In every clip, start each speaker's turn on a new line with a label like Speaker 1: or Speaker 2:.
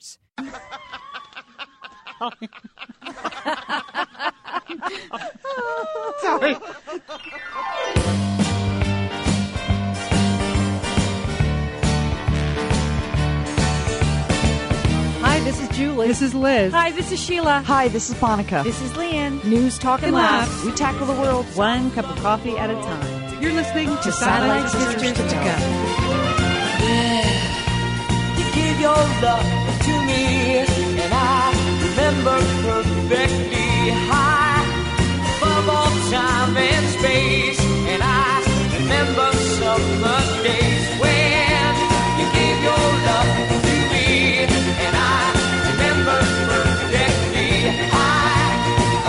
Speaker 1: Sorry.
Speaker 2: Hi, this is Julie.
Speaker 1: This is Liz.
Speaker 2: Hi, this is Sheila.
Speaker 3: Hi, this is Monica.
Speaker 2: This is Lian. News, talk, and
Speaker 1: And
Speaker 2: laughs.
Speaker 1: laughs.
Speaker 3: we tackle the world.
Speaker 2: One cup of coffee at a time.
Speaker 1: You're listening to,
Speaker 3: To
Speaker 1: Satellite,
Speaker 3: Satellite
Speaker 1: Sisters,
Speaker 3: Sisters
Speaker 1: to
Speaker 3: to
Speaker 1: Go.
Speaker 4: You give your love to me, and I remember perfectly high above all time and space. And I remember summer days when you gave your love to me, and I remember perfectly high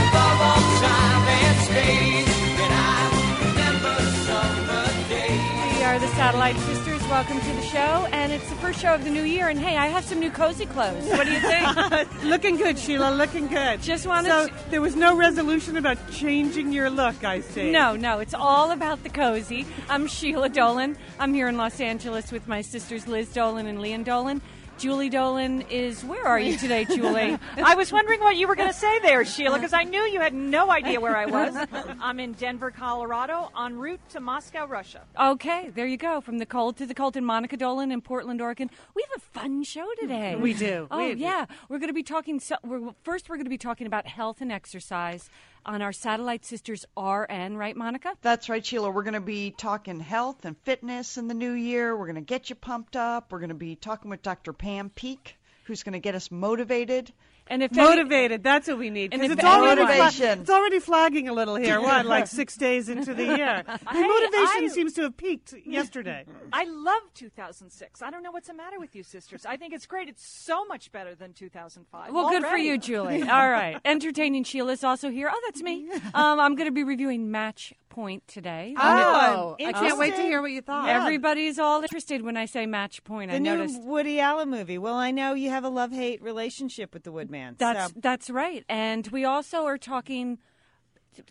Speaker 4: above all time and space. And I remember summer days.
Speaker 2: We are the Satellite Sisters. Welcome to the show, and it's the first show of the new year. And hey, I have some new cozy clothes. What do you think?
Speaker 1: looking good, Sheila. Looking good.
Speaker 2: Just wanted
Speaker 1: So
Speaker 2: to-
Speaker 1: there was no resolution about changing your look. I see.
Speaker 2: no, no, it's all about the cozy. I'm Sheila Dolan. I'm here in Los Angeles with my sisters Liz Dolan and Lian Dolan. Julie Dolan is. Where are you today, Julie?
Speaker 5: I was wondering what you were going to say there, Sheila, because I knew you had no idea where I was. I'm in Denver, Colorado, en route to Moscow, Russia.
Speaker 2: Okay, there you go. From the cold to the cold in Monica Dolan in Portland, Oregon. We have a fun show today.
Speaker 1: We do.
Speaker 2: Oh
Speaker 1: We do.
Speaker 2: yeah, we're going to be talking. So, we're, first, we're going to be talking about health and exercise on our Satellite Sisters RN, right, Monica?
Speaker 3: That's right, Sheila. We're going to be talking health and fitness in the new year. We're going to get you pumped up. We're going to be talking with Dr. Pam Peeke, who's going to get us motivated.
Speaker 2: And if any-
Speaker 1: Motivated. That's what we need.
Speaker 2: And
Speaker 1: 'Cause
Speaker 2: if
Speaker 1: it's already,
Speaker 3: any-
Speaker 1: fla- it's already flagging a little here. What, like six days into the year? The motivation
Speaker 5: I-
Speaker 1: seems to have peaked yesterday.
Speaker 5: I love 2006. I don't know what's the matter with you, sisters. I think it's great. It's so much better than 2005.
Speaker 2: Well, good for you, Julie. All right. Entertaining Sheila's also here. Oh, that's me. Um, I'm going to be reviewing Match Point today.
Speaker 6: Oh,
Speaker 1: I can't wait to hear what you thought.
Speaker 2: Everybody's all interested when I say Match Point. I
Speaker 6: The new
Speaker 2: noticed.
Speaker 6: Woody Allen movie. Well, I know you have a love hate relationship with the Woodman.
Speaker 2: That's
Speaker 6: so.
Speaker 2: that's right. And we also are talking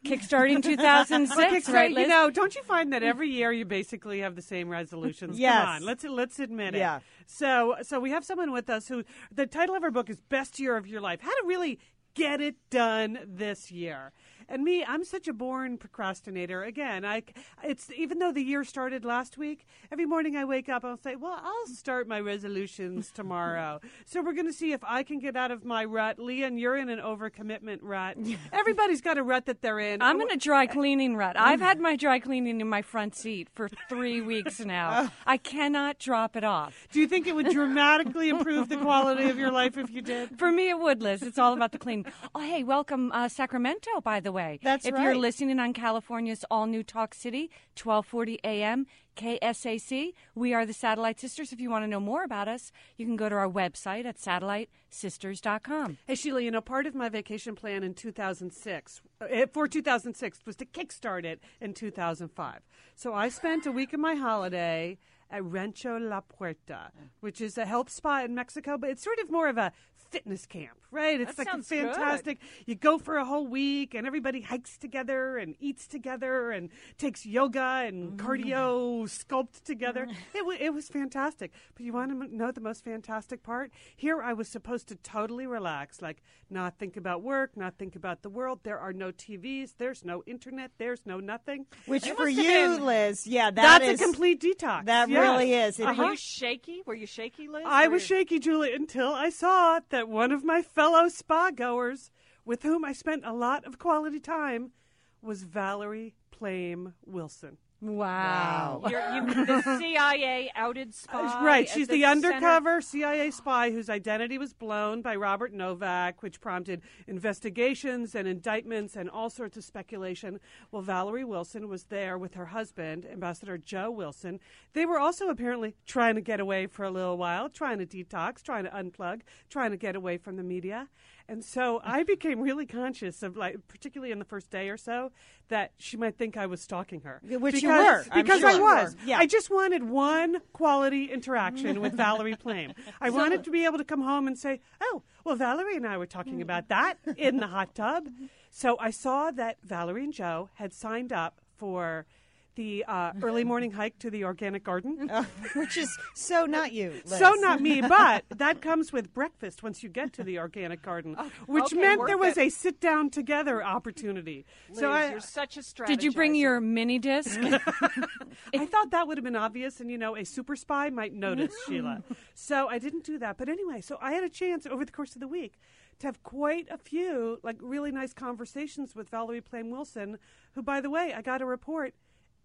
Speaker 2: kickstarting 2006,
Speaker 1: Kickstarter,
Speaker 2: right,
Speaker 1: you know, don't you find that every year you basically have the same resolutions?
Speaker 6: Yes.
Speaker 1: Come on, let's let's admit it.
Speaker 6: Yeah.
Speaker 1: So so we have someone with us who the title of her book is Best Year of Your Life. How to really get it done this year. And me, I'm such a born procrastinator. Again, I it's even though the year started last week, every morning I wake up I'll say, "Well, I'll start my resolutions tomorrow." so we're going to see if I can get out of my rut. Lian, you're in an overcommitment rut. Everybody's got a rut that they're in.
Speaker 2: I'm in a dry cleaning rut. I've had my dry cleaning in my front seat for three weeks now. I cannot drop it off.
Speaker 1: Do you think it would dramatically improve the quality of your life if you did?
Speaker 2: For me, it would, Liz. It's all about the clean. Oh, hey, welcome uh, Sacramento, by the way.
Speaker 6: That's
Speaker 2: if you're listening on California's all new Talk City, 1240 AM, KSAC, we are the Satellite Sisters. If you want to know more about us, you can go to our website at satellitesisters.com.
Speaker 1: Hey, Sheila, you know, part of my vacation plan in 2006, uh, for 2006, was to kickstart it in 2005. So I spent a week of my holiday at Rancho La Puerta, which is a health spa in Mexico, but it's sort of more of a fitness camp, right? It's
Speaker 5: That
Speaker 1: like
Speaker 5: sounds good.
Speaker 1: fantastic. You go for a whole week, and everybody hikes together and eats together and takes yoga and cardio, sculpt together. It, wa it was fantastic. But you want to know the most fantastic part? Here, I was supposed to totally relax, like not think about work, not think about the world. There are no TVs, there's no internet, there's no nothing.
Speaker 6: Which
Speaker 5: It
Speaker 6: for you,
Speaker 5: been-
Speaker 6: Liz, yeah, that
Speaker 1: That's
Speaker 6: is-
Speaker 1: a complete detox.
Speaker 6: That
Speaker 1: yes.
Speaker 6: really is. It-
Speaker 5: Were
Speaker 1: Uh-huh.
Speaker 5: you shaky? Were you shaky, Liz?
Speaker 1: I
Speaker 5: Or-
Speaker 1: was shaky, Julie, until I saw that one of my fellow spa goers, with whom I spent a lot of quality time, was Valerie Plame Wilson.
Speaker 2: Wow.
Speaker 5: You're, you, the CIA outed spy.
Speaker 1: right, she's the,
Speaker 5: center-
Speaker 1: undercover CIA spy whose identity was blown by Robert Novak, which prompted investigations and indictments and all sorts of speculation. Well, Valerie Wilson was there with her husband, Ambassador Joe Wilson. They were also apparently trying to get away for a little while, trying to detox, trying to unplug, trying to get away from the media. And so I became really conscious of, like, particularly in the first day or so, that she might think I was stalking her.
Speaker 6: Which you
Speaker 1: because,
Speaker 6: were, I'm
Speaker 1: Because
Speaker 6: sure.
Speaker 1: I was.
Speaker 6: Yeah.
Speaker 1: I just wanted one quality interaction with Valerie Plame. I wanted to be able to come home and say, oh, well, Valerie and I were talking about that in the hot tub. Mm-hmm. So I saw that Valerie and Joe had signed up for the uh, early morning hike to the organic garden.
Speaker 6: Oh, which is so not you. Liz.
Speaker 1: So not me, but that comes with breakfast once you get to the organic garden, which
Speaker 5: okay,
Speaker 1: meant there was
Speaker 5: it.
Speaker 1: a sit down together opportunity.
Speaker 5: Liz,
Speaker 1: so I,
Speaker 5: you're such a strategist.
Speaker 2: Did you bring your mini disc?
Speaker 1: I thought that would have been obvious, and you know, a super spy might notice Sheila. So I didn't do that. But anyway, so I had a chance over the course of the week to have quite a few like really nice conversations with Valerie Plame Wilson, who, by the way, I got a report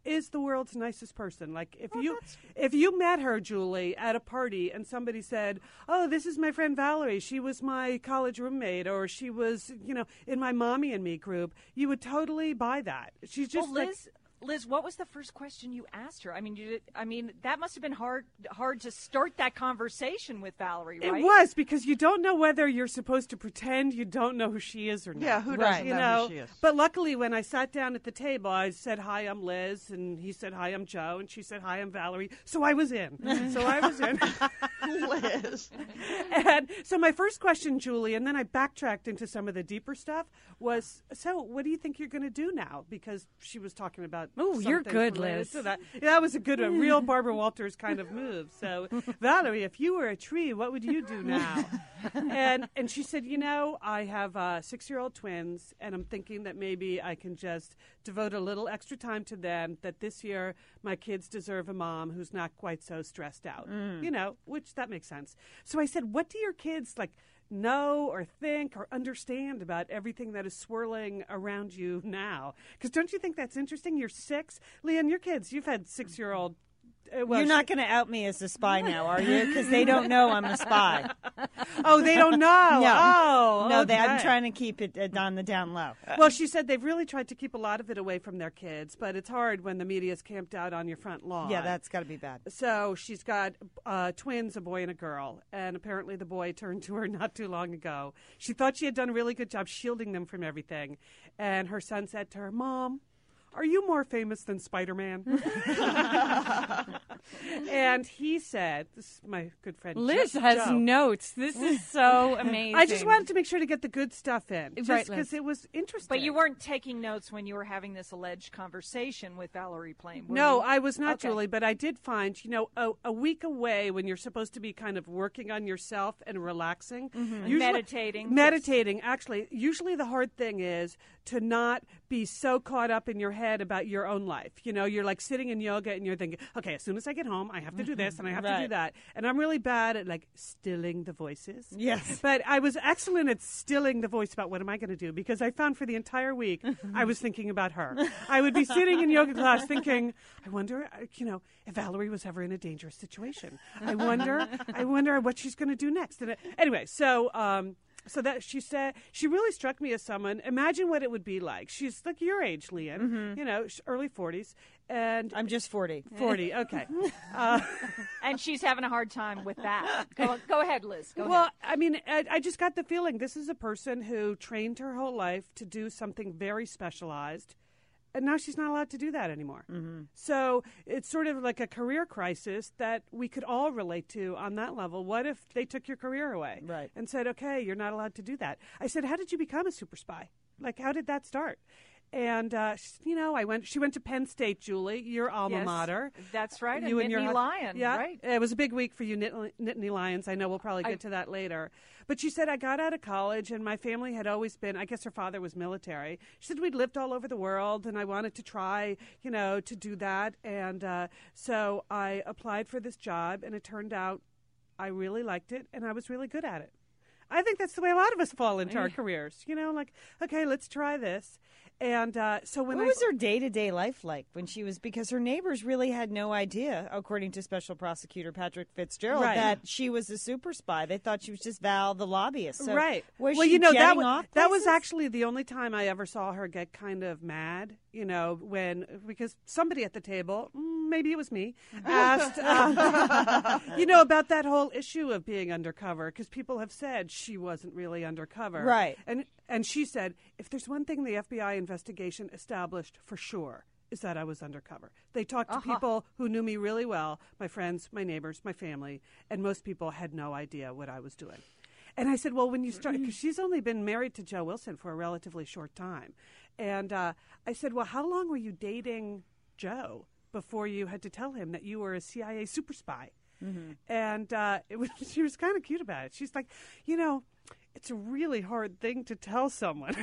Speaker 1: is the world's nicest person. Like if you if you met her, Julie, at a party and somebody said, "Oh, this is my friend Valerie. She was my college roommate, or she was, you know, in my mommy and me group," you would totally buy that. She's just
Speaker 5: well,
Speaker 1: like-
Speaker 5: Liz. Liz, what was the first question you asked her? I mean, you did, I mean, that must have been hard hard to start that conversation with Valerie, right?
Speaker 1: It was because you don't know whether you're supposed to pretend you don't know who she is or not.
Speaker 3: Yeah, who doesn't
Speaker 1: you
Speaker 3: know,
Speaker 1: know,
Speaker 3: who she is?
Speaker 1: but luckily when I sat down at the table, I said, "Hi, I'm Liz," and he said, "Hi, I'm Joe," and she said, "Hi, I'm Valerie." So I was in. so I was in.
Speaker 3: Liz.
Speaker 1: and so my first question, Julie, and then I backtracked into some of the deeper stuff was, "So what do you think you're going to do now?" Because she was talking about. Some
Speaker 2: you're good, Liz.
Speaker 1: That. That was a good, a real Barbara Walters kind of move. So, Valerie, if you were a tree, what would you do now? and and she said, you know, I have uh, six year old twins, and I'm thinking that maybe I can just devote a little extra time to them. That this year my kids deserve a mom who's not quite so stressed out. You know, which that makes sense. So I said, what do your kids like? Know or think or understand about everything that is swirling around you now? Because don't you think that's interesting? You're six, Lian. Your kids, you've had six-year-old. Uh, well,
Speaker 6: You're not going to out me as a spy now, are you? Because they don't know I'm a spy.
Speaker 1: Oh, they don't know.
Speaker 6: No.
Speaker 1: Oh,
Speaker 6: no, they, I'm trying to keep it uh, on the down low.
Speaker 1: Well, she said they've really tried to keep a lot of it away from their kids, but it's hard when the media's camped out on your front lawn.
Speaker 6: yeah, that's got to be bad.
Speaker 1: So she's got uh, twins, a boy and a girl, and apparently the boy turned to her not too long ago. She thought she had done a really good job shielding them from everything, and her son said to her, "Mom." Are you more famous than Spider Man? and he said, "This is my good friend
Speaker 2: Liz
Speaker 1: Jo-
Speaker 2: has
Speaker 1: Joe.
Speaker 2: notes. This is so amazing.
Speaker 1: I just wanted to make sure to get the good stuff in, just
Speaker 2: Right,
Speaker 1: because
Speaker 2: Liz.
Speaker 1: it was interesting.
Speaker 5: But you weren't taking notes when you were having this alleged conversation with Valerie Plame.
Speaker 1: No,
Speaker 5: you?
Speaker 1: I was not,
Speaker 5: Okay.
Speaker 1: Julie, but I did find, you know, a, a week away when you're supposed to be kind of working on yourself and relaxing, mm-hmm. usually-
Speaker 5: meditating.
Speaker 1: Meditating, actually, usually the hard thing is to not be so caught up in your head about your own life. You know, you're like sitting in yoga and you're thinking, okay, as soon as I get home, I have to do this and I have to do that. And I'm really bad at like stilling the voices.
Speaker 6: Yes.
Speaker 1: But I was excellent at stilling the voice about what am I going to do because I found for the entire week I was thinking about her. I would be sitting in yoga class thinking, I wonder, uh, you know, if Valerie was ever in a dangerous situation. I wonder, I wonder what she's going to do next. And uh, anyway, so. Um, so that she said she really struck me as someone. Imagine what it would be like. She's like your age, Lian. You know, early forties and
Speaker 6: I'm just 40.
Speaker 1: forty. Okay. Uh,
Speaker 5: and she's having a hard time with that. Go, go ahead, Liz. Go
Speaker 1: well,
Speaker 5: ahead.
Speaker 1: I mean, I, I just got the feeling this is a person who trained her whole life to do something very specialized, and now she's not allowed to do that anymore. Mm-hmm. So it's sort of like a career crisis that we could all relate to on that level. What if they took your career away
Speaker 6: Right.
Speaker 1: and said, "Okay, you're not allowed to do that"? I said, "How did you become a super spy? Like, how did that start?" And uh, she you know, I went. She went to Penn State, Julie, your alma
Speaker 5: Yes,
Speaker 1: mater.
Speaker 5: That's right.
Speaker 1: You and your
Speaker 5: Nittany
Speaker 1: hus-
Speaker 5: Lion.
Speaker 1: yeah.
Speaker 5: Right.
Speaker 1: It was a big week for you, Nittany, Nittany Lions. I know we'll probably get
Speaker 5: I-
Speaker 1: to that later. But she said I got out of college, and my family had always been. I guess her father was military. She said we'd lived all over the world, and I wanted to try, you know, to do that. And uh, so I applied for this job, and it turned out I really liked it, and I was really good at it. I think that's the way a lot of us fall into our careers. You know, like okay, let's try this. And uh, so when
Speaker 6: What
Speaker 1: I
Speaker 6: was her day to day life like when she was? Because her neighbors really had no idea, according to Special Prosecutor Patrick Fitzgerald,
Speaker 1: Right.
Speaker 6: that she was a super spy. They thought she was just Val, the lobbyist. So
Speaker 1: right.
Speaker 6: Was
Speaker 1: well, you know that was, that was actually the only time I ever saw her get kind of mad. You know, when because somebody at the table, mm, maybe it was me, asked, um, you know, about that whole issue of being undercover because people have said she wasn't really undercover,
Speaker 6: Right.
Speaker 1: And and she said, if there's one thing the FBI investigation established for sure. Is that I was undercover. They talked to people who knew me really well my friends, my neighbors, my family, and most people had no idea what I was doing. And I said, well, when you start, because she's only been married to Joe Wilson for a relatively short time. And uh, I said, well, how long were you dating Joe before you had to tell him that you were a CIA super spy. And uh, it was, she was kind of cute about it. She's like, you know, it's a really hard thing to tell someone.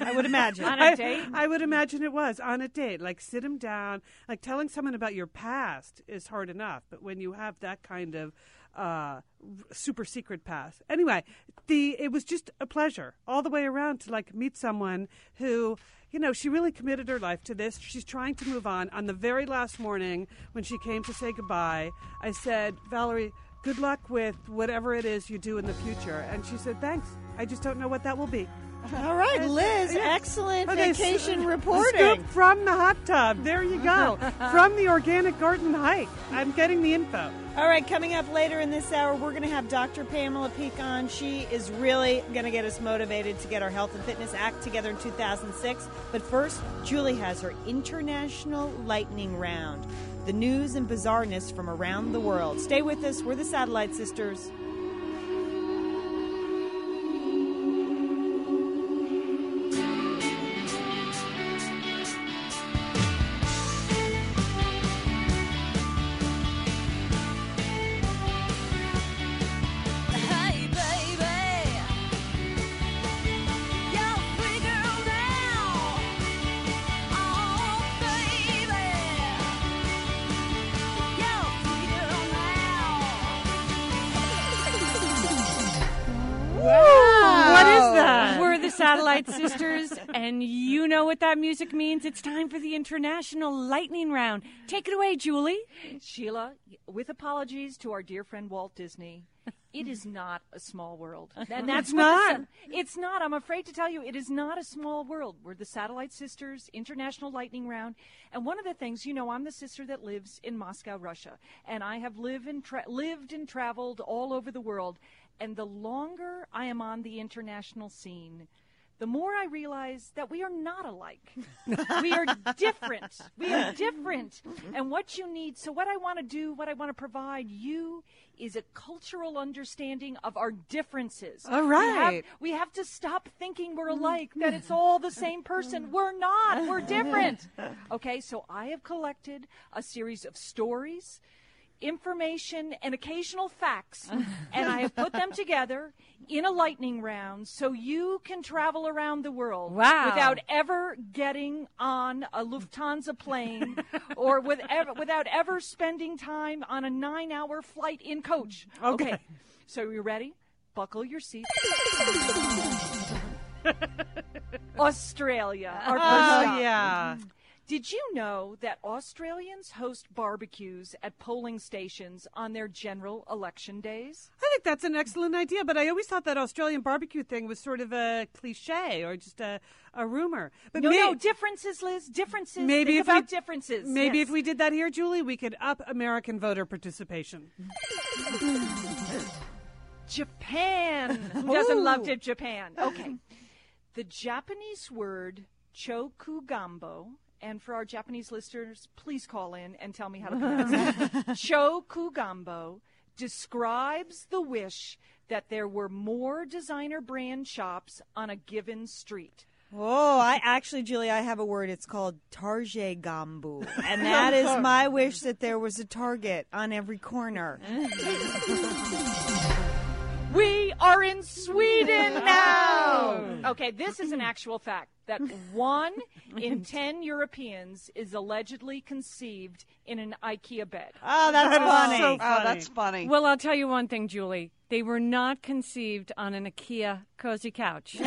Speaker 6: I would imagine.
Speaker 5: On a
Speaker 1: I-
Speaker 5: date?
Speaker 1: I would imagine it was on a date. Like sit him down. Like telling someone about your past is hard enough, but when you have that kind of uh, super secret past. Anyway, the it was just a pleasure all the way around to like meet someone who. You know, she really committed her life to this. She's trying to move on. On the very last morning, when she came to say goodbye, I said, Valerie, good luck with whatever it is you do in the future. And she said, thanks. I just don't know what that will be.
Speaker 6: All right, uh, Liz,
Speaker 1: Yeah.
Speaker 6: excellent
Speaker 1: Okay,
Speaker 6: vacation
Speaker 1: Scoop
Speaker 6: reporting.
Speaker 1: from the hot tub. There you go. from the organic garden hike. I'm getting the info.
Speaker 6: All right, coming up later in this hour, we're going to have Dr. Pamela Peeke on. She is really going to get us motivated to get our health and fitness act together in 2006. But first, Julie has her international lightning round. The news and bizarreness from around the world. Stay with us. We're the Satellite Sisters.
Speaker 2: Sisters, and you know what that music means. It's time for the International Lightning Round. Take it away, Julie.
Speaker 5: Sheila, with apologies to our dear friend Walt Disney, it is not a small world. And that's
Speaker 1: It's
Speaker 5: what the
Speaker 1: not.
Speaker 5: it's not. I'm afraid to tell you, it is not a small world. We're the Satellite Sisters, International Lightning Round. And one of the things, you know, I'm the sister that lives in Moscow, Russia. And I have lived and, tra- lived and traveled all over the world. And the longer I am on the international scene, the more I realize that we are not alike. we are different. We are different. And what you need, so what I want to do, what I want to provide you is a cultural understanding of our differences.
Speaker 1: All right.
Speaker 5: We have, we have to stop thinking we're mm-hmm. alike, that it's all the same person. Mm-hmm. We're not. We're different. Okay, so I have collected a series of stories, information, and occasional facts, and I have put them together in a lightning round so you can travel around the world
Speaker 2: Wow.
Speaker 5: without ever getting on a Lufthansa plane or with ever, without ever spending time on a nine hour flight in coach.
Speaker 1: Okay.
Speaker 5: So you ready? Buckle your seat. Australia. Our
Speaker 1: Oh, yeah. Mm-hmm.
Speaker 5: Did you know that Australians host barbecues at polling stations on their general election days?
Speaker 1: I think that's an excellent idea, but I always thought that Australian barbecue thing was sort of a cliche or just a, a rumor. But
Speaker 5: No,
Speaker 1: may-
Speaker 5: no, differences, Liz. Differences.
Speaker 1: maybe
Speaker 5: Think
Speaker 1: if we-
Speaker 5: about differences.
Speaker 1: maybe
Speaker 5: Yes.
Speaker 1: if we did that here, Julie, we could up American voter participation.
Speaker 5: Japan. Who doesn't love J- Japan? Okay. The Japanese word chokugambo, and for our Japanese listeners, please call in and tell me how to pronounce it. chokugambo describes the wish that there were more designer brand shops on a given street.
Speaker 6: Oh, I actually, Julie, I have a word. It's called Tarje Gambu. And that is my wish that there was a Target on every corner.
Speaker 5: We are in Sweden now. Oh. Okay, this is an actual fact that one in ten Europeans is allegedly conceived in an IKEA bed.
Speaker 6: Oh, that's funny.
Speaker 1: so
Speaker 3: Oh,
Speaker 1: funny.
Speaker 3: that's funny.
Speaker 2: Well, I'll tell you one thing, Julie. They were not conceived on an IKEA cozy couch.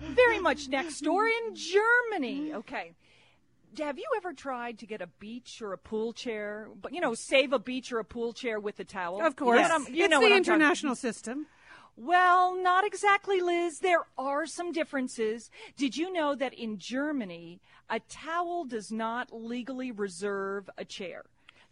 Speaker 5: Very much next door in Germany. Okay. Have you ever tried to get a beach or a pool chair? But you know, save a beach or a pool chair with a towel.
Speaker 1: Of course.
Speaker 5: You know what I'm- you
Speaker 1: it's
Speaker 5: know
Speaker 1: the international system.
Speaker 5: Well, not exactly, Liz. There are some differences. Did you know that in Germany, a towel does not legally reserve a chair?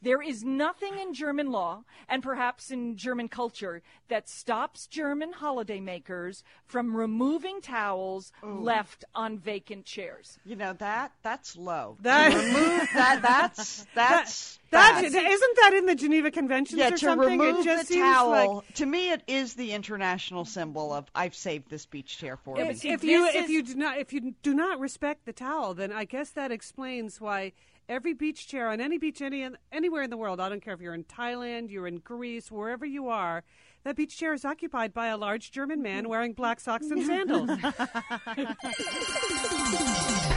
Speaker 5: There is nothing in German law and perhaps in German culture that stops German holidaymakers from removing towels left on vacant chairs.
Speaker 3: You know that that's low.
Speaker 1: That-
Speaker 3: to remove that that's that's
Speaker 1: That,
Speaker 3: bad.
Speaker 1: isn't that in the Geneva Conventions
Speaker 3: yeah,
Speaker 1: or
Speaker 3: to
Speaker 1: something?
Speaker 3: remove
Speaker 1: it just
Speaker 3: the towel.
Speaker 1: like
Speaker 3: to me, it is the international symbol of I've saved this beach chair for
Speaker 5: Yeah,
Speaker 3: you.
Speaker 5: but
Speaker 1: if you
Speaker 5: this
Speaker 1: if you do not if you do not respect the towel, then I guess that explains why every beach chair on any beach any anywhere in the world, I don't care if you're in Thailand, you're in Greece, wherever you are, that beach chair is occupied by a large German man wearing black socks and sandals.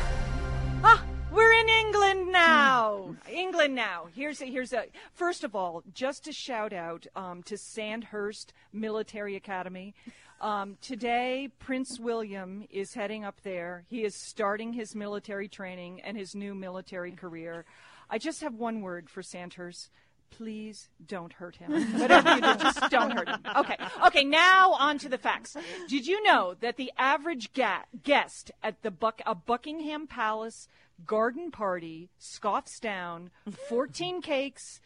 Speaker 5: Ah, we're in England now. England now. Here's a, here's a. First of all, just a shout out um, to Sandhurst Military Academy. Um, today, Prince William is heading up there. He is starting his military training and his new military career. I just have one word for Sandhurst. Please don't hurt him. Whatever you do, just don't hurt him. Okay. Okay. Now on to the facts. Did you know that the average ga- guest at the Buck- a Buckingham Palace garden party scoffs down 14 cakes,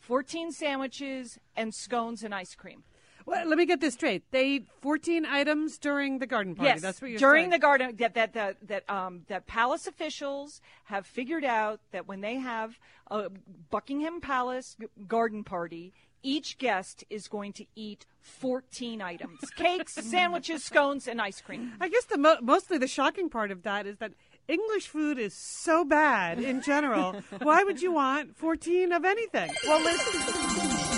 Speaker 5: 14 sandwiches, and scones and ice cream?
Speaker 1: Well, let me get this straight. They eat 14 items during the garden party.
Speaker 5: Yes,
Speaker 1: That's what you're saying.
Speaker 5: during
Speaker 1: saying.
Speaker 5: the garden that that that that um that palace officials have figured out that when they have a Buckingham Palace garden party, each guest is going to eat 14 items: cakes, sandwiches, scones, and ice cream.
Speaker 1: I guess the mo- mostly the shocking part of that is that English food is so bad in general. Why would you want 14 of anything?
Speaker 5: Well, listen.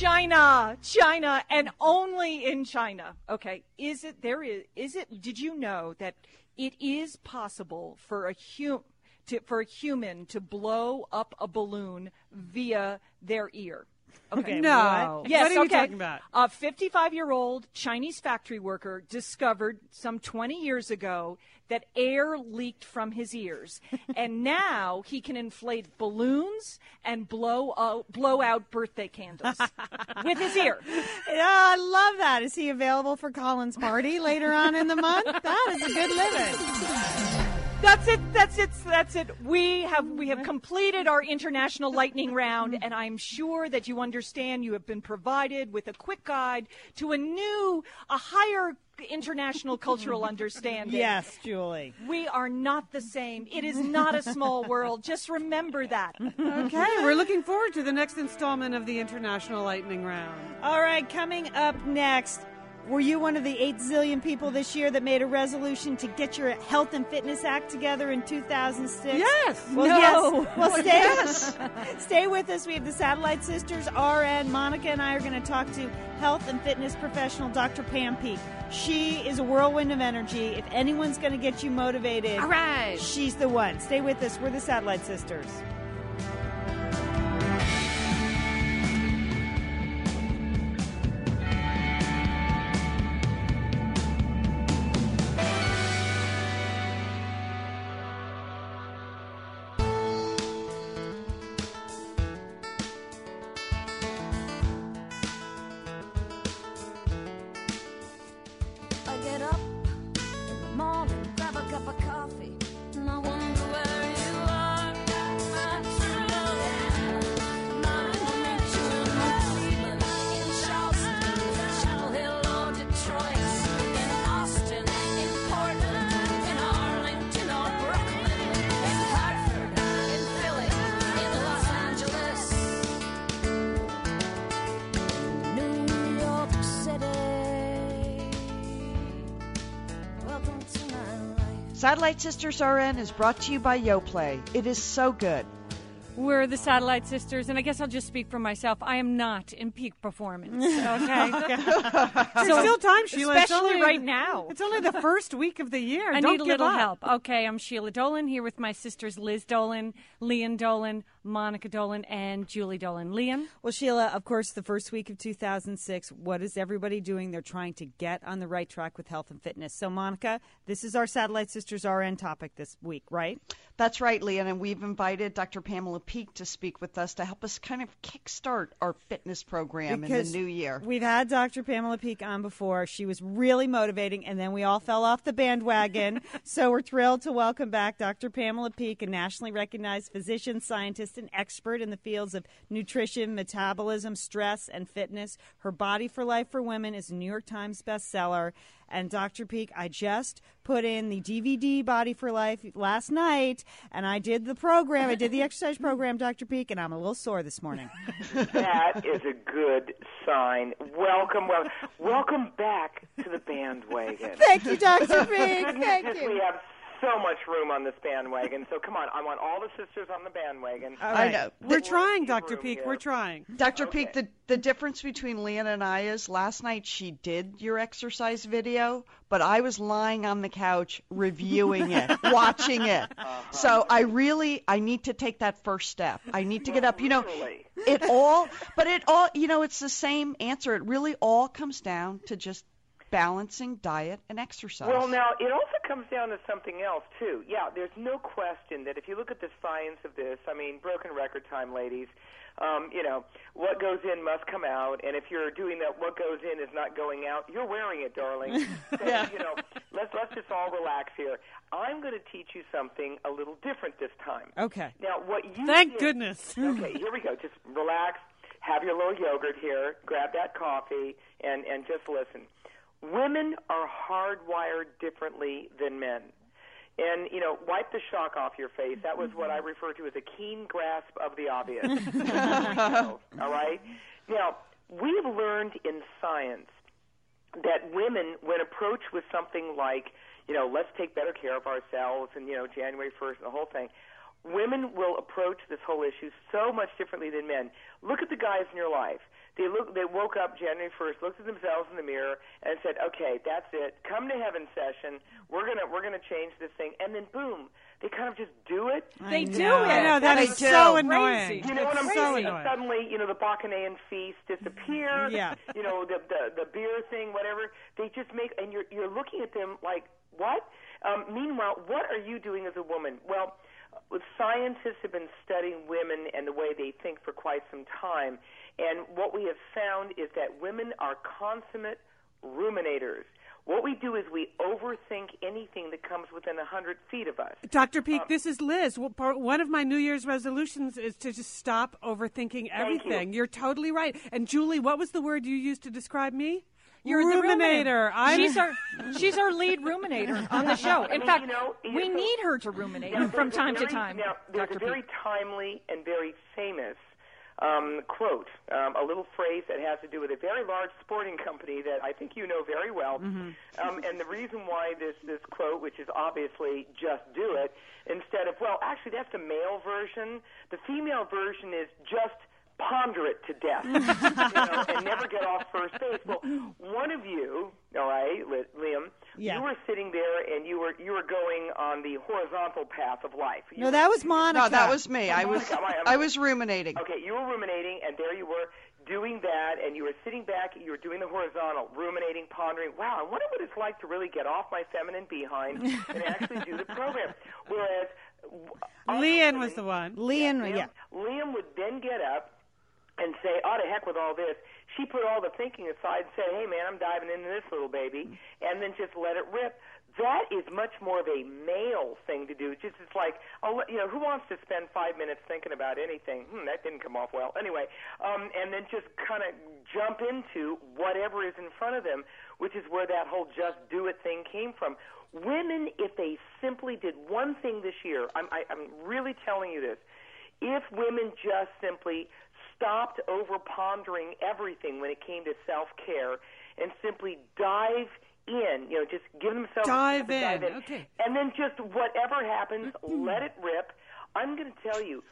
Speaker 5: China, China, and only in China. Okay, is it there? Is is it? Did you know that it is possible for a hum to, for a human to blow up a balloon via their ear? Okay.
Speaker 1: no.
Speaker 5: Yes,
Speaker 1: what are you
Speaker 5: okay.
Speaker 1: talking about?
Speaker 5: A 55 year old Chinese factory worker discovered some 20 years ago that air leaked from his ears. and now he can inflate balloons and blow out, blow out birthday candles with his ear.
Speaker 6: Yeah, I love that. Is he available for Colin's party later on in the month? That is a good living.
Speaker 5: That's it. That's it. That's it. We have we have mm-hmm. completed our international lightning round, and I'm sure that you understand. You have been provided with a quick guide to a new, a higher international cultural understanding.
Speaker 6: Yes, Julie.
Speaker 5: We are not the same. It is not a small world. Just remember that.
Speaker 1: Okay, we're looking forward to the next installment of the International Lightning Round.
Speaker 6: All right, coming up next. Were you one of the 8 zillion people this year that made a resolution to get your health and fitness act together in 2006?
Speaker 1: Yes.
Speaker 6: Well,
Speaker 5: No.
Speaker 6: yes. Well, stay, stay with us. We have the Satellite Sisters, RN. Monica and I are going to talk to health and fitness professional Dr. Pam Peeke. She is a whirlwind of energy. If anyone's going to get you motivated,
Speaker 2: All right.
Speaker 6: she's the one. Stay with us. We're the Satellite Sisters.
Speaker 3: Satellite Sisters RN is brought to you by Yoplait. It is so good.
Speaker 2: We're the Satellite Sisters, and I guess I'll just speak for myself. I am not in peak performance. Okay.
Speaker 1: There's still time, Sheila. It's
Speaker 5: Especially
Speaker 1: only-
Speaker 5: right now.
Speaker 1: It's only the first week of the year.
Speaker 2: I
Speaker 1: Don't
Speaker 2: need a little
Speaker 1: up.
Speaker 2: help. Okay, I'm Sheila Dolan here with my sisters Liz Dolan, Lian Dolan, Monica Dolan, and Julie Dolan. Lian?
Speaker 6: Well, Sheila, of course, the first week of 2006, what is everybody doing? They're trying to get on the right track with health and fitness. So, Monica, this is our Satellite Sisters RN topic this week, right?
Speaker 3: That's right, Lian, and we've invited Dr. Pamela Peeke to speak with us to help us kind of kickstart our fitness program
Speaker 6: Because
Speaker 3: in the new year.
Speaker 6: We've had Dr. Pamela Peeke on before. She was really motivating, and then we all fell off the bandwagon. so we're thrilled to welcome back Dr. Pamela Peeke, a nationally recognized physician, scientist, and expert in the fields of nutrition, metabolism, stress, and fitness. Her Body for Life for Women is a New York Times bestseller. And Dr. Peeke, I just put in the DVD Body for Life last night, and I did the program. I did the exercise program, Dr. Peeke, and I'm a little sore this morning.
Speaker 7: That is a good sign. Welcome, well, welcome back to the bandwagon.
Speaker 6: Thank you, Dr.
Speaker 7: Peeke.
Speaker 6: Thank you.
Speaker 7: we have so much room on this bandwagon. So come on, I want all the sisters on the bandwagon.
Speaker 6: All
Speaker 3: I know.
Speaker 1: We're
Speaker 3: The-
Speaker 1: trying, Dr. Peeke.
Speaker 7: here.
Speaker 1: We're trying.
Speaker 3: Dr.
Speaker 7: Okay.
Speaker 3: Peeke, the, the difference between Leanna and I is last night she did your exercise video, but I was lying on the couch reviewing it, watching it.
Speaker 7: Uh-huh.
Speaker 3: So I really I need to take that first step. I need to get up. You know, it all, but it all, you know, it's the same answer. It really all comes down to just balancing diet and exercise.
Speaker 7: Well, now it also comes down to something else too. Yeah, there's no question that if you look at the science of this, I mean, broken record time, ladies. Um, you know, what goes in must come out, and if you're doing that, what goes in is not going out. You're wearing it, darling. So, you know, let's let's just all relax here. I'm going to teach you something a little different this time.
Speaker 6: Okay.
Speaker 7: Now, what you
Speaker 1: Thank
Speaker 7: did-
Speaker 1: goodness.
Speaker 7: Okay, here we go. Just relax. Have your little yogurt here. Grab that coffee and and just listen. Women are hardwired differently than men. And you know, wipe the shock off your face. That was what I refer to as a keen grasp of the obvious. All right. Now, we've learned in science that women, when approached with something like, you know, let's take better care of ourselves, and you know, January first, and the whole thing, women will approach this whole issue so much differently than men. Look at the guys in your life. They look. They woke up January first, looked at themselves in the mirror, and said, "Okay, that's it. Come to heaven session. We're gonna we're gonna change this thing." And then boom, they kind of just do it.
Speaker 5: They do
Speaker 1: know.
Speaker 5: it.
Speaker 1: I know, that
Speaker 5: That's
Speaker 1: is so annoying.
Speaker 5: Crazy.
Speaker 7: You know what I'm
Speaker 1: It's
Speaker 7: saying?
Speaker 1: so annoying.
Speaker 7: Suddenly, you know, the Bacchanalian feast disappears.
Speaker 6: Yeah.
Speaker 7: You know, the, the the beer thing, whatever. They just make, and you're you're looking at them like, what? Um, meanwhile, what are you doing as a woman? Well, uh, scientists have been studying women and the way they think for quite some time, and what we have found is that women are consummate ruminators. What we do is we overthink anything that comes within a hundred feet of us.
Speaker 1: Dr. Peeke, um, this is Liz. Well, part- One of my New Year's resolutions is to just stop overthinking everything. You're totally right. And Julie, what was the word you used to describe me?
Speaker 5: You're the
Speaker 1: ruminator.
Speaker 5: She's our she's our lead ruminator on the show. In
Speaker 7: mean,
Speaker 5: fact,
Speaker 7: you know,
Speaker 5: we
Speaker 7: know-
Speaker 5: need her to ruminate
Speaker 7: Now,
Speaker 5: from
Speaker 7: there's a
Speaker 5: time to time.
Speaker 7: Now, there's
Speaker 5: Dr.
Speaker 7: a very
Speaker 5: Peeke.
Speaker 7: timely and very famous um, quote, um, a little phrase that has to do with a very large sporting company that I think you know very well.
Speaker 5: Mm-hmm.
Speaker 7: Um, and the reason why this this quote, which is obviously just do it, instead of well, actually that's the male version. The female version is just ponder it to death, you know, and never get off first base. Well, one of you, all right, Liam,
Speaker 6: Yeah.
Speaker 7: you were sitting there and you were you were going on the horizontal path of life. You
Speaker 6: No,
Speaker 7: were-
Speaker 6: that was Monica.
Speaker 3: no, that was me. Oh, I was
Speaker 7: I-
Speaker 3: was ruminating.
Speaker 7: Okay, you were ruminating, and there you were doing that, and you were sitting back, you were doing the horizontal, ruminating, pondering, wow, I wonder what it's like to really get off my feminine behind and actually do the program. Whereas w- other Lian
Speaker 1: was the one.
Speaker 6: Lian,
Speaker 7: Liam,
Speaker 6: yeah.
Speaker 7: Liam would then get up and say, oh, to heck with all this. She put all the thinking aside and said, hey, man, I'm diving into this little baby, and then just let it rip. That is much more of a male thing to do. Just it's like, oh, you know, who wants to spend five minutes thinking about anything? Hmm, that didn't come off well. Anyway, um, and then just kind of jump into whatever is in front of them, which is where that whole just do it thing came from. Women, if they simply did one thing this year, I'm, I, I'm really telling you this, if women just simply stopped over pondering everything when it came to self care and simply dive in, you know, just give themselves
Speaker 1: Dive
Speaker 7: step to
Speaker 1: in, okay.
Speaker 7: and then just whatever happens, let it rip. I'm going to tell you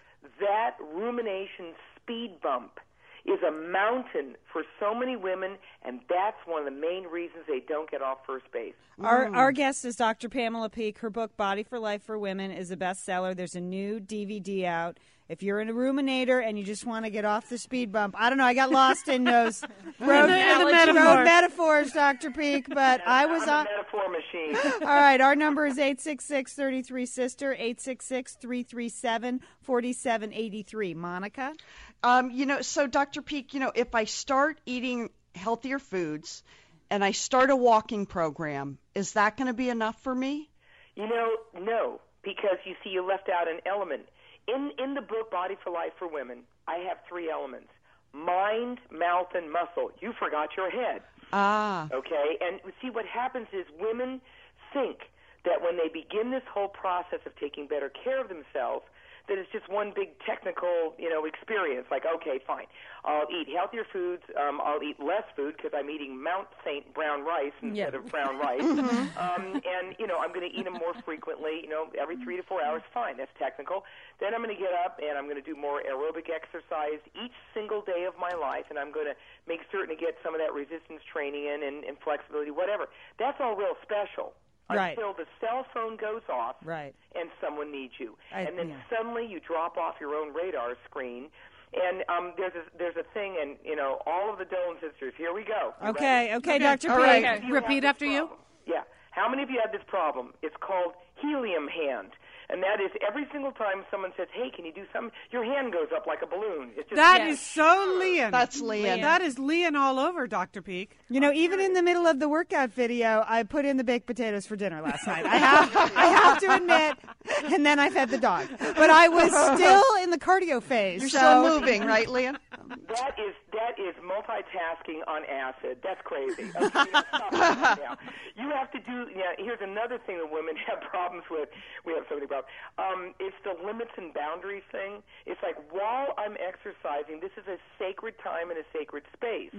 Speaker 7: that rumination speed bump is a mountain for so many women, and that's one of the main reasons they don't get off first base.
Speaker 6: Our, mm. our guest is Dr. Pamela Peeke. Her book, Body for Life for Women, is a bestseller. There's a new DVD out. If you're in a ruminator and you just want to get off the speed bump, I don't know. I got lost in those road,
Speaker 1: In the- in the
Speaker 6: road metaphors, Dr. Peeke, but I was on.
Speaker 7: metaphor metaphor machine.
Speaker 6: All right, our number is 866 33 Sister, 866 337 4783. Monica?
Speaker 3: Um, you know, so Dr. Peeke, you know, if I start eating healthier foods and I start a walking program, is that going to be enough for me?
Speaker 7: You know, no, because you see, you left out an element. In in the book Body for Life for Women, I have three elements: mind, mouth, and muscle. You forgot your head.
Speaker 3: Ah,
Speaker 7: Okay, and see what happens is women think that when they begin this whole process of taking better care of themselves, that it's just one big technical, you know, experience. Like, okay, fine, I'll eat healthier foods. Um, I'll eat less food because I'm eating Mount Saint brown rice instead of brown rice. um, and you know, I'm going to eat them more frequently. You know, every three to four hours. Fine, that's technical. Then I'm going to get up and I'm going to do more aerobic exercise each single day of my life, and I'm going to make certain to get some of that resistance training in and, and flexibility, whatever. That's all real special.
Speaker 6: Right.
Speaker 7: Until the cell phone goes off
Speaker 6: Right.
Speaker 7: and someone needs you,
Speaker 6: I-
Speaker 7: and then
Speaker 6: yeah.
Speaker 7: suddenly you drop off your own radar screen. And um, there's a, there's a thing, and you know, all of the Dolan sisters. Here we go. You
Speaker 6: Okay, okay, Dr.
Speaker 3: All
Speaker 6: Peeke.
Speaker 3: right.
Speaker 1: Okay, repeat after
Speaker 7: this
Speaker 1: you.
Speaker 7: Yeah. How many of you have this problem? It's called helium hand. And that is every single time someone says, "Hey, can you do something?" Your hand goes up like a balloon. It's just
Speaker 1: That is so Lian.
Speaker 3: that's Lian.
Speaker 1: That is Lian all over, Dr. Peeke.
Speaker 6: You know, even in the middle of the workout video, I put in the baked potatoes for dinner last night. I have, I have to admit, and then I fed the dog. But I was still in the cardio phase.
Speaker 3: You're
Speaker 6: so
Speaker 3: still moving, right, Lian?
Speaker 7: That is that is multitasking on acid. That's crazy. Okay, you know, stop that now. You have to do. Yeah, here's another thing that women have problems with. We have so many problems. Um, it's the limits and boundaries thing. It's like while I'm exercising, this is a sacred time and a sacred space.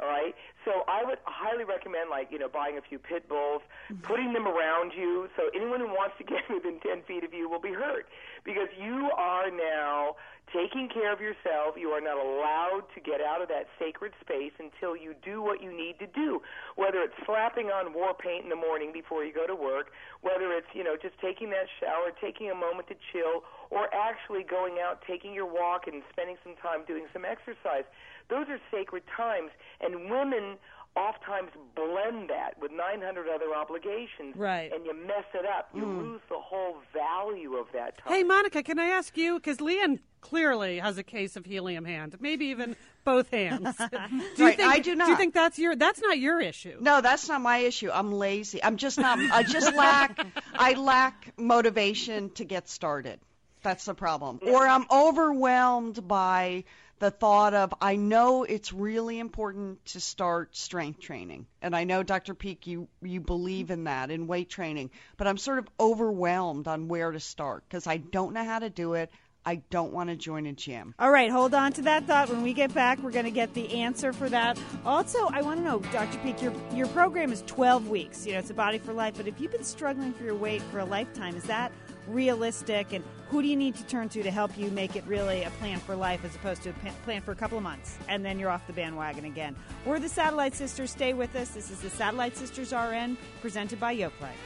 Speaker 7: all right. So I would highly recommend, like you know, buying a few pit bulls, putting them around you, so anyone who wants to get within ten feet of you will be hurt, because you are now taking care of yourself. You are not allowed to get out of that sacred space until you do what you need to do. Whether it's slapping on war paint in the morning before you go to work, whether it's, you know, just taking that shower, taking a moment to chill, or actually going out, taking your walk and spending some time doing some exercise. Those are sacred times and women oftentimes blend that with 900 other obligations
Speaker 6: Right.
Speaker 7: and you mess it up. You hmm. lose the whole value of that time.
Speaker 1: Hey, Monica, can I ask you? Because Lian clearly has a case of helium hand, maybe even both hands. do you
Speaker 3: Right,
Speaker 1: think,
Speaker 3: I do not
Speaker 1: Do you think that's your? That's not your issue.
Speaker 3: No, that's not my issue. I'm lazy. I'm just not. I just lack. I lack motivation to get started. That's the problem. Or I'm overwhelmed by the thought of I know it's really important to start strength training, and I know Dr. Peeke, you you believe in that in weight training, but I'm sort of overwhelmed on where to start because I don't know how to do it. I don't want to join a gym.
Speaker 6: All right, hold on to that thought. When we get back, we're going to get the answer for that. Also, I want to know, Dr. Peeke, your your program is 12 weeks. You know, it's a body for life. But if you've been struggling for your weight for a lifetime, is that realistic? And who do you need to turn to to help you make it really a plan for life as opposed to a plan for a couple of months and then you're off the bandwagon again? We're the Satellite Sisters. Stay with us. This is the Satellite Sisters RN presented by Yoplait.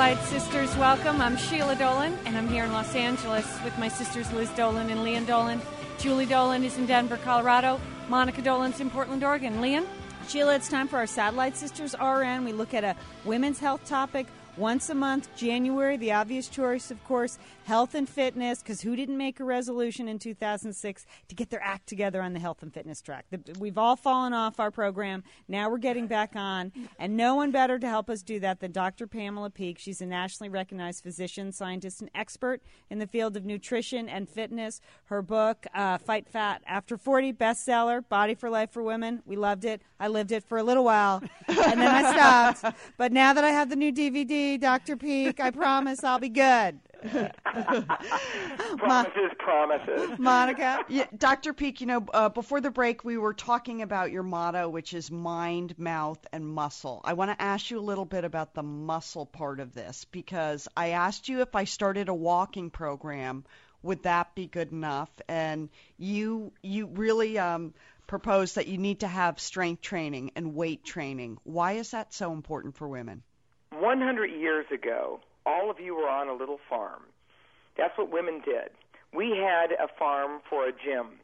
Speaker 2: Sisters. Welcome. I'm Sheila Dolan, and I'm here in Los Angeles with my sisters Liz Dolan and Lian Dolan. Julie Dolan is in Denver, Colorado. Monica Dolan's in Portland, Oregon. Lian?
Speaker 6: Sheila, it's time for our Satellite Sisters RN. We look at a women's health topic once a month. January, the obvious choice, of course, health and fitness, because who didn't make a resolution in 2006 to get their act together on the health and fitness track? The- We've all fallen off our program. Now we're getting back on, and no one better to help us do that than Dr. Pamela Peeke. She's a nationally recognized physician, scientist, and expert in the field of nutrition and fitness. Her book, uh, Fight Fat After 40, bestseller, Body for Life for Women. We loved it. I lived it for a little while, and then I stopped. But now that I have the new DVD, Dr. Peeke, I promise I'll be good.
Speaker 7: promises, promises.
Speaker 3: Monica, yeah, Dr. Peeke, you know, uh, before the break, we were talking about your motto, which is mind, mouth, and muscle. I want to ask you a little bit about the muscle part of this because I asked you if I started a walking program, would that be good enough? And you, you really um, proposed that you need to have strength training and weight training. Why is that so important for women?
Speaker 7: 100 years ago, all of you were on a little farm. That's what women did. We had a farm for a gym,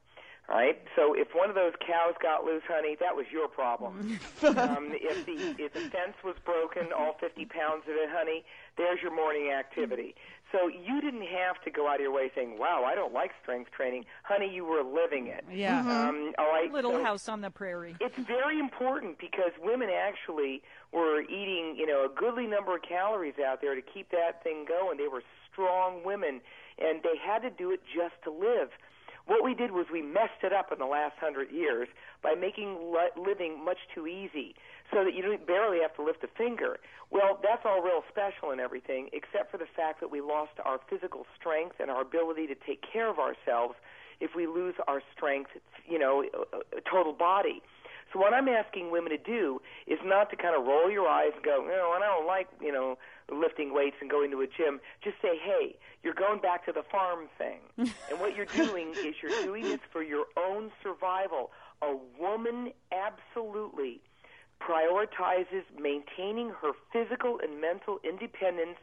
Speaker 7: right? So if one of those cows got loose, honey, that was your problem. um, if the if the fence was broken, all 50 pounds of it, honey, there's your morning activity. So you didn't have to go out of your way saying, "Wow, I don't like strength training," honey. You were living it.
Speaker 5: Yeah.
Speaker 7: Um, all right.
Speaker 5: Little
Speaker 7: so-
Speaker 5: house on the prairie.
Speaker 7: it's very important because women actually were eating, you know, a goodly number of calories out there to keep that thing going. They were strong women, and they had to do it just to live. What we did was we messed it up in the last hundred years by making li- living much too easy, so that you barely have to lift a finger. Well, that's all real special and everything, except for the fact that we lost our physical strength and our ability to take care of ourselves if we lose our strength, you know, uh, uh, total body. So what I'm asking women to do is not to kind of roll your eyes and go, no, I don't like, you know, lifting weights and going to a gym. Just say, hey, you're going back to the farm thing. and what you're doing is you're doing this for your own survival. A woman absolutely prioritizes maintaining her physical and mental independence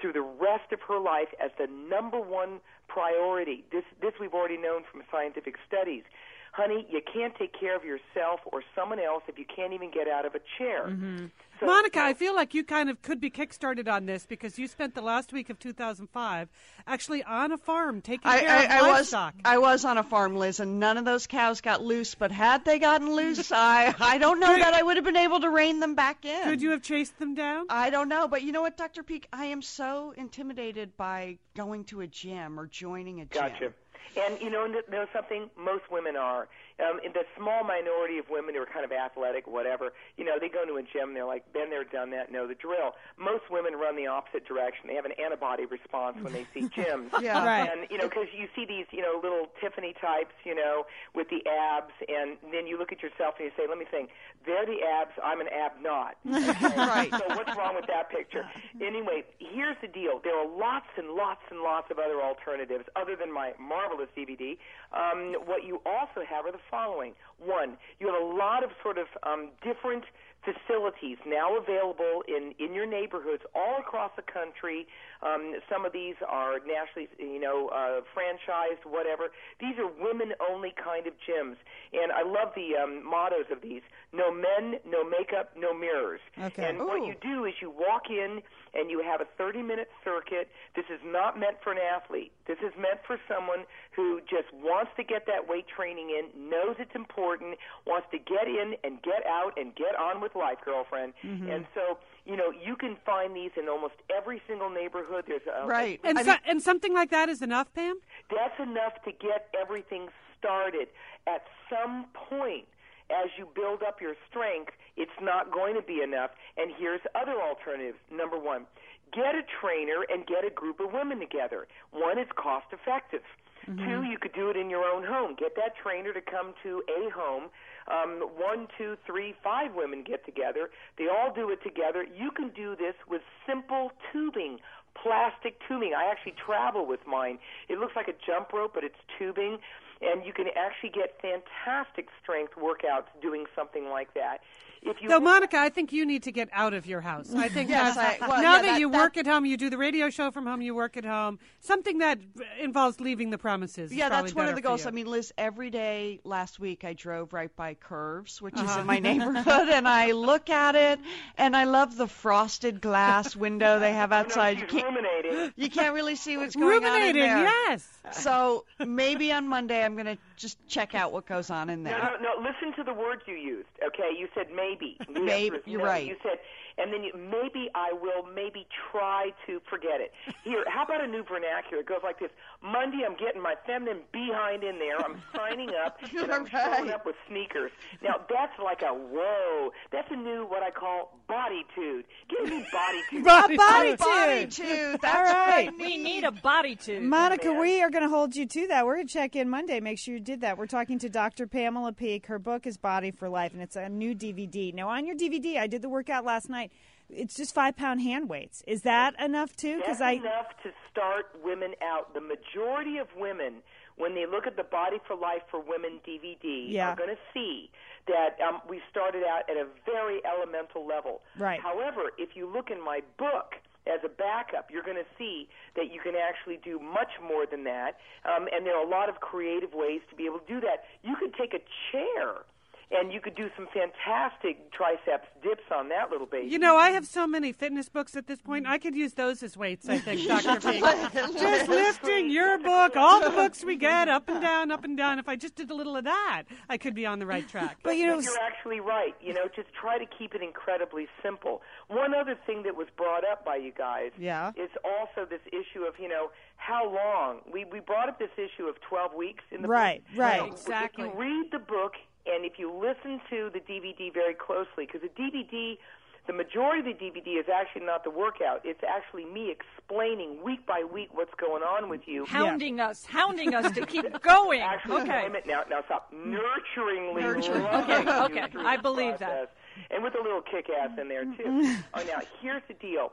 Speaker 7: through the rest of her life as the number one priority. This this we've already known from scientific studies. Honey, you can't take care of yourself or someone else if you can't even get out of a chair. Mm-hmm. So,
Speaker 1: Monica, I feel like you kind of could be kickstarted on this because you spent the last week of 2005 actually on a farm taking
Speaker 3: I,
Speaker 1: care
Speaker 3: I,
Speaker 1: of
Speaker 3: I was
Speaker 1: livestock.
Speaker 3: I was on a farm, Liz, and none of those cows got loose. But had they gotten loose, I I don't know that I would have been able to rein them back in.
Speaker 1: Could you have chased them down?
Speaker 3: I don't know, but you know what, Dr. Peeke, I am so intimidated by going to a gym or joining a gym.
Speaker 7: Gotcha. And you know, know something? Most women are. Um, in the small minority of women who are kind of athletic, whatever, you know, they go into a gym. They're like, been there, done that, know the drill. Most women run the opposite direction. They have an antibody response when they see gyms.
Speaker 3: Yeah.
Speaker 1: Right.
Speaker 7: And you know, because you see these, you know, little Tiffany types, you know, with the abs, and then you look at yourself and you say, "Let me think. They're the abs. I'm an ab not."
Speaker 3: Right.
Speaker 7: So what's wrong with that picture? Anyway, here's the deal. There are lots and lots and lots of other alternatives other than my marvelous DVD. Um, what you also have are the following. One, you have a lot of sort of um, different facilities now available in, in your neighborhoods all across the country. Um, some of these are nationally, you know, uh, franchised, whatever. These are women-only kind of gyms, and I love the um, mottos of these: "No men, no makeup, no mirrors."
Speaker 6: Okay.
Speaker 7: And what you do is you walk in and you have a 30-minute circuit. This is not meant for an athlete. This is meant for someone who just wants to get that weight training in, knows it's important, wants to get in and get out and get on with life, girlfriend.
Speaker 3: Mm-hmm.
Speaker 7: And so, you know, you can find these in almost every single neighborhood. There's a,
Speaker 3: Right.
Speaker 1: and, so,
Speaker 3: mean-
Speaker 1: and something like that is enough, Pam?
Speaker 7: that's enough to get everything started. At some point, as you build up your strength, it's not going to be enough. And here's other alternatives. Number one, get a trainer and get a group of women together. One, it's cost effective. Two, you could do it in your own home. Get that trainer to come to a home. Um, one, two, three, five women get together. They all do it together. You can do this with simple tubing, plastic tubing. I actually travel with mine. It looks like a jump rope, but it's tubing, and you can actually get fantastic strength workouts doing something like that. If you
Speaker 1: So, Monica, I think you need to get out of your house. I think
Speaker 3: Yes, I- well,
Speaker 1: now
Speaker 3: yeah,
Speaker 1: that,
Speaker 3: that-
Speaker 1: you
Speaker 3: that-
Speaker 1: work at home, you do the radio show from home, you work at home, something that involves leaving the premises.
Speaker 3: Yeah,
Speaker 1: probably
Speaker 3: that's one of the goals.
Speaker 1: you.
Speaker 3: I mean, Liz, every day last week I drove right by Curves, which is
Speaker 1: Uh-huh.
Speaker 3: in my neighborhood, and I look at it, and I love the frosted glass window they have
Speaker 7: no,
Speaker 3: outside.
Speaker 7: she's
Speaker 3: You can't, you can't really see what's going on in there.
Speaker 1: yes.
Speaker 3: So maybe on Monday I'm going to just check out what goes on in there.
Speaker 7: no, no. no, Listen to the words you used. Okay, you said maybe. The
Speaker 3: Maybe,
Speaker 7: answer
Speaker 3: you're
Speaker 7: no.
Speaker 3: right.
Speaker 7: You said, and then you, maybe I will maybe try to forget it. Here, how about a new vernacular? It goes like this: Monday, I'm getting my feminine behind in there. I'm signing up, and I'm showing up with sneakers. Now that's like a whoa. That's a new what I call bodytude. Give me bodytude.
Speaker 1: Body
Speaker 6: body
Speaker 1: tube.
Speaker 3: Body
Speaker 6: tube.
Speaker 3: tube. That's
Speaker 6: All
Speaker 3: what
Speaker 5: We
Speaker 3: need.
Speaker 5: need a body tube.
Speaker 6: Monica,
Speaker 7: man.
Speaker 6: we are going to hold you to that. We're going to check in Monday. Make sure you did that. We're talking to Dr. Pamela Peeke. Her book is Body for Life, and it's a new DVD. Now, on your DVD, I did the workout last night. It's just five pound hand weights. Is that enough too?
Speaker 7: That's
Speaker 6: I
Speaker 7: enough to start women out. The majority of women, when they look at the Body for Life for Women DVD,
Speaker 6: Yeah.
Speaker 7: are going to see that um, we started out at a very elemental level.
Speaker 6: Right.
Speaker 7: However, if you look in my book as a backup, you're going to see that you can actually do much more than that. Um, and there are a lot of creative ways to be able to do that. You could take a chair. And you could do some fantastic triceps dips on that little baby.
Speaker 1: You know, I have so many fitness books at this point. I could use those as weights, I think, Dr. Peeke. just lifting your book, all the books we get, up and down, up and down. If I just did a little of that, I could be on the right track.
Speaker 6: but you know,
Speaker 7: But you're actually right. You know, just try to keep it incredibly simple. One other thing that was brought up by you guys
Speaker 6: Yeah.
Speaker 7: is also this issue of, you know, how long. We we brought up this issue of 12 weeks in the
Speaker 6: Right,
Speaker 7: book.
Speaker 6: right.
Speaker 7: Now,
Speaker 5: Exactly.
Speaker 7: If you read the book and if you listen to the DVD very closely, because the DVD, the majority of the DVD is actually not the workout. It's actually me explaining week by week what's going on with you.
Speaker 5: hounding us, hounding us to keep going.
Speaker 7: Actually,
Speaker 5: okay.
Speaker 7: wait a minute. Now, now stop. Nurturingly
Speaker 3: Nurturing.
Speaker 7: loving
Speaker 5: Okay,
Speaker 7: you
Speaker 5: okay.
Speaker 7: through
Speaker 5: I
Speaker 7: the
Speaker 5: believe that.
Speaker 7: process. And with a little kick-ass in there too. oh, now here's the deal.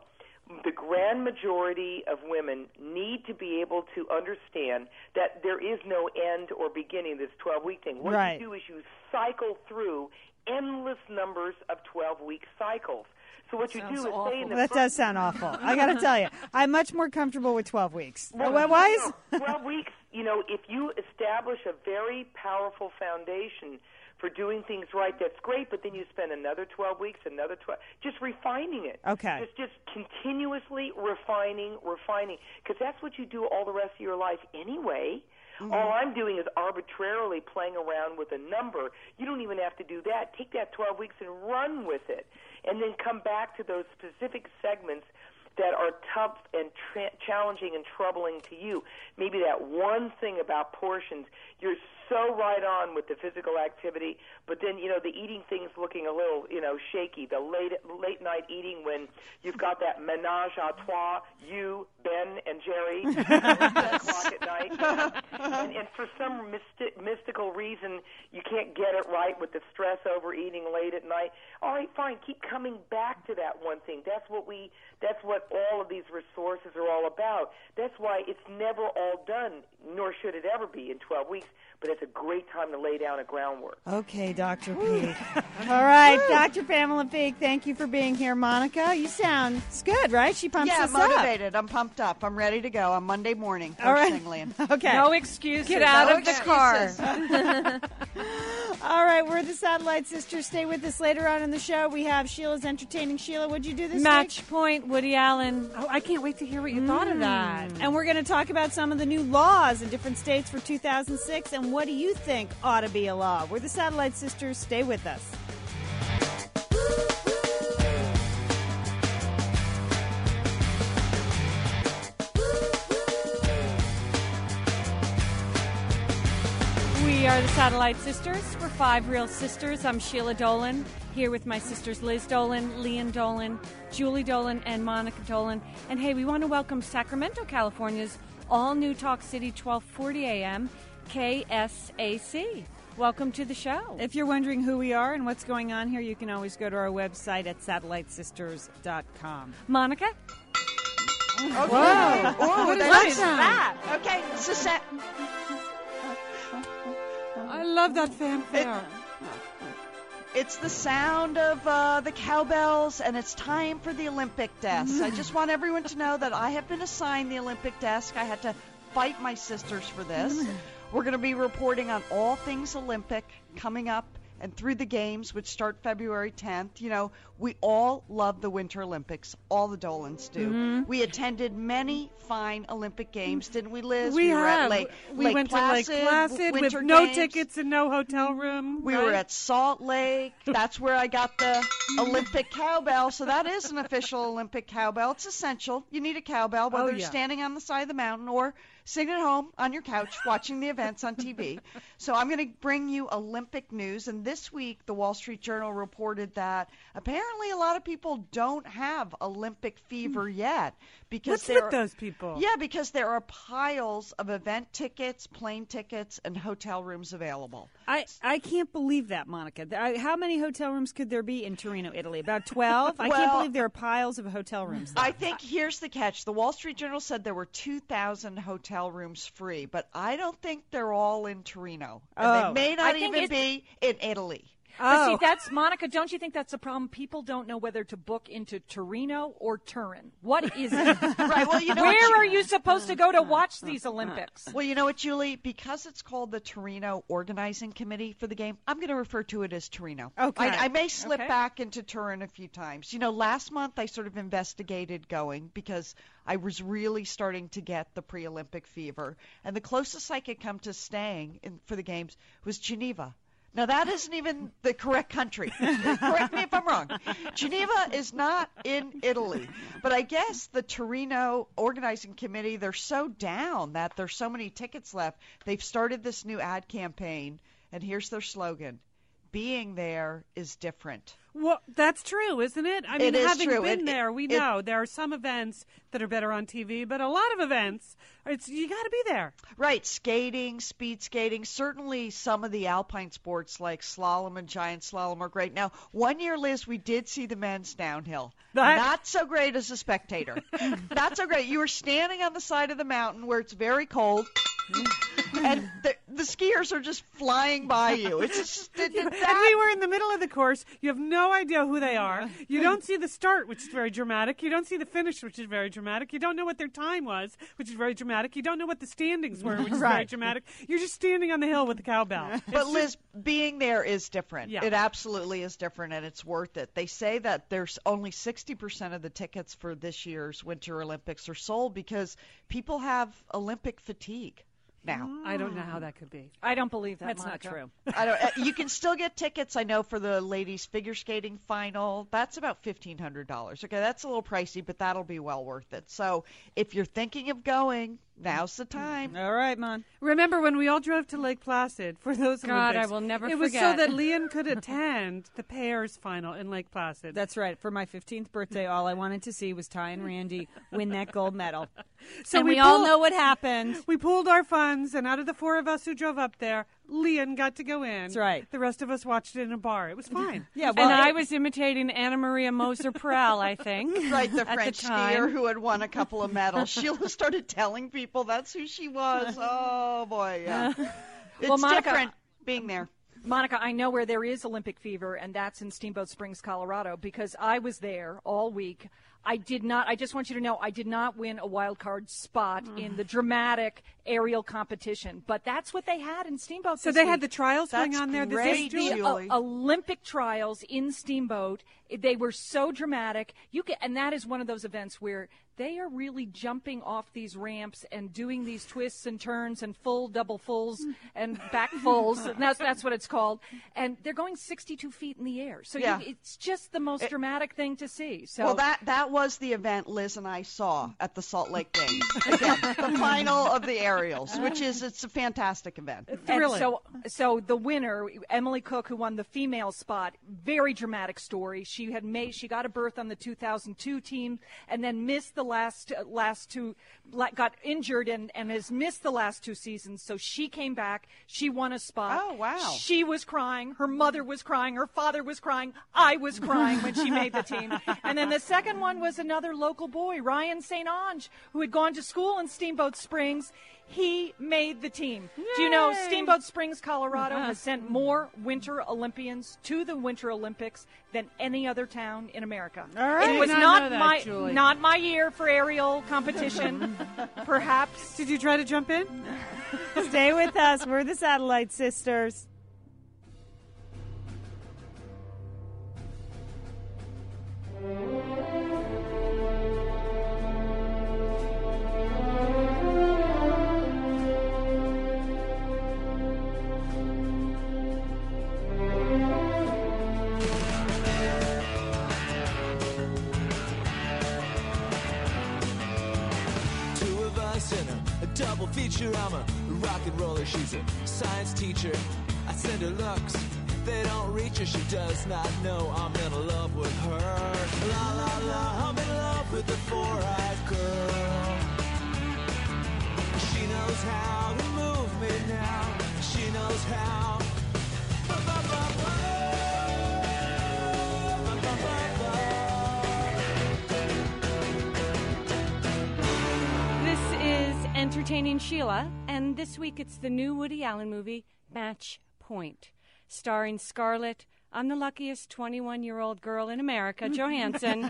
Speaker 7: The grand majority of women need to be able to understand that there is no end or beginning to this 12-week thing. What
Speaker 6: Right.
Speaker 7: you do is you cycle through endless numbers of 12-week cycles. So what you do is
Speaker 5: awful.
Speaker 7: say in the
Speaker 6: that
Speaker 7: first
Speaker 6: does sound awful. I got to tell you, I'm much more comfortable with 12 weeks.
Speaker 7: Well,
Speaker 6: Why- Why is?
Speaker 7: 12 weeks, you know, if you establish a very powerful foundation for doing things right, that's great, but then you spend another 12 weeks, another 12, just refining it.
Speaker 6: Okay.
Speaker 7: Just, just continuously refining, refining, because that's what you do all the rest of your life anyway. Mm-hmm. All I'm doing is arbitrarily playing around with a number. You don't even have to do that. Take that 12 weeks and run with it. And then come back to those specific segments that are tough and tra- challenging and troubling to you. Maybe that one thing about portions, you're so right on with the physical activity, but then you know the eating thing's looking a little you know shaky. The late late night eating when you've got that menage a trois, you, Ben, and Jerry, ten o'clock at night, and, and for some mysti- mystical reason you can't get it right with the stress over eating late at night. All right, fine, keep coming back to that one thing. That's what we. That's what all of these resources are all about. That's why it's never all done, nor should it ever be in 12 weeks. But it's a great time to lay down a groundwork.
Speaker 6: Okay, Dr. Peeke. All right, Dr. Pamela Peeke, thank you for being here. Monica, you sound it's good, right? She pumps up.
Speaker 3: Yeah,
Speaker 6: us up.
Speaker 3: motivated. I'm pumped up. I'm ready to go on Monday morning.
Speaker 6: All right.
Speaker 3: thing, Lian.
Speaker 6: Okay.
Speaker 5: No excuses.
Speaker 2: Get out
Speaker 3: No
Speaker 2: of the car.
Speaker 6: All right, we're the Satellite Sisters. Stay with us later on in the show. We have Sheila's entertaining. Sheila, what'd you do this
Speaker 2: Match
Speaker 6: week?
Speaker 2: point, Woody Allen.
Speaker 1: Oh, I can't wait to hear what you thought of mm. that.
Speaker 6: And we're going to talk about some of the new laws in different states for 2006 and what do you think ought to be a law? We're the Satellite Sisters. Stay with us.
Speaker 2: We are the Satellite Sisters. We're five real sisters. I'm Sheila Dolan, here with my sisters Liz Dolan, Lian Dolan, Julie Dolan, and Monica Dolan. And hey, we want to welcome Sacramento, California's all new Talk City 1240 AM KSAC. Welcome to the show.
Speaker 6: If you're wondering who we are and what's going on here, you can always go to our website at satellitesisters.com.
Speaker 2: Monica?
Speaker 3: Whoa.
Speaker 1: What is that sound?
Speaker 3: Okay, so sa-
Speaker 1: I love that fanfare.
Speaker 3: it's the sound of uh, the cowbells, and it's time for the Olympic desk. I just want everyone to know that I have been assigned the Olympic desk. I had to fight my sisters for this. We're going to be reporting on all things Olympic coming up and through the games, which start February 10th. You know, we all love the Winter Olympics. All the Dolans do.
Speaker 1: Mm-hmm.
Speaker 3: We attended many fine Olympic games, didn't we, Liz?
Speaker 1: We,
Speaker 3: were at
Speaker 1: have.
Speaker 3: Lake,
Speaker 1: we
Speaker 3: Lake
Speaker 1: went
Speaker 3: Placid,
Speaker 1: to Lake Placid with
Speaker 3: Winter
Speaker 1: no
Speaker 3: Games.
Speaker 1: tickets and no hotel room.
Speaker 3: We
Speaker 1: right?
Speaker 3: were at Salt Lake. That's where I got the Olympic cowbell. So that is an official Olympic cowbell. It's essential. You need a cowbell, whether
Speaker 1: Oh,
Speaker 3: you're standing on the side of the mountain or sitting at home on your couch watching the events on TV. So I'm going to bring you Olympic news. And this week, the Wall Street Journal reported that apparently a lot of people don't have Olympic fever yet because
Speaker 1: What's
Speaker 3: there
Speaker 1: with those people?
Speaker 3: yeah, because there are piles of event tickets, plane tickets, and hotel rooms available.
Speaker 6: I, I can't believe that, Monica. I, how many hotel rooms could there be in Torino, Italy? About 12? I can't believe there are piles of hotel rooms. there.
Speaker 3: I think here's the catch. The Wall Street Journal said there were 2,000 hotel rooms free, but I don't think they're all in Torino. And
Speaker 6: Oh.
Speaker 3: they may not even be in Italy.
Speaker 5: But see,
Speaker 6: Oh.
Speaker 5: that's Monica. Don't you think that's a problem? People don't know whether to book into Torino or Turin. What is it?
Speaker 3: Right. Well, you know
Speaker 5: Where are you supposed to go to watch these Olympics?
Speaker 3: Well, you know what, Julie? Because it's called the Torino Organizing Committee for the game, I'm going to refer to it as Torino.
Speaker 6: Okay.
Speaker 3: I, I may slip
Speaker 5: Okay.
Speaker 3: back into Turin a few times. You know, last month I sort of investigated going because I was really starting to get the pre-Olympic fever, and the closest I could come to staying in, for the games was Geneva. Now that isn't even the correct country. Correct me if I'm wrong. Geneva is not in Italy, but I guess the Torino organizing committee they're so down that there's so many tickets left. They've started this new ad campaign, and here's their slogan: "Being there is different."
Speaker 1: Well, that's true, isn't it? I mean,
Speaker 3: It
Speaker 1: having
Speaker 3: true.
Speaker 1: been
Speaker 3: It-
Speaker 1: there, we
Speaker 3: it-
Speaker 1: know there are some events that are better on TV, but a lot of events, it's you got to be there.
Speaker 3: Right, skating, speed skating, certainly some of the alpine sports like slalom and giant slalom are great. Now, one year, Liz, we did see the men's downhill.
Speaker 1: That-
Speaker 3: Not so great as a spectator. Not so great. You were standing on the side of the mountain where it's very cold. and the, the skiers are just flying by you. It's just it, it-
Speaker 1: and
Speaker 3: that-
Speaker 1: we were in the middle of the course. You have no idea who they are. You don't see the start, which is very dramatic. You don't see the finish, which is very dramatic. You don't know what their time was, which is very dramatic. You don't know what the standings were, which is very dramatic. You're just standing on the hill with the cowbell.
Speaker 3: But Liz, being there is different.
Speaker 1: Yeah.
Speaker 3: It absolutely is different, and it's worth it. They say that there's only 60% of the tickets for this year's Winter Olympics are sold because people have Olympic fatigue now.
Speaker 1: I don't know how that could be.
Speaker 5: I don't believe that.
Speaker 6: That's
Speaker 5: Monica.
Speaker 6: not true.
Speaker 3: I don't. uh, You can still get tickets. I know for the ladies figure skating final. That's about fifteen hundred dollars. Okay, that's a little pricey, but that'll be well worth it. So if you're thinking of going, now's the time.
Speaker 6: All right, Mon.
Speaker 1: Remember when we all drove to Lake Placid for those
Speaker 2: God,
Speaker 1: Olympics?
Speaker 2: I will never forget.
Speaker 1: It was so
Speaker 2: forget.
Speaker 1: that Lian could attend the pairs final in Lake Placid.
Speaker 6: That's right. For my 15th birthday, all I wanted to see was Tai and Randy win that gold medal.
Speaker 1: so
Speaker 6: and
Speaker 1: we,
Speaker 6: we, all
Speaker 1: pulled-
Speaker 6: know what happened.
Speaker 1: We pooled our funds, and out of the four of us who drove up there, Lian got to go in.
Speaker 6: That's right.
Speaker 1: The rest of us watched it in a bar. It was fine.
Speaker 6: Yeah, well,
Speaker 2: and I was imitating Annemarie Moser-Pröll, I think.
Speaker 3: Right, the
Speaker 2: at
Speaker 3: French
Speaker 2: the
Speaker 3: skier who had won a couple of medals. Sheila started telling people that's who she was. Oh boy, yeah. It's
Speaker 5: Well, Monica-
Speaker 3: different being there.
Speaker 5: Monica, I know where there is Olympic fever, and that's in Steamboat Springs, Colorado, because I was there all week. I did not, I just want you to know, I did not win a wild card spot mm. in the dramatic aerial competition, but that's what they had in Steamboat.
Speaker 1: So they
Speaker 5: week.
Speaker 1: had the trials going on there this
Speaker 3: great,
Speaker 5: the.
Speaker 3: Uh,
Speaker 5: o- Olympic trials in Steamboat. They were so dramatic. You can, and that is one of those events where they are really jumping off these ramps and doing these twists and turns and full double fulls and back fulls. and that's that's what it's called. And they're going 62 feet in the air. So
Speaker 3: Yeah.
Speaker 5: you, it's just the most dramatic thing to see. So
Speaker 3: Well, that that was the event Liz and I saw at the Salt Lake Games. Again, the final of the aerials, which is it's a fantastic event.
Speaker 1: Thrilling.
Speaker 5: so, so the winner, Emily Cook, who won the female spot, very dramatic story. She had made, she got a berth on the 2002 team, and then missed the last uh, last two, got injured and and has missed the last two seasons. So she came back. She won a spot.
Speaker 3: Oh, wow.
Speaker 5: She was crying. Her mother was crying. Her father was crying. I was crying when she made the team. And then the second one was another local boy, Ryan St. Onge, who had gone to school in Steamboat Springs. He made the team. Yay. Do you know Steamboat Springs, Colorado has sent more Winter Olympians to the Winter Olympics than any other town in America. It was
Speaker 1: not,
Speaker 5: not
Speaker 1: that,
Speaker 5: my
Speaker 1: Julie.
Speaker 5: not my year for aerial competition. perhaps.
Speaker 1: Did you try to jump in?
Speaker 6: Stay with us. We're the Satellite Sisters.
Speaker 8: Double feature. I'm a rock and roller. She's a science teacher. I send her looks. They don't reach her. She does not know I'm in love with her. La la la. I'm in love with the four-eyed girl. She knows how to move me now. She knows how.
Speaker 2: This Entertaining Sheila, and this week it's the new Woody Allen movie, Match Point, starring Scarlett. I'm the luckiest 21 year old girl in America, Johansson,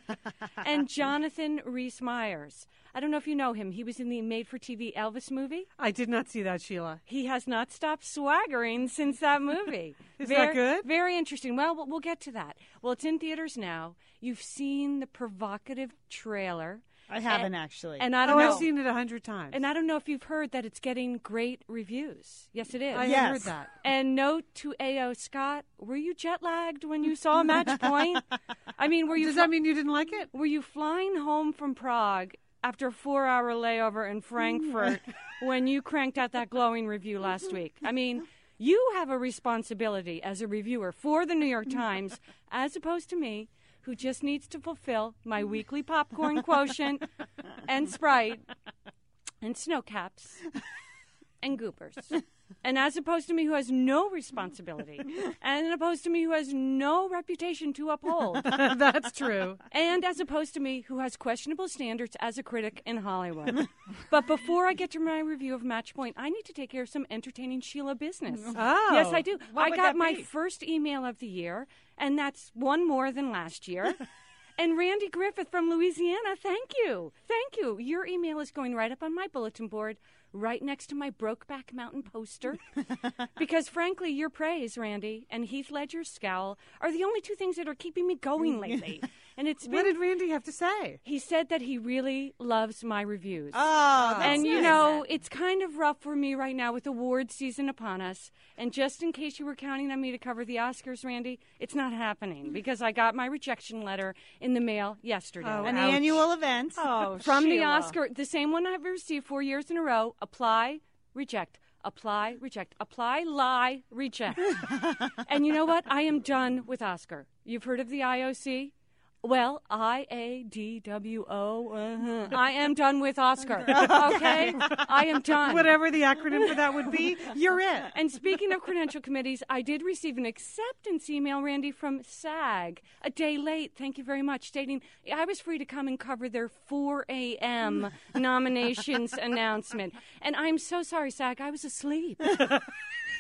Speaker 2: and Jonathan Rhys Meyers. I don't know if you know him. He was in the made for TV Elvis movie.
Speaker 1: I did not see that, Sheila.
Speaker 2: He has not stopped swaggering since that movie.
Speaker 1: Is that good?
Speaker 2: Very interesting. Well, we'll we'll get to that. Well, it's in theaters now. You've seen the provocative trailer.
Speaker 6: I haven't
Speaker 2: And-
Speaker 6: actually.
Speaker 2: And I
Speaker 1: Oh,
Speaker 2: don't know.
Speaker 1: I've seen it a hundred times.
Speaker 2: And I don't know if you've heard that it's getting great reviews. Yes, it is.
Speaker 1: I
Speaker 6: Yes.
Speaker 1: have heard that.
Speaker 2: And note to A.O. Scott, were you jet lagged when you saw Match Point? I mean, were you
Speaker 1: Does
Speaker 2: fl-
Speaker 1: that mean you didn't like it?
Speaker 2: were you flying home from Prague after a four-hour layover in Frankfurt mm. when you cranked out that glowing review last week? I mean, you have a responsibility as a reviewer for the New York Times, as opposed to me, who just needs to fulfill my weekly popcorn quotient and Sprite and Sno-Caps and Goobers. And as opposed to me, who has no responsibility, and opposed to me, who has no reputation to uphold,
Speaker 1: That's true.
Speaker 2: and as opposed to me, who has questionable standards as a critic in Hollywood. but before I get to my review of Match Point, I need to take care of some entertaining Sheila business.
Speaker 1: Oh.
Speaker 2: Yes, I do. I got my first email of the year, and that's one more than last year. and Randy Griffith from Louisiana, thank you. Thank you. Your email is going right up on my bulletin board, right next to my Brokeback Mountain poster. because frankly, your praise, Randy, and Heath Ledger's scowl are the only two things that are keeping me going lately. And it's been
Speaker 1: What did Randy have to say?
Speaker 2: he said that he really loves my reviews.
Speaker 6: oh, that's
Speaker 2: and you know, it's kind of rough for me right now with award season upon us. And just in case you were counting on me to cover the Oscars, Randy, it's not happening because I got my rejection letter in the mail yesterday.
Speaker 1: Oh,
Speaker 6: an
Speaker 1: ouch.
Speaker 6: annual event.
Speaker 5: Oh,
Speaker 2: From the Oscar, the same one I've received four years in a row. Apply, reject. Apply, reject. Apply, lie, reject. and you know what? I am done with Oscar. You've heard of the IOC? Well, I A D W O. uh-huh. I am done with Oscar. Okay? I am done.
Speaker 1: Whatever the acronym for that would be, you're it.
Speaker 2: And speaking of credential committees, I did receive an acceptance email, Randy, from SAG a day late. Thank you very much, stating I was free to come and cover their 4 a.m. nominations announcement. And I'm so sorry, SAG, I was asleep.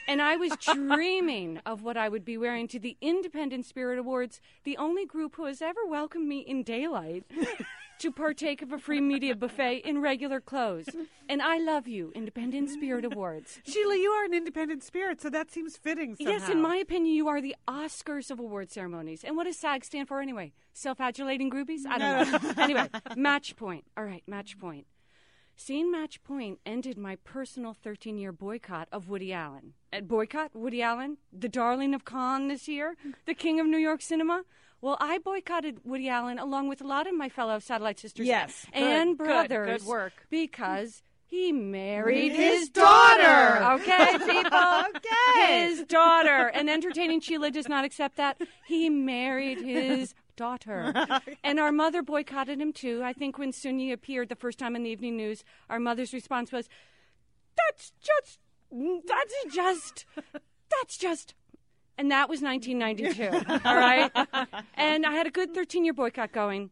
Speaker 2: And I was dreaming of what I would be wearing to the Independent Spirit Awards, the only group who has ever welcomed me in daylight to partake of a free media buffet in regular clothes. And I love you, Independent Spirit Awards.
Speaker 1: Sheila, you are an independent spirit, so that seems fitting. Somehow.
Speaker 2: Yes, in my opinion, you are the Oscars of award ceremonies. And what does SAG stand for anyway? Self adulating groupies? I don't know. anyway, match point. All right, match point. Seeing Match Point ended my personal 13 year boycott of Woody Allen. At boycott? Woody Allen? The darling of Cannes this year? The king of New York cinema? Well, I boycotted Woody Allen along with a lot of my fellow satellite sisters
Speaker 6: Yes,
Speaker 2: and
Speaker 5: good, good,
Speaker 2: brothers.
Speaker 5: good work.
Speaker 2: Because he married
Speaker 6: His
Speaker 2: his,
Speaker 6: daughter.
Speaker 2: Okay, people.
Speaker 6: Okay.
Speaker 2: His daughter. And entertaining Sheila does not accept that. He married his daughter. and our mother boycotted him too. I think when Soon-Yi appeared the first time in the evening news, our mother's response was, That's just, that's just, that's just. And that was 1992. all right? And I had a good 13 year boycott going.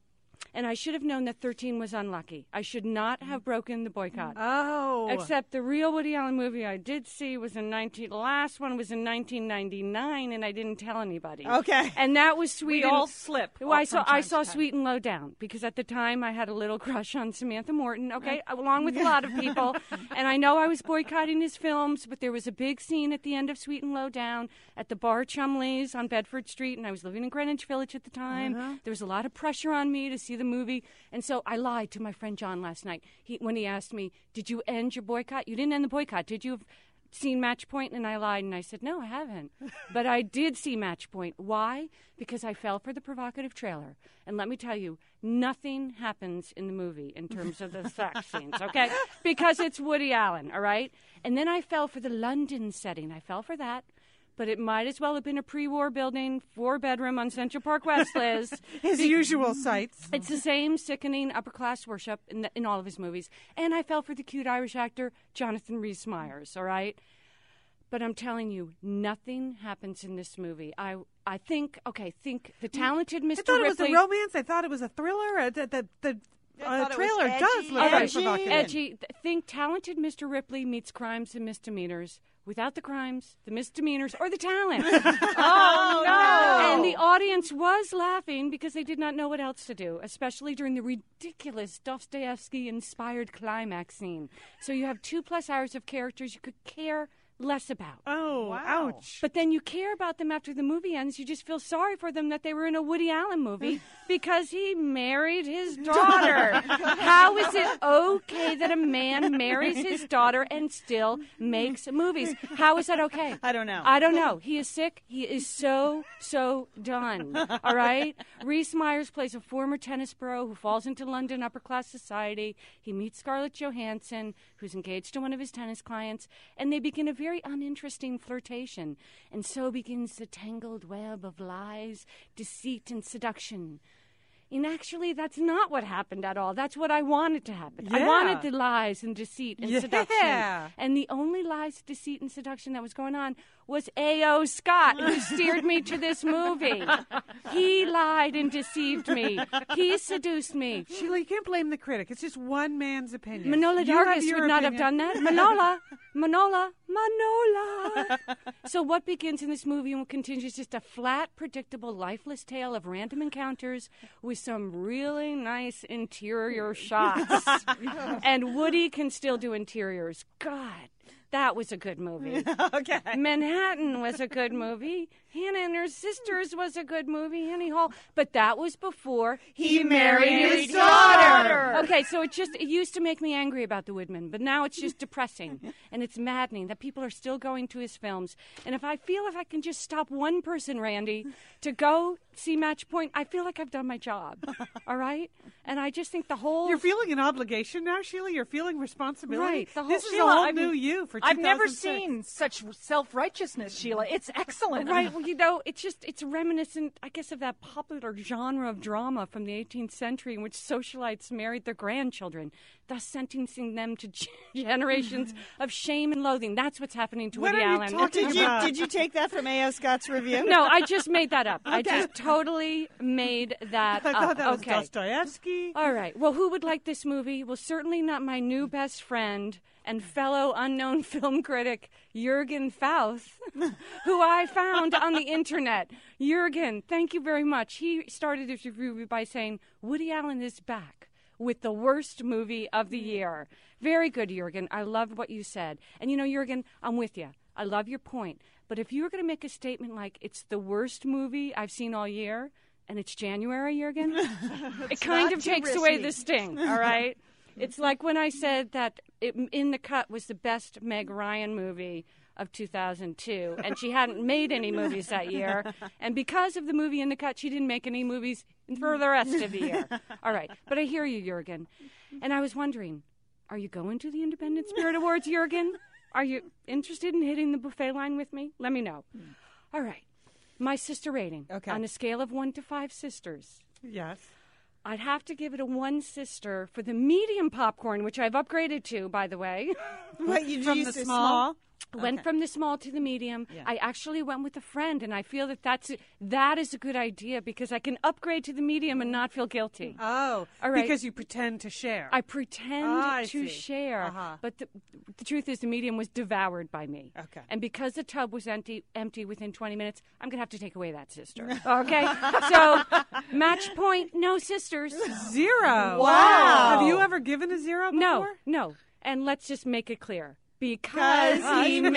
Speaker 2: And I should have known that 13 was unlucky. I should not have broken the boycott.
Speaker 1: Oh.
Speaker 2: Except the real Woody Allen movie I did see was in 19. The last one was in 1999, and I didn't tell anybody.
Speaker 6: Okay.
Speaker 2: And that was Sweet.
Speaker 5: We
Speaker 2: and-
Speaker 5: all slip
Speaker 2: Well, I saw I saw
Speaker 5: time.
Speaker 2: Sweet and Lowdown because at the time I had a little crush on Samantha Morton. Okay, uh, along with a lot of people, and I know I was boycotting his films, but there was a big scene at the end of Sweet and Lowdown at the bar Chumley's on Bedford Street, and I was living in Greenwich Village at the time. Uh-huh. There was a lot of pressure on me to see the movie, and so I lied to my friend John last night. He when he asked me, "Did you end your boycott? You didn't end the boycott, did you?" Seen Match Point, and I lied, and I said no, I haven't. but I did see Match Point. Why? Because I fell for the provocative trailer, and let me tell you, nothing happens in the movie in terms of the sex scenes. Okay, because it's Woody Allen. All right, and then I fell for the London setting. I fell for that. But it might as well have been a pre-war building, four-bedroom on Central Park West, Liz.
Speaker 1: His usual sights.
Speaker 2: It's the same sickening upper class worship in, the, in all of his movies. And I fell for the cute Irish actor Jonathan Rhys Meyers, all right? But I'm telling you, nothing happens in this movie. I I think, okay, think the talented Mr.
Speaker 1: I thought it was a romance. I thought it was a thriller. Uh, the the, the uh,
Speaker 3: thought
Speaker 1: trailer does look
Speaker 2: All
Speaker 1: very
Speaker 2: right,
Speaker 1: provocative.
Speaker 2: edgy. Think talented Mr. Ripley meets crimes and misdemeanors without the crimes, the misdemeanors, or the talent. oh, oh no. And the audience was laughing because they did not know what else to do, especially during the ridiculous Dostoevsky inspired climax scene. So you have two plus hours of characters you could care less about.
Speaker 1: Oh, ouch.
Speaker 2: But then you care about them after the movie ends. You just feel sorry for them that they were in a Woody Allen movie because he married his daughter. How is it okay that a man marries his daughter and still makes movies? How is that okay?
Speaker 6: I don't know.
Speaker 2: I don't know. He is sick. He is so, so done. All right? Rhys Meyers plays a former tennis pro who falls into London upper class society. He meets Scarlett Johansson, who's engaged to one of his tennis clients, and they begin a very uninteresting flirtation. And so begins the tangled web of lies, deceit, and seduction. And actually, that's not what happened at all. That's what I wanted to happen. I wanted the lies and deceit and
Speaker 1: Yeah.
Speaker 2: seduction. And the only lies, deceit, and seduction that was going on was A.O. Scott, who steered me to this movie. He lied and deceived me. He seduced me.
Speaker 1: Sheila, you can't blame the critic. It's just one man's opinion.
Speaker 2: Manohla
Speaker 1: You
Speaker 2: Dargis would not have done that. Manohla, Manohla, Manohla. so what begins in this movie and what continues is just a flat, predictable, lifeless tale of random encounters with some really nice interior shots. and Woody can still do interiors. God, that was a good movie.
Speaker 6: okay.
Speaker 2: Manhattan was a good movie. Hannah and her sisters was a good movie. Annie Hall, but that was before he,
Speaker 6: married
Speaker 2: his
Speaker 6: his
Speaker 2: daughter.
Speaker 6: daughter.
Speaker 2: Okay, so it just it used to make me angry about the Woodman, but now it's just depressing and it's maddening that people are still going to his films. And if I feel if I can just stop one person, Randy, to go see Match Point, I feel like I've done my job. All right, and I just think the whole
Speaker 1: You're feeling an obligation now, Sheila. You're feeling responsibility.
Speaker 2: Right, the whole-
Speaker 1: this is
Speaker 5: Sheila,
Speaker 1: a whole
Speaker 5: I've-
Speaker 1: new you for
Speaker 5: I've never seen such self righteousness, Sheila. It's excellent.
Speaker 2: Right. Well, you know, it's just it's reminiscent, I guess, of that popular genre of drama from the 18th century in which socialites married their grandchildren, thus sentencing them to generations of shame and loathing. That's what's happening to
Speaker 1: What
Speaker 2: Woody
Speaker 1: are you
Speaker 2: Allen.
Speaker 1: talking
Speaker 6: Did you
Speaker 1: about?
Speaker 6: did you take that from A.O. Scott's review?
Speaker 2: no, I just made that up. I just totally made that
Speaker 1: I
Speaker 2: up.
Speaker 1: thought that was
Speaker 2: okay.
Speaker 1: Dostoevsky.
Speaker 2: All right. Well, who would like this movie? Well, certainly not my new best friend and fellow unknown film critic, Jurgen Faust, who I found on the internet. Jurgen, thank you very much. He started his review by saying, Woody Allen is back with the worst movie of the year. Very good, Jurgen. I loved what you said. And you know, Jurgen, I'm with you. I love your point. But if you were going to make a statement like, it's the worst movie I've seen all year, and it's January, Jurgen, it kind of takes away the sting, all right? It's like when I said that it, In the Cut was the best Meg Ryan movie of 2002, and she hadn't made any movies that year. And because of the movie In the Cut, she didn't make any movies for the rest of the year. All right. But I hear you, Jurgen. And I was wondering, are you going to the Independent Spirit Awards, Jurgen? Are you interested in hitting the buffet line with me? Let me know. Hmm. All right. My sister rating.
Speaker 6: Okay.
Speaker 2: On a scale of one to five sisters.
Speaker 1: Yes.
Speaker 2: I'd have to give it a one sister for the medium popcorn, which I've upgraded to, by the way.
Speaker 6: What you
Speaker 1: From the
Speaker 6: to
Speaker 1: small?
Speaker 2: Went from the small to the medium. I actually went with a friend, and I feel that that's that is a good idea because I can upgrade to the medium and not feel guilty.
Speaker 1: Oh,
Speaker 2: All right.
Speaker 1: because you pretend to share.
Speaker 2: I pretend
Speaker 1: Ah, I
Speaker 2: to
Speaker 1: see.
Speaker 2: share,
Speaker 1: Uh-huh.
Speaker 2: but the, the truth is, the medium was devoured by me.
Speaker 1: Okay.
Speaker 2: And because the tub was empty, empty within 20 minutes, I'm gonna have to take away that sister. Okay. so, match point, no sisters.
Speaker 1: zero.
Speaker 6: Wow.
Speaker 1: Have you ever given a zero before?
Speaker 2: No, no. And let's just make it clear. Because he
Speaker 6: he
Speaker 2: married,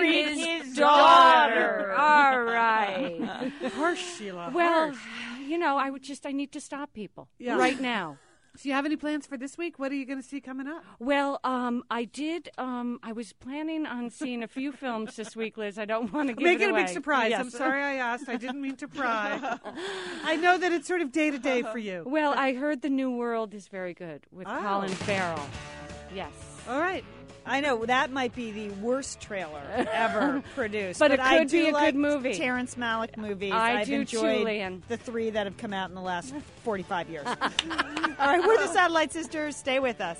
Speaker 6: married
Speaker 2: his,
Speaker 6: his
Speaker 2: daughter.
Speaker 6: daughter.
Speaker 2: All right.
Speaker 1: Harsh, Sheila.
Speaker 2: Well,
Speaker 1: harsh.
Speaker 2: you know, I would just I need to stop people
Speaker 1: Yeah.
Speaker 2: right now.
Speaker 1: So you have any plans for this week? What are you going to see coming up?
Speaker 2: Well, um, I did. Um, I was planning on seeing a few films this week, Liz. I don't want to give
Speaker 1: Make
Speaker 2: it
Speaker 1: it a big surprise.
Speaker 2: Yes.
Speaker 1: I'm sorry I asked. I didn't mean to pry. I know that it's sort of day to day for you.
Speaker 2: Well, I heard The New World is very good with
Speaker 1: Oh.
Speaker 2: Colin Farrell. Yes.
Speaker 1: All right.
Speaker 6: I know that might be the worst trailer ever produced,
Speaker 2: But it
Speaker 6: I
Speaker 2: could be
Speaker 6: do
Speaker 2: a good
Speaker 6: like
Speaker 2: movie.
Speaker 6: Terrence Malick movies.
Speaker 2: I
Speaker 6: have
Speaker 2: do
Speaker 6: enjoyed
Speaker 2: too, Lian.
Speaker 6: the three that have come out in the last 45 years. All right, we're the Satellite Sisters. Stay with us.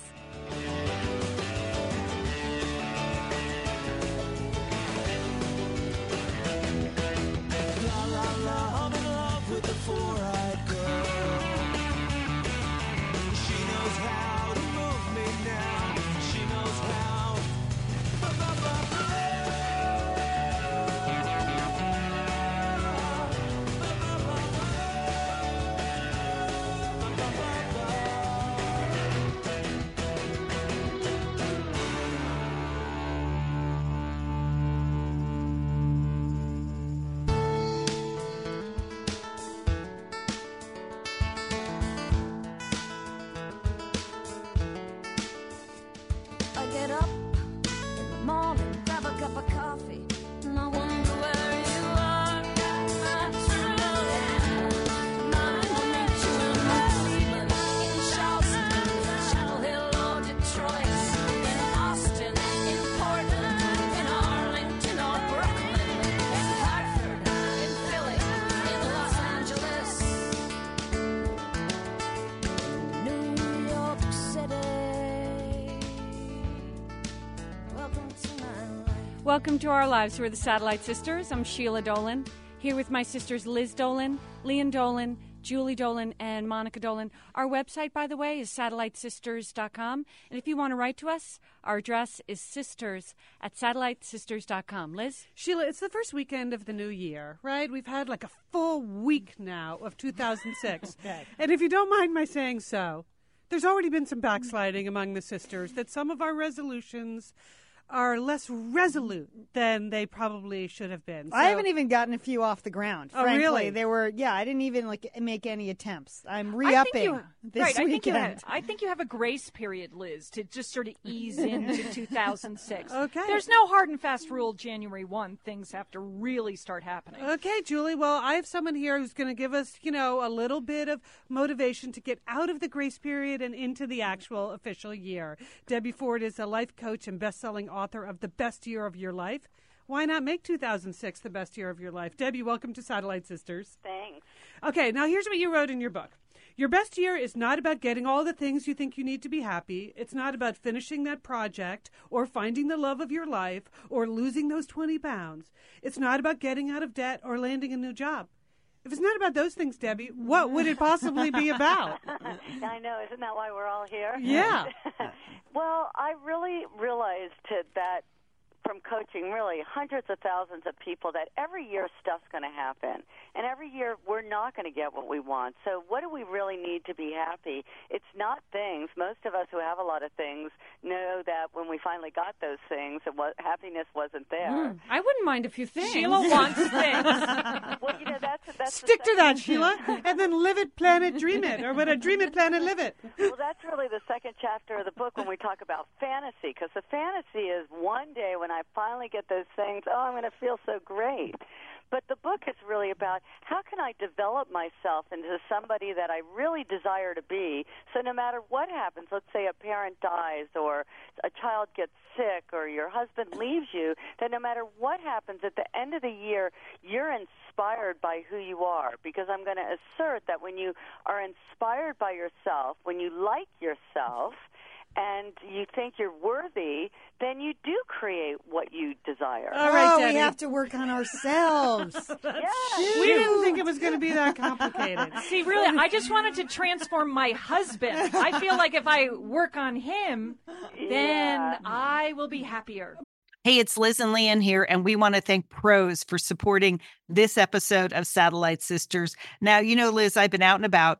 Speaker 9: Welcome to
Speaker 2: our lives. We're the Satellite Sisters. I'm Sheila Dolan, here with my sisters Liz Dolan, Lian Dolan, Julie Dolan, and Monica Dolan. Our website, by the way, is satellitesisters.com. And if you want to write to us, our address is sisters at satellitesisters.com. Liz?
Speaker 1: Sheila, it's the first weekend of the new year, right? We've had like a full week now of 2006. And if you don't mind my saying so, there's already been some backsliding among the sisters that some of our resolutions are less resolute than they probably should have been.
Speaker 6: I haven't even gotten a few off the ground.
Speaker 1: Oh,
Speaker 6: frankly.
Speaker 1: really?
Speaker 6: They were, yeah. I didn't even like make any attempts. I'm
Speaker 5: I
Speaker 6: re-upping
Speaker 5: you,
Speaker 6: this
Speaker 5: right, I think you,
Speaker 6: weekend.
Speaker 5: have, I think you have a grace period, Liz, to just sort of ease into 2006.
Speaker 1: Okay.
Speaker 5: There's no hard and fast rule January 1. Things have to really start happening.
Speaker 1: Okay, Julie. Well, I have someone here who's going to give us, you know, a little bit of motivation to get out of the grace period and into the actual official year. Debbie Ford is a life coach and best-selling author of The Best Year of Your Life. Why not make 2006 the best year of your life? Debbie, welcome to Satellite Sisters.
Speaker 10: Thanks.
Speaker 1: Okay, now here's what you wrote in your book. Your best year is not about getting all the things you think you need to be happy. It's not about finishing that project or finding the love of your life or losing those 20 pounds. It's not about getting out of debt or landing a new job. If it's not about those things, Debbie, what would it possibly be about?
Speaker 10: I know, isn't that why we're all here?
Speaker 1: Yeah.
Speaker 10: well, I really realized that from coaching really hundreds of thousands of people that every year stuff's going to happen. And every year we're not going to get what we want. So what do we really need to be happy? It's not things. Most of us who have a lot of things know that when we finally got those things, it was, happiness wasn't there. Hmm.
Speaker 2: I wouldn't mind a few things.
Speaker 5: Sheila wants things.
Speaker 10: Well, you know, that's, that's
Speaker 1: Stick to that, Sheila, and then live it, plan it, dream it, or what a dream it, plan it, live it.
Speaker 10: well, that's really the second chapter of the book when we talk about fantasy, because the fantasy is one day when I finally get those things, oh, I'm going to feel so great. But the book is really about how can I develop myself into somebody that I really desire to be. So no matter what happens, let's say a parent dies or a child gets sick or your husband leaves you, that no matter what happens at the end of the year, you're inspired by who you are. Because I'm going to assert that when you are inspired by yourself, when you like yourself, and you think you're worthy, then you do create what you desire.
Speaker 1: All right,
Speaker 11: oh, we have to work on ourselves.
Speaker 1: We didn't think it was going to be that complicated.
Speaker 5: See, really, I just wanted to transform my husband. I feel like if I work on him, then
Speaker 10: Yeah.
Speaker 5: I will be happier.
Speaker 6: Hey, it's Liz and Lian here, and we want to thank Prose for supporting this episode of Satellite Sisters. Now, you know, Liz, I've been out and about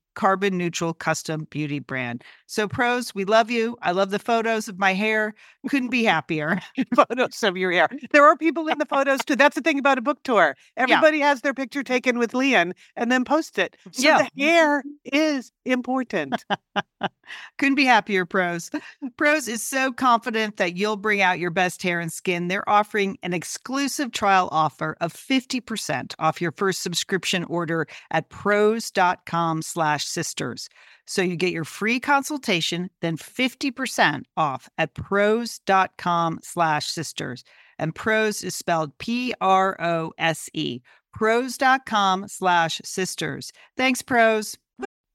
Speaker 6: carbon neutral custom beauty brand. So, Prose, we love you. I love the photos of my hair. Couldn't be happier.
Speaker 12: photos of your hair. There are people in the photos too. That's the thing about a book tour. Everybody has their picture taken with Lian and then post it. So
Speaker 6: Yeah.
Speaker 12: the hair is important.
Speaker 6: Couldn't be happier, Prose. Prose is so confident that you'll bring out your best hair and skin. They're offering an exclusive trial offer of 50% off your first subscription order at prose.com slash sisters. So you get your free consultation, then 50% off at prose.com slash sisters. And Prose is spelled P-R-O-S-E. Prose.com slash sisters. Thanks, Prose.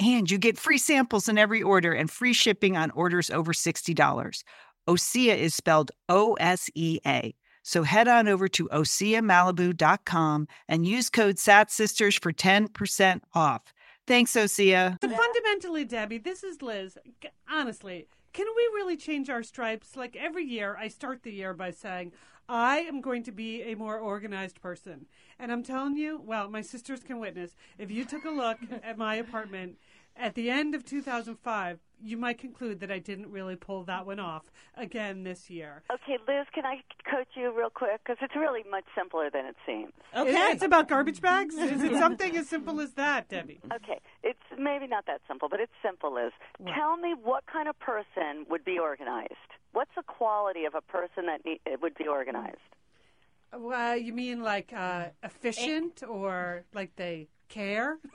Speaker 6: And you get free samples in every order and free shipping on orders over $60. Osea is spelled O S E A. So head on over to OseaMalibu.com and use code SATSisters for 10% off. Thanks, Osea.
Speaker 1: But fundamentally, Debbie, this is Liz. Honestly, can we really change our stripes? Like every year, I start the year by saying, I am going to be a more organized person. And I'm telling you, well, my sisters can witness. If you took a look at my apartment at the end of 2005, you might conclude that I didn't really pull that one off again this year.
Speaker 10: Okay, Liz, can I coach you real quick? Because it's really much simpler than it seems.
Speaker 1: It- It's about garbage bags? Is it something as simple as that, Debbie?
Speaker 10: Okay, it's maybe not that simple, but it's simple, Liz. Tell me what kind of person would be organized. What's the quality of a person that need, would be organized?
Speaker 1: Well, you mean like uh, efficient or like they care?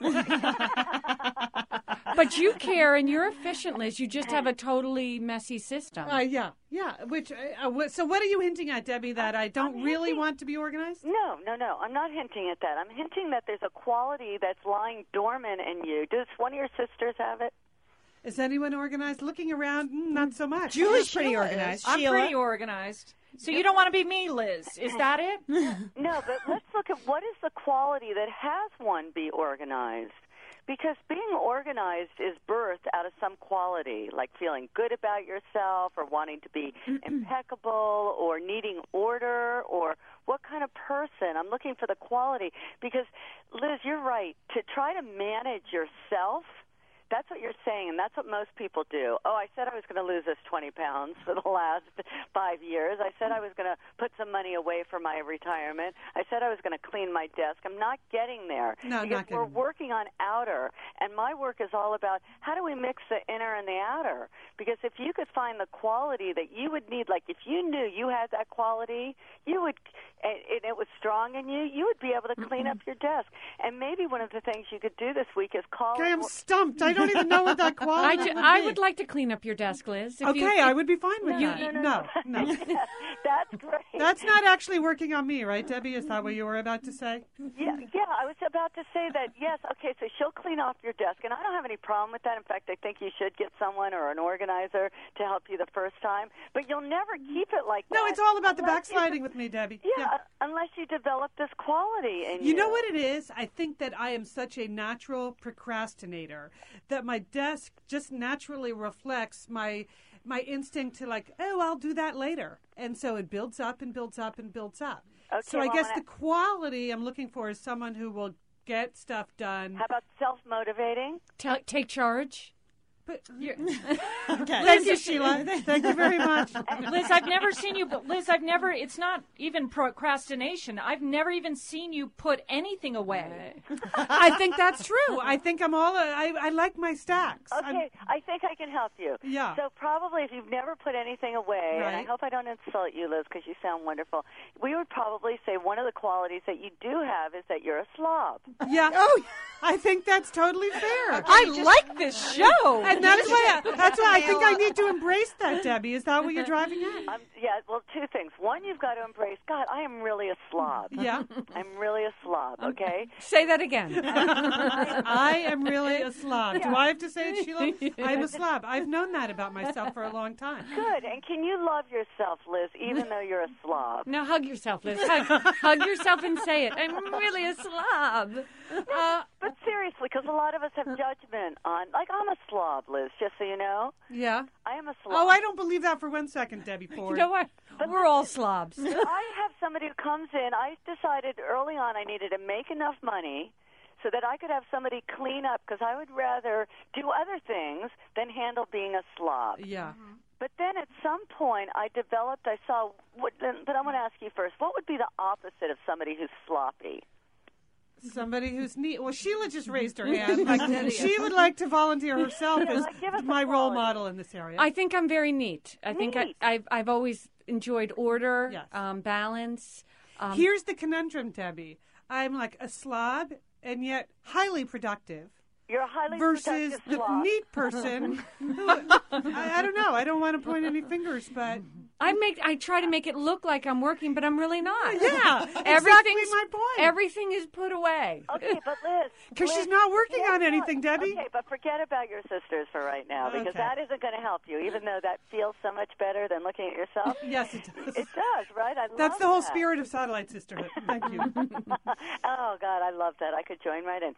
Speaker 2: But you care and you're efficient, Liz. You just have a totally messy system.
Speaker 1: Uh, yeah, yeah. Which uh, uh, so what are you hinting at, Debbie? That I don't really want to be organized?
Speaker 10: No, no, no. I'm not hinting at that. I'm hinting that there's a quality that's lying dormant in you. Does one of your sisters have it?
Speaker 1: Is anyone organized? Looking around, mm, not so much.
Speaker 6: Julie's pretty organized.
Speaker 5: I'm
Speaker 6: Sheila?
Speaker 5: pretty organized. So you don't want to be me, Liz. Is that it?
Speaker 10: No, but let's look at what is the quality that has one be organized. Because being organized is birthed out of some quality, like feeling good about yourself or wanting to be impeccable or needing order or what kind of person. I'm looking for the quality. Because, Liz, you're right. To try to manage yourself, that's what you're saying, and that's what most people do. Oh, I said I was going to lose this 20 pounds for the last five years. I said I was going to put some money away for my retirement. I said I was going to clean my desk. I'm not getting there.
Speaker 1: No,
Speaker 10: because
Speaker 1: not
Speaker 10: we're working on outer, and my work is all about how do we mix the inner and the outer. Because if you could find the quality that you would need, like if you knew you had that quality, you would, and it was strong in you, you would be able to clean up your desk. And maybe one of the things you could do this week is call.
Speaker 1: Okay, I'm stumped. I don't even know what that
Speaker 2: I, ju-
Speaker 1: would
Speaker 2: I would like to clean up your desk, Liz. if
Speaker 1: Okay,
Speaker 2: you,
Speaker 1: I would be fine with
Speaker 2: You-
Speaker 1: that.
Speaker 2: no,
Speaker 1: No, no.
Speaker 10: That's great.
Speaker 1: That's not actually working on me, right, Debbie? Is that what you were about to say?
Speaker 10: Yeah, yeah. I was about to say that. Yes. Okay. So she'll clean off your desk, and I don't have any problem with that. In fact, I think you should get someone or an organizer to help you the first time. But you'll never keep it like that.
Speaker 1: No, it's all about the
Speaker 10: unless you
Speaker 1: backsliding with me, Debbie.
Speaker 10: Yeah, unless you develop this quality in you.
Speaker 1: You know what it is? I think that I am such a natural procrastinator that my desk just naturally reflects my my instinct to like, oh, I'll do that later. And so it builds up and builds up and builds up.
Speaker 10: Okay,
Speaker 1: so I
Speaker 10: well,
Speaker 1: guess
Speaker 10: I'm
Speaker 1: the quality I'm looking for is someone who will get stuff done.
Speaker 10: How about self-motivating?
Speaker 2: Ta- take charge.
Speaker 1: But
Speaker 6: Okay.
Speaker 1: Thank you, Sheila. Thank you very much.
Speaker 5: Liz, I've never seen you, but Liz, I've never, it's not even procrastination. I've never even seen you put anything away.
Speaker 1: I think that's true. I think I'm all. I, I like my stacks. I'm-
Speaker 10: Okay, I think I can help you.
Speaker 1: Yeah.
Speaker 10: So probably if you've never put anything away, and I hope I don't insult you, Liz, because you sound wonderful. We would probably say one of the qualities that you do have is that you're a slob.
Speaker 1: Yeah. Oh, I think that's totally fair.
Speaker 5: I like this show.
Speaker 1: And that's why I, that's why I think I need to embrace that, Debbie. Is that what you're driving at?
Speaker 10: Um, yeah, well, two things. One, you've got to embrace God. I am really a slob.
Speaker 1: Yeah.
Speaker 10: I'm really a slob. Okay.
Speaker 2: Say that again.
Speaker 1: I am really a slob. Do I have to say it, Sheila? I'm a slob. I've known that about myself for a long time.
Speaker 10: Good. And can you love yourself, Liz, even though you're a slob?
Speaker 2: now hug yourself, Liz. Hug, hug yourself and say it. I'm really a slob.
Speaker 1: Uh,
Speaker 10: But seriously, because a lot of us have judgment on, like, I'm a slob, Liz. Just so you know,
Speaker 1: yeah.
Speaker 10: I am a slob.
Speaker 1: Oh, I don't believe that for one second, Debbie Ford.
Speaker 2: You know what? We're all slobs.
Speaker 10: I have somebody who comes in. I decided early on I needed to make enough money so that I could have somebody clean up because I would rather do other things than handle being a slob.
Speaker 1: Yeah. Mm-hmm.
Speaker 10: But then at some point I developed, I saw, what, but I want to ask you first, what would be the opposite of somebody who's sloppy?
Speaker 1: Somebody who's neat. Well, Sheila just raised her hand. Like she would like to volunteer herself as
Speaker 10: like, give us a
Speaker 1: my role model in this area.
Speaker 2: I think I'm very neat. I think I, I've, I've always enjoyed order,
Speaker 1: Yes.
Speaker 2: um, balance. Um,
Speaker 1: Here's the conundrum, Debbie. I'm like a slob and yet highly productive.
Speaker 10: You're a highly
Speaker 1: versus
Speaker 10: productive
Speaker 1: the
Speaker 10: slob.
Speaker 1: neat person. who, I, I don't know. I don't want to point any fingers, but
Speaker 2: I make I try to make it look like I'm working, but I'm really not.
Speaker 1: yeah, exactly my point.
Speaker 2: Everything is put away.
Speaker 10: Okay, but Liz,
Speaker 1: Because she's not working
Speaker 10: forget
Speaker 1: on
Speaker 10: about-
Speaker 1: anything, Debbie.
Speaker 10: Okay, but forget about your sisters for right now because
Speaker 1: Okay.
Speaker 10: that isn't going to help you. Even though that feels so much better than looking at yourself.
Speaker 1: Yes, it does.
Speaker 10: It does, right? I love
Speaker 1: That's
Speaker 10: love
Speaker 1: the whole
Speaker 10: that.
Speaker 1: spirit of satellite sisterhood. Thank you.
Speaker 10: oh God, I love that. I could join right in.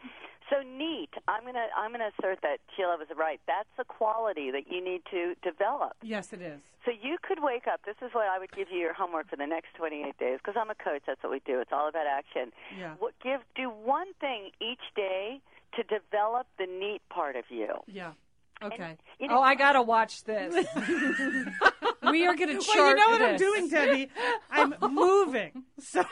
Speaker 10: So neat. I'm gonna I'm gonna assert that Sheila was right. That's the quality that you need to develop.
Speaker 1: yes, it is.
Speaker 10: So you could wake up. This is what I would give you your homework for the next 28 days because I'm a coach. That's what we do. It's all about action.
Speaker 1: Yeah.
Speaker 10: What, give do one thing each day to develop the neat part of you.
Speaker 1: Yeah. Okay.
Speaker 10: You know,
Speaker 5: Oh, I gotta watch this. we are gonna chart
Speaker 1: Well, you know what I'm doing, Debbie? I'm moving. So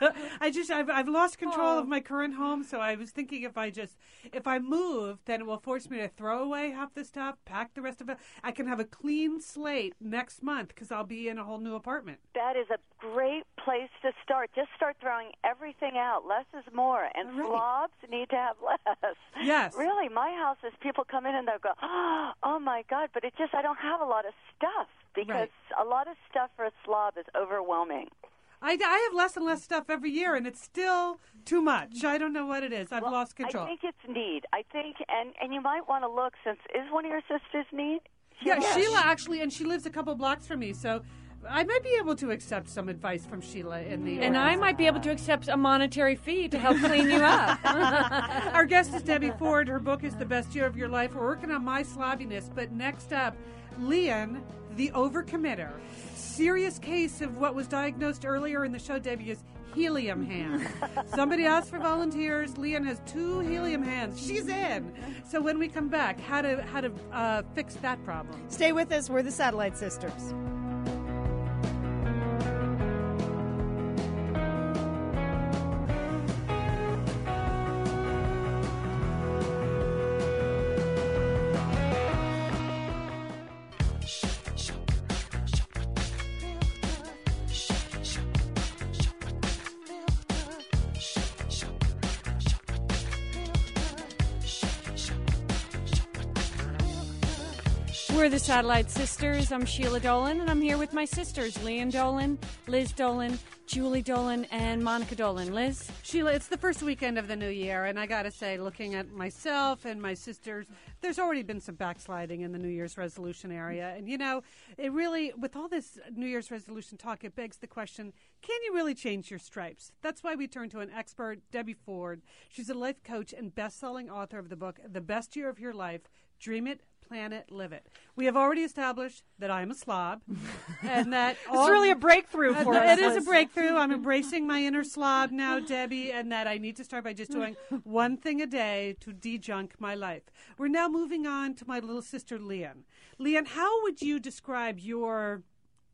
Speaker 1: I just I've, I've lost control
Speaker 5: Oh.
Speaker 1: of my current home. So I was thinking if I just if I move, then it will force me to throw away half the stuff, pack the rest of it. I can have a clean slate next month because I'll be in a whole new apartment.
Speaker 10: that is a great place to start. Just start throwing everything out. Less is more, and
Speaker 1: Right.
Speaker 10: slobs need to have less.
Speaker 1: Yes.
Speaker 10: Really, my house is people come in and they'll go, "Oh my God!" But it just I don't have a lot of stuff because a lot of stuff for a slob is overwhelming.
Speaker 1: I, I have less and less stuff every year, and it's still too much. I don't know what it is. I've lost control.
Speaker 10: I think it's neat. I think, and and you might want to look since is one of your sisters neat?
Speaker 1: yeah, Sheila actually, and she lives a couple blocks from me, so I might be able to accept some advice from Sheila in the.
Speaker 2: And I might be able to accept a monetary fee to help clean you up.
Speaker 1: Our guest is Debbie Ford. Her book is The Best Year of Your Life. We're working on my slobbiness, but next up, Lian, the overcommitter. Serious case of what was diagnosed earlier in the show, Debbie, is helium hand. Somebody asked for volunteers. Lian has two helium hands. She's in. So when we come back, how to how to uh, fix that problem?
Speaker 6: Stay with us. We're the Satellite Sisters.
Speaker 2: The Satellite Sisters. I'm Sheila Dolan, and I'm here with my sisters, Lian Dolan, Liz Dolan, Julie Dolan, and Monica Dolan. Liz?
Speaker 1: Sheila, it's the first weekend of the new year, and I got to say, looking at myself and my sisters, there's already been some backsliding in the New Year's resolution area. And, you know, it really, with all this New Year's resolution talk, it begs the question can you really change your stripes? That's why we turn to an expert, Debbie Ford. She's a life coach and best selling author of the book, The Best Year of Your Life Dream It, Plan It, Live It. We have already established that I'm a slob, and that
Speaker 5: It's really a breakthrough for
Speaker 1: it
Speaker 5: us.
Speaker 1: is a breakthrough. I'm embracing my inner slob now, Debbie, and that I need to start by just doing one thing a day to de-junk my life. We're now moving on to my little sister, Lian. Lian, how would you describe your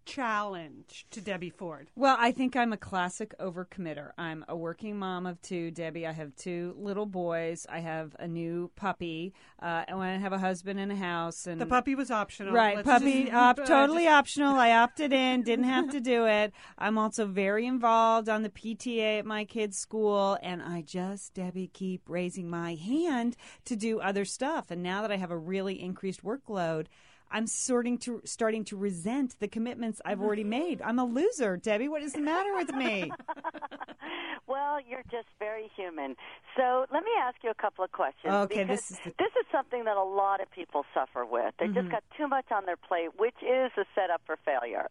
Speaker 1: challenge to Debbie Ford?
Speaker 6: Well, I think I'm a classic overcommitter. I'm a working mom of two, Debbie. I have two little boys. I have a new puppy, uh, and I have a husband and a house. And
Speaker 1: The puppy was optional.
Speaker 6: Right,
Speaker 1: Let's
Speaker 6: puppy,
Speaker 1: just-
Speaker 6: op- totally
Speaker 1: just-
Speaker 6: optional. I opted in, didn't have to do it. I'm also very involved on the PTA at my kids' school, and I just, Debbie, keep raising my hand to do other stuff. And now that I have a really increased workload, I'm sorting to starting to resent the commitments I've already made. I'm a loser, Debbie. What is the matter with me?
Speaker 10: Well, you're just very human. So let me ask you a couple of questions.
Speaker 6: Okay, this is the-
Speaker 10: this is something that a lot of people suffer with. They just
Speaker 6: Mhm.
Speaker 10: got too much on their plate, which is a setup for failure.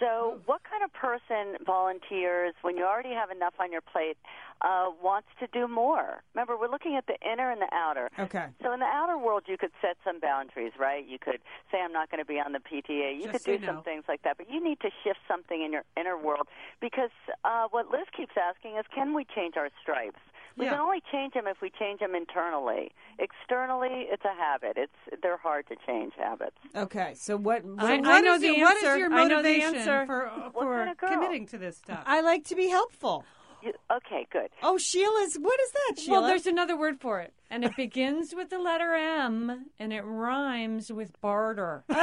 Speaker 10: So, what kind of person volunteers when you already have enough on your plate uh, wants to do more? Remember, we're looking at the inner and the outer.
Speaker 6: Okay.
Speaker 10: So, in the outer world, you could set some boundaries, right? You could say, I'm not going to be on the PTA. You
Speaker 1: Just
Speaker 10: could do
Speaker 1: no.
Speaker 10: some things like that. But you need to shift something in your inner world because uh, what Liz keeps asking is, can we change our stripes? We
Speaker 1: Yeah.
Speaker 10: can only change them if we change them internally. Externally, it's a habit. It's they're hard to change habits.
Speaker 6: Okay, so what?
Speaker 1: So
Speaker 6: what-
Speaker 1: what is your- What is your
Speaker 6: I know the
Speaker 1: motivation
Speaker 6: answer.
Speaker 1: for,
Speaker 10: What
Speaker 1: for
Speaker 10: kind of
Speaker 1: committing to this stuff?
Speaker 6: I like to be helpful.
Speaker 10: You, okay, good.
Speaker 6: Oh, Sheila's. What is that, Sheila?
Speaker 2: Well, there's another word for it, and it begins with the letter M, and it rhymes with barter.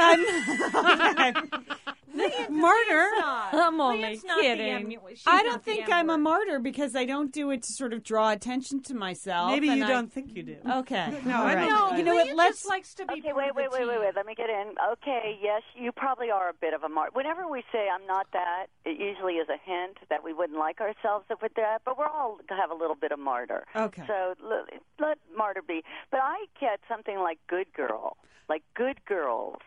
Speaker 1: Martyr.
Speaker 2: I'm only
Speaker 5: Lian's not the
Speaker 2: kidding.
Speaker 6: I don't think I'm a martyr because I don't do it to sort of draw attention to myself.
Speaker 1: Maybe you don't think you do.
Speaker 6: Okay.
Speaker 1: No, I
Speaker 6: right.
Speaker 1: don't.
Speaker 6: You know what?
Speaker 5: Lian
Speaker 6: Let's.
Speaker 5: likes to be
Speaker 10: Okay, wait, wait, wait, wait, wait. Let me get in. Okay, yes, you probably are a bit of a martyr. Whenever we say I'm not that, it usually is a hint that we wouldn't like ourselves if we're that. But we're all have a little bit of martyr.
Speaker 6: Okay.
Speaker 10: So let, let martyr be. But I get something like good girl, like good girls.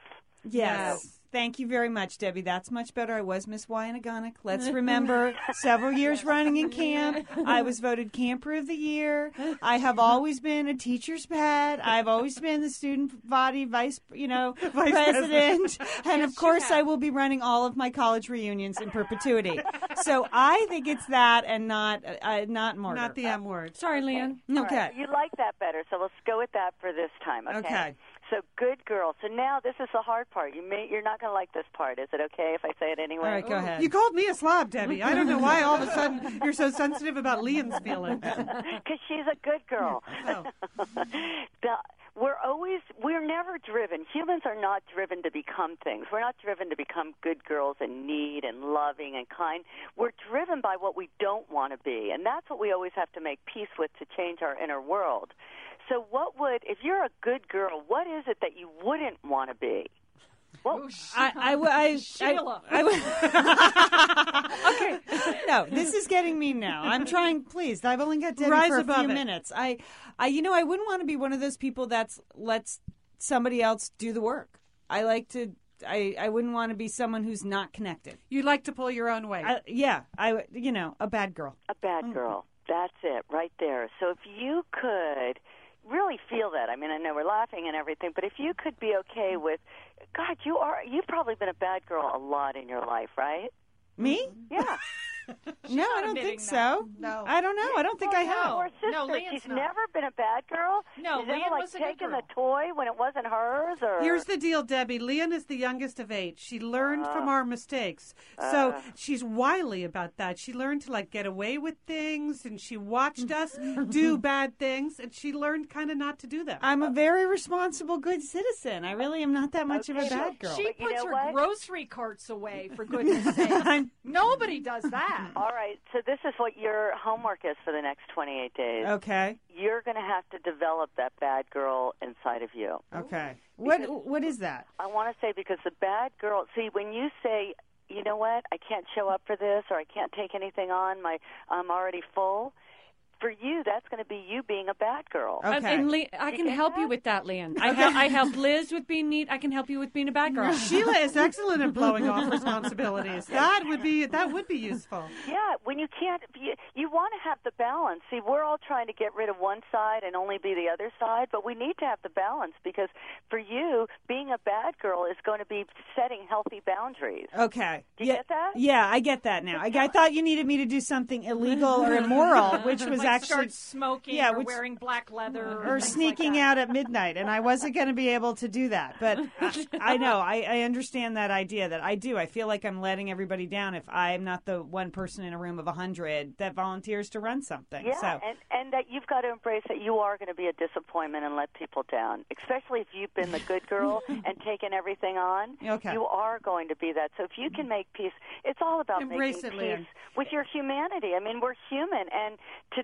Speaker 6: Yes. Thank you very much, Debbie. That's much better. I was Miss Wyonegonic. Let's remember several years running in camp. I was voted camper of the year. I have always been a teacher's pet. I've always been the student body vice, you know,
Speaker 1: Vice
Speaker 6: president. And of course, I will be running all of my college reunions in perpetuity. So I think it's that and not uh, not martyr.
Speaker 1: Not the M word.
Speaker 2: Sorry, Lian.
Speaker 10: All
Speaker 6: Okay.
Speaker 10: right, You like that better, so let's go with that for this time. Okay.
Speaker 6: Okay.
Speaker 10: So good girl. So now this is the hard part. You may you're not going to like this part. Is it okay if I say it anyway?
Speaker 6: All right, go ahead.
Speaker 1: You called me a slob, Debbie. I don't know why all of a sudden you're so sensitive about Lian's feelings.
Speaker 10: Because she's a good girl.
Speaker 1: Oh.
Speaker 10: the, we're always we're never driven. Humans are not driven to become things. We're not driven to become good girls and neat and loving and kind. We're driven by what we don't want to be, and that's what we always have to make peace with to change our inner world. So, what would if you're a good girl? What is it that you wouldn't want to be? Well, oh,
Speaker 6: I, I, w- I,
Speaker 5: Sheila.
Speaker 6: I, okay. No, this is getting me now. I'm trying. Please, I've only got Debbie
Speaker 1: Rise
Speaker 6: for a few
Speaker 1: it.
Speaker 6: minutes. I, I, you know, I wouldn't want to be one of those people that's lets somebody else do the work. I like to. I, I wouldn't want to be someone who's not connected.
Speaker 1: You like to pull your own weight.
Speaker 6: I, yeah, I, you know, a bad girl.
Speaker 10: a bad mm. girl. That's it, right there. So, if you could really feel that, I mean, I know we're laughing and everything, but if you could be okay with, God, you are. You've probably been a bad girl a lot in your life, right?
Speaker 6: Me?
Speaker 10: Yeah.
Speaker 6: no, I don't think
Speaker 5: that.
Speaker 6: so.
Speaker 3: No.
Speaker 6: I don't know. I don't think I have.
Speaker 10: Or sister,
Speaker 5: No, Lian's
Speaker 10: she's
Speaker 5: not.
Speaker 10: never been a bad girl.
Speaker 5: No,
Speaker 10: she's never
Speaker 5: Lian
Speaker 10: like
Speaker 5: was a good
Speaker 10: taken
Speaker 5: girl.
Speaker 10: the toy when it wasn't hers. Or
Speaker 1: Here's the deal, Debbie. Lian is the youngest of eight. She learned from uh, our mistakes. So uh. she's wily about that. She learned to like get away with things and she watched us do bad things and she learned kind of not to do them.
Speaker 6: I'm a very responsible, good citizen. I really am not that much of a bad girl.
Speaker 5: She
Speaker 10: But you
Speaker 5: puts
Speaker 10: know
Speaker 5: her
Speaker 10: what?
Speaker 5: grocery carts away, for goodness sake. Nobody does that. Mm-hmm.
Speaker 10: All right. So this is what your homework is for the next 28 days.
Speaker 6: okay.
Speaker 10: You're going to have to develop that bad girl inside of you.
Speaker 6: Okay. What What is that?
Speaker 10: I want to say because the bad girl. See, when you say, you know what, I can't show up for this, or I can't take anything on, my I'm already full. For you, that's going to be you being a bad girl.
Speaker 6: Okay.
Speaker 2: And, and Le- I can
Speaker 10: get
Speaker 2: help you with that, Lian. I, hel- I helped Liz with being neat. I can help you with being a bad girl.
Speaker 1: Sheila is excellent at blowing off responsibilities. That would be that would be useful.
Speaker 10: Yeah, when you can't, you, you want to have the balance. See, we're all trying to get rid of one side and only be the other side, but we need to have the balance because for you, being a bad girl is going to be setting healthy boundaries.
Speaker 6: Okay.
Speaker 10: Do you
Speaker 6: yeah,
Speaker 10: get that?
Speaker 6: Yeah, I get that now. I, I thought you needed me to do something illegal or immoral, which was
Speaker 5: like
Speaker 6: actually
Speaker 5: start smoking
Speaker 6: yeah,
Speaker 5: or
Speaker 6: which-
Speaker 5: wearing black leather or,
Speaker 6: or sneaking
Speaker 5: like
Speaker 6: out at midnight, and I wasn't going to be able to do that. But I, I know I, I understand that idea that I do. I feel like I'm letting everybody down if I'm not the one person in a room of a hundred that volunteers to run something.
Speaker 10: Yeah,
Speaker 6: so
Speaker 10: and and that you've got to embrace that you are going to be a disappointment and let people down, especially if you've been the good girl and taken everything on.
Speaker 6: Okay.
Speaker 10: You are going to be that. So if you can make peace, it's all about
Speaker 1: Embrace
Speaker 10: making
Speaker 1: it, Lian.
Speaker 10: peace with your humanity. I mean, we're human, and to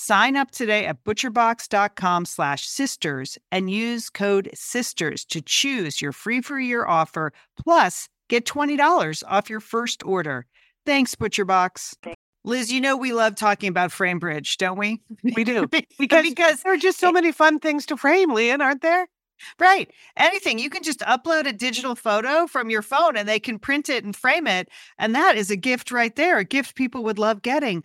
Speaker 13: Sign up today at butcherbox.com slash sisters and use code SISTERS to choose your free for year offer. Plus, get $20 off your first order. Thanks, ButcherBox. Liz, you know we love talking about FrameBridge, don't we?
Speaker 12: We do.
Speaker 13: because,
Speaker 12: Because there are just so many fun things to frame, Lian, aren't there?
Speaker 13: Right. Anything. You can just upload a digital photo from your phone and they can print it and frame it. And that is a gift right there, a gift people would love getting.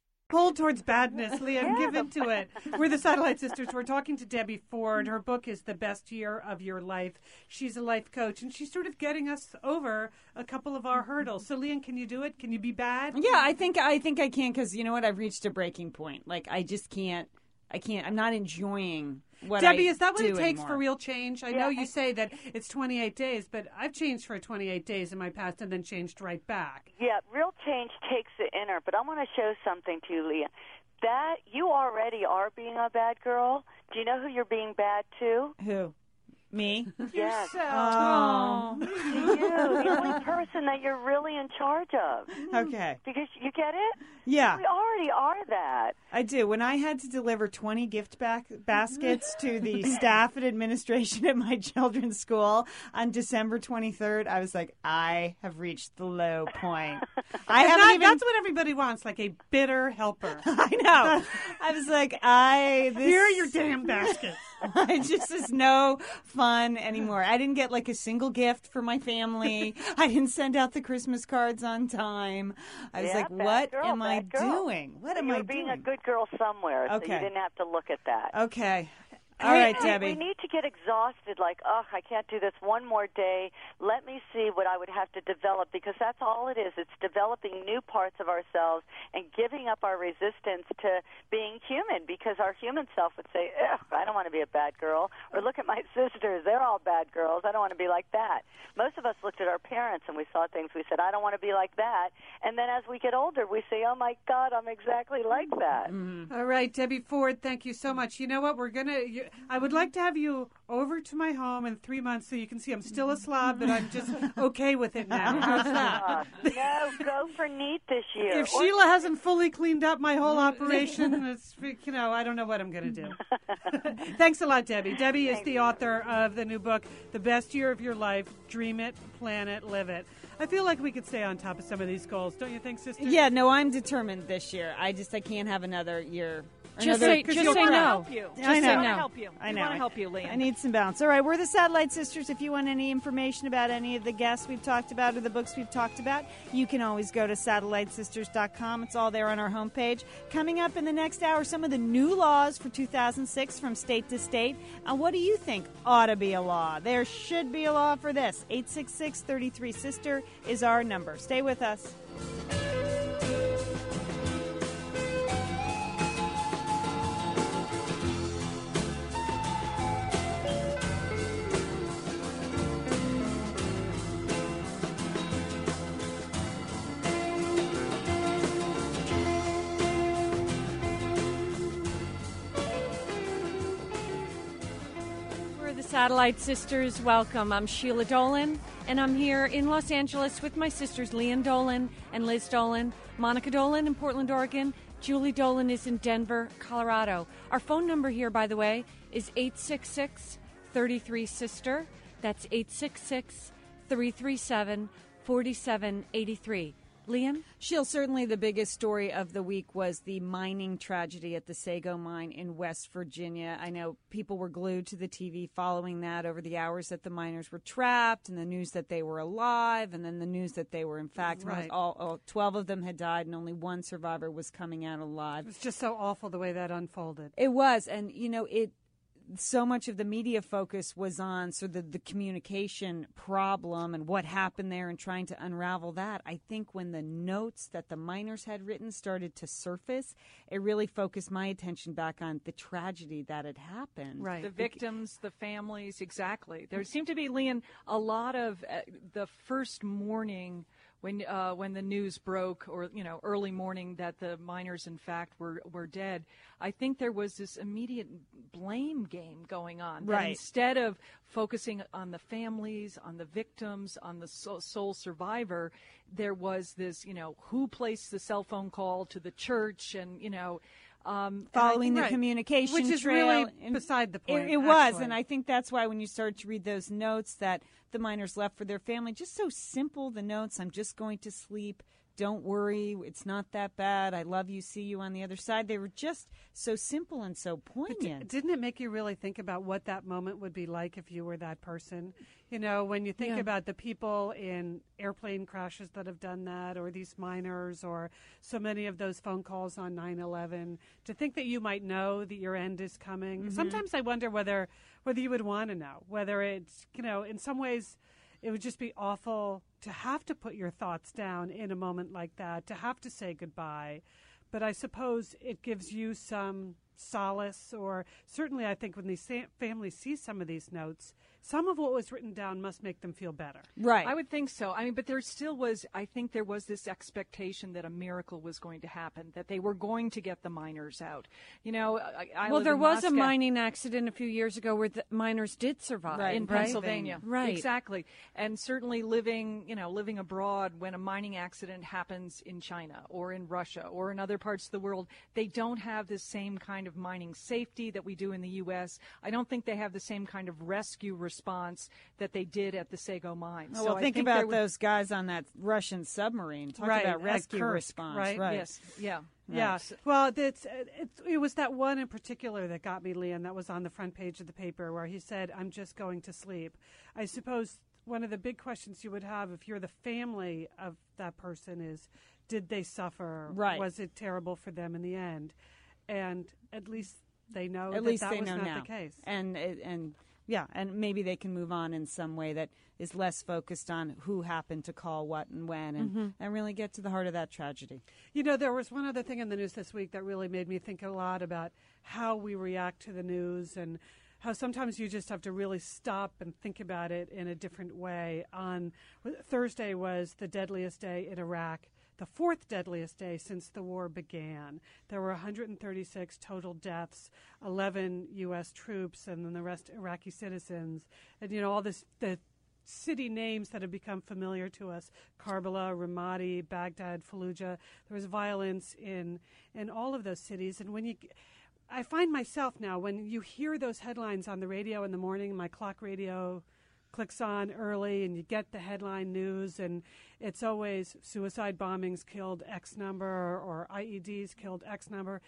Speaker 1: Pulled towards badness, Lian. Give into it. We're the Satellite Sisters. We're talking to Debbie Ford. Her book is The Best Year of Your Life. She's a life coach, and she's sort of getting us over a couple of our hurdles. So, Lian, can you do it? Can you be bad?
Speaker 6: Yeah, I think I think I can because you know what? I've reached a breaking point. Like I just can't. I can't. I'm not enjoying what.
Speaker 1: Debbie,
Speaker 6: I
Speaker 1: is that what it takes
Speaker 6: anymore.
Speaker 1: for real change? I know you say that it's 28 days, but I've changed for 28 days in my past and then changed right back.
Speaker 10: Yeah, real change takes the inner. But I want to show something to you, Lian. That you already are being a bad girl. Do you know who you're being bad to?
Speaker 6: Who? Me?
Speaker 10: Yes.
Speaker 6: Oh.
Speaker 10: you, the only person that you're really in charge of.
Speaker 6: Okay.
Speaker 10: Because you get it?
Speaker 6: Yeah.
Speaker 10: We already are that.
Speaker 6: I do. When I had to deliver 20 gift back baskets to the staff and administration at my children's school on December 23rd, I was like, I have reached the low point. I haven't
Speaker 1: that-
Speaker 6: even.
Speaker 1: That's what everybody wants, like a bitter helper.
Speaker 6: I know. I was like, I. This,
Speaker 1: Here are your damn baskets.
Speaker 6: I just is no fun anymore. I didn't get like a single gift for my family. I didn't send out the Christmas cards on time. I was
Speaker 10: Yeah,
Speaker 6: like, what
Speaker 10: girl,
Speaker 6: am I
Speaker 10: girl.
Speaker 6: doing? What am
Speaker 10: you
Speaker 6: I
Speaker 10: being a good girl somewhere, so you didn't have to look at that.
Speaker 6: Okay. All
Speaker 10: Hey,
Speaker 6: right, Debbie.
Speaker 10: We need to get exhausted, like, oh, I can't do this one more day. Let me see what I would have to develop, because that's all it is. It's developing new parts of ourselves and giving up our resistance to being human, because our human self would say, Ugh, I don't want to be a bad girl. Or look at my sisters. They're all bad girls. I don't want to be like that. Most of us looked at our parents and we saw things. We said, I don't want to be like that. And then as we get older, we say, oh, my God, I'm exactly like that. Mm-hmm.
Speaker 1: All right, Debbie Ford, thank you so much. You know what? We're gonna. You, I would like to have you over to my home in three months so you can see I'm still a slob, but I'm just okay with it now. How's that?
Speaker 10: No, go for neat this year.
Speaker 1: If
Speaker 10: Or-
Speaker 1: Sheila hasn't fully cleaned up my whole operation, it's you know I don't know what I'm going to do. Thanks a lot, Debbie. Debbie is the author of the new book, "The Best Year of Your Life: Dream It, Plan It, Live It." I feel like we could stay on top of some of these goals, don't you think, sister?
Speaker 6: Yeah, no, I'm determined this year. I just I can't have another year.
Speaker 2: Just
Speaker 6: another-
Speaker 2: say- just
Speaker 6: you'll
Speaker 2: say no.
Speaker 5: help you.
Speaker 6: I
Speaker 5: Just say
Speaker 6: know.
Speaker 5: no. help you.
Speaker 6: I know.
Speaker 5: wanna help you, Lian.
Speaker 6: I need some balance. All right, we're the Satellite Sisters. If you want any information about any of the guests we've talked about or the books we've talked about, you can always go to satellitesisters.com. It's all there on our homepage. Coming up in the next hour, some of the new laws for 2006 from state to state. And what do you think ought to be a law? There should be a law for this. 866 33 Sister is our number. Stay with us.
Speaker 2: Satellite Sisters, welcome. I'm Sheila Dolan, and I'm here in Los Angeles with my sisters Lian Dolan and Liz Dolan, Monica Dolan in Portland, Oregon. Julie Dolan is in Denver, Colorado. Our phone number here, by the way, is 866 33 Sister. That's 866 337 4783. Lian?
Speaker 6: Sheil, certainly the biggest story of the week was the mining tragedy at the Sago mine in West Virginia. I know people were glued to the TV following that over the hours that the miners were trapped and the news that they were alive and then the news that they were, in fact,
Speaker 1: Right.
Speaker 6: all, all 12 of them had died and only one survivor was coming out alive.
Speaker 1: It was just so awful the way that unfolded.
Speaker 6: It was, and you know, it. So much of the media focus was on sort of the, the communication problem and what happened there, and trying to unravel that. I think when the notes that the miners had written started to surface, it really focused my attention back on the tragedy that had happened. Right.
Speaker 5: The victims, the families, exactly. There seemed to be, Lian, a lot of uh, the first morning when uh, when the news broke, or you know, early morning that the miners, in fact, were were dead. I think there was this immediate blame game going on.
Speaker 6: Right.
Speaker 5: Instead of focusing on the families, on the victims, on the sole survivor, there was this, you know, who placed the cell phone call to the church, and you know. Um,
Speaker 6: following
Speaker 5: think-
Speaker 6: the
Speaker 5: Right.
Speaker 6: communication
Speaker 1: Which is
Speaker 6: trail.
Speaker 1: really
Speaker 6: and
Speaker 1: beside the
Speaker 6: it-
Speaker 1: point,
Speaker 6: It, was, and I think that's why when you start to read those notes that the miners left for their family, just so simple. The notes: "I'm just going to sleep. Don't worry, it's not that bad. I love you. See you on the other side." They were just so simple and so poignant.
Speaker 1: didn't it make you really think about what that moment would be like if you were that person? You know, when you think
Speaker 6: Yeah.
Speaker 1: about the people in airplane crashes that have done that, or these miners, or so many of those phone calls on 9 11, to think that you might know that your end is coming.
Speaker 6: Mhm.
Speaker 1: Sometimes I wonder whether, whether you would want to know, whether it's, you know, in some ways, it would just be awful to have to put your thoughts down in a moment like that, to have to say goodbye. But I suppose it gives you some solace, or certainly I think when these families see some of these notes, some of what was written down must make them feel better.
Speaker 6: Right.
Speaker 5: I would think so. I mean, but there still was, I think there was this expectation that a miracle was going to happen, that they were going to get the miners out. You know, I, I
Speaker 2: well, there was a mining accident a few years ago where the miners did survive
Speaker 5: in Pennsylvania.
Speaker 2: Right.
Speaker 5: Exactly. And certainly living, you know, living abroad when a mining accident happens in China or in Russia or in other parts of the world, they don't have the same kind of mining safety that we do in the U.S. I don't think they have the same kind of rescue response that they did at the Sago mine.
Speaker 6: Oh,
Speaker 5: so
Speaker 6: well,
Speaker 5: I
Speaker 6: think,
Speaker 5: think there
Speaker 6: about
Speaker 5: was-
Speaker 6: those guys on that Russian submarine. Talk
Speaker 1: Right,
Speaker 6: about rescue
Speaker 1: Kursk,
Speaker 6: response.
Speaker 1: right?
Speaker 6: Right.
Speaker 5: Yes. Yeah.
Speaker 1: Yeah. Well, it's, it's, it was that one in particular that got me, Lian, that was on the front page of the paper where he said, I'm just going to sleep. I suppose one of the big questions you would have if you're the family of that person is, did they suffer?
Speaker 6: Right.
Speaker 1: Was it terrible for them in the end? And at least they know
Speaker 6: At
Speaker 1: that
Speaker 6: least
Speaker 1: that
Speaker 6: they
Speaker 1: was
Speaker 6: know
Speaker 1: not
Speaker 6: now.
Speaker 1: the case.
Speaker 6: And and yeah, and maybe they can move on in some way that is less focused on who happened to call what and when, and
Speaker 1: Mhm.
Speaker 6: and really get to the heart of that tragedy.
Speaker 1: You know, there was one other thing in the news this week that really made me think a lot about how we react to the news and how sometimes you just have to really stop and think about it in a different way. On Thursday was the deadliest day in Iraq, the fourth deadliest day since the war began. There were 136 total deaths, 11 U.S. troops, and then the rest Iraqi citizens. And you know all this the city names that have become familiar to us Karbala, Ramadi, Baghdad, Fallujah. There was violence in, in all of those cities. And when you, I find myself now, when you hear those headlines on the radio in the morning, my clock radio clicks on early and you get the headline news and it's always suicide bombings killed X number or IEDs killed X number.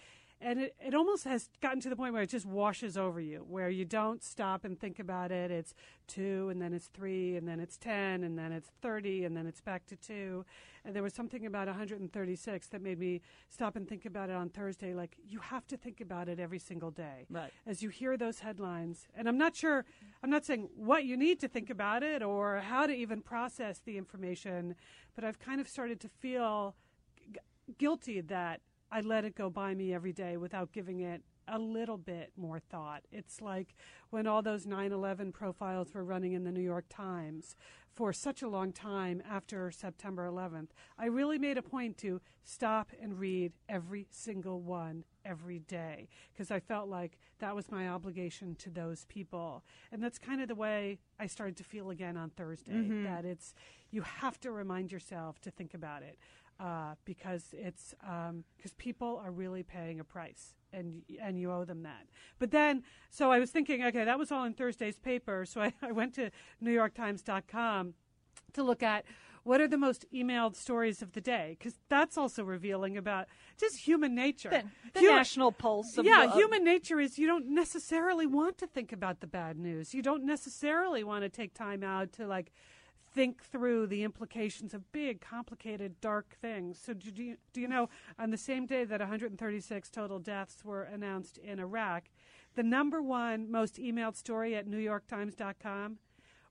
Speaker 1: And it, it almost has gotten to the point where it just washes over you, where you don't stop and think about it. It's two, and then it's three, and then it's 10, and then it's 30, and then it's back to two. And there was something about 136 that made me stop and think about it on Thursday. Like, you have to think about it every single day.
Speaker 6: Right.
Speaker 1: As you hear those headlines. And I'm not sure, I'm not saying what you need to think about it or how to even process the information, but I've kind of started to feel g- guilty that I let it go by me every day without giving it a little bit more thought. It's like when all those 9/11 profiles were running in the New York Times for such a long time after September 11th. I really made a point to stop and read every single one every day because I felt like that was my obligation to those people. And that's kind of the way I started to feel again on Thursday
Speaker 6: Mhm.
Speaker 1: that it's you have to remind yourself to think about it uh, because it's because people are really paying a price and and you owe them that. But then, so I was thinking, okay, that was all in Thursday's paper. So I, I went to NewYorkTimes.com to look at what are the most emailed stories of the day because that's also revealing about just human nature.
Speaker 5: The- the
Speaker 1: Human-
Speaker 5: national pulse of
Speaker 1: yeah,
Speaker 5: the-
Speaker 1: human nature is you don't necessarily want to think about the bad news. You don't necessarily want to take time out to like think through the implications of big, complicated, dark things. So, do you, do you know on the same day that 136 total deaths were announced in Iraq, the number one most emailed story at NewYorkTimes.com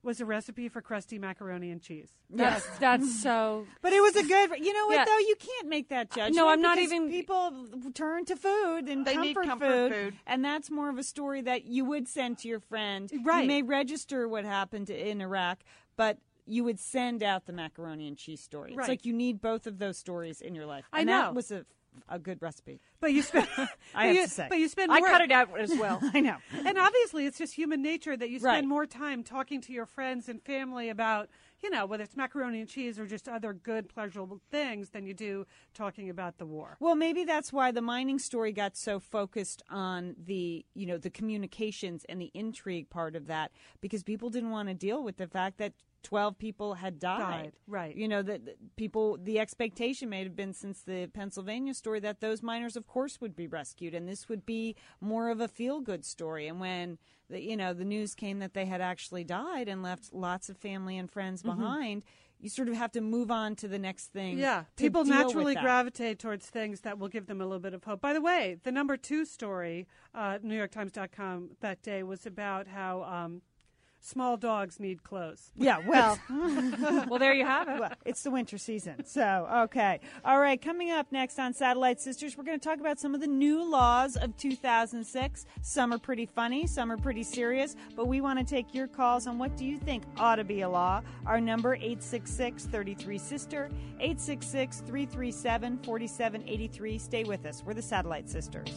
Speaker 1: was a recipe for crusty macaroni and cheese.
Speaker 2: That's that's so.
Speaker 6: But it was a good. You know what
Speaker 2: Yeah.
Speaker 6: though? You can't make that judgment.
Speaker 2: No, I'm not even-
Speaker 6: People turn to food and
Speaker 3: They
Speaker 6: comfort,
Speaker 3: need comfort food.
Speaker 6: and that's more of a story that you would send to your friend.
Speaker 1: Right.
Speaker 6: You may register what happened in Iraq, but you would send out the macaroni and cheese story. It's
Speaker 1: Right.
Speaker 6: like you need both of those stories in your life.
Speaker 1: I know.
Speaker 6: that was a a good recipe.
Speaker 1: But you spend.
Speaker 6: I have
Speaker 1: you,
Speaker 6: to say.
Speaker 1: But you spend.
Speaker 5: I cut it out as well.
Speaker 6: I know.
Speaker 1: and obviously it's just human nature that you spend
Speaker 6: Right.
Speaker 1: more time talking to your friends and family about you know whether it's macaroni and cheese or just other good pleasurable things than you do talking about the war
Speaker 6: Well, maybe that's why the mining story got so focused on the, you know, the communications and the intrigue part of that because people didn't want to deal with the fact that 12 people had died.
Speaker 1: Died, right.
Speaker 6: You know, that people the expectation may have been since the Pennsylvania story that those miners of course would be rescued and this would be more of a feel-good story and when the you know, the news came that they had actually died and left lots of family and friends behind, you sort of have to move on to the next thing.
Speaker 1: yeah people naturally gravitate towards things that will give them a little bit of hope by the way the number two story uh, newyorktimes.com that day was about how um, small dogs need clothes
Speaker 6: Yeah, well,
Speaker 5: well, there you have it.
Speaker 6: well, it's the winter season. So, okay. All right, coming up next on Satellite Sisters, we're going to talk about some of the new laws of 2006. Some are pretty funny, some are pretty serious, but we want to take your calls on what do you think ought to be a law. Our number 866-33-SISTER, 866-337-4783. Stay with us. We're the Satellite Sisters.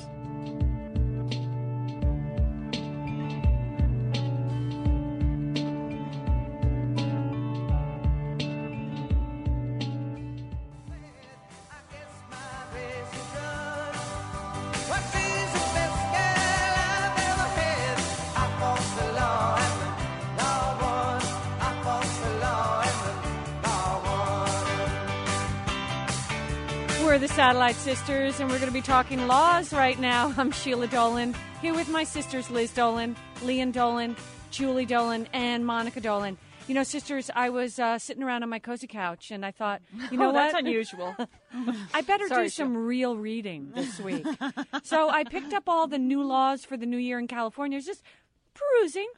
Speaker 2: Satellite Sisters, and we're going to be talking laws right now. I'm Sheila Dolan, here with my sisters Liz Dolan, Lian Dolan, Julie Dolan, and Monica Dolan. You know, sisters, I was uh, sitting around on my cozy couch, and I thought, you know
Speaker 5: oh,
Speaker 2: what?
Speaker 5: That's unusual.
Speaker 2: I better
Speaker 5: Sorry,
Speaker 2: do some real reading this week. so I picked up all the new laws for the new year in California. I was just perusing.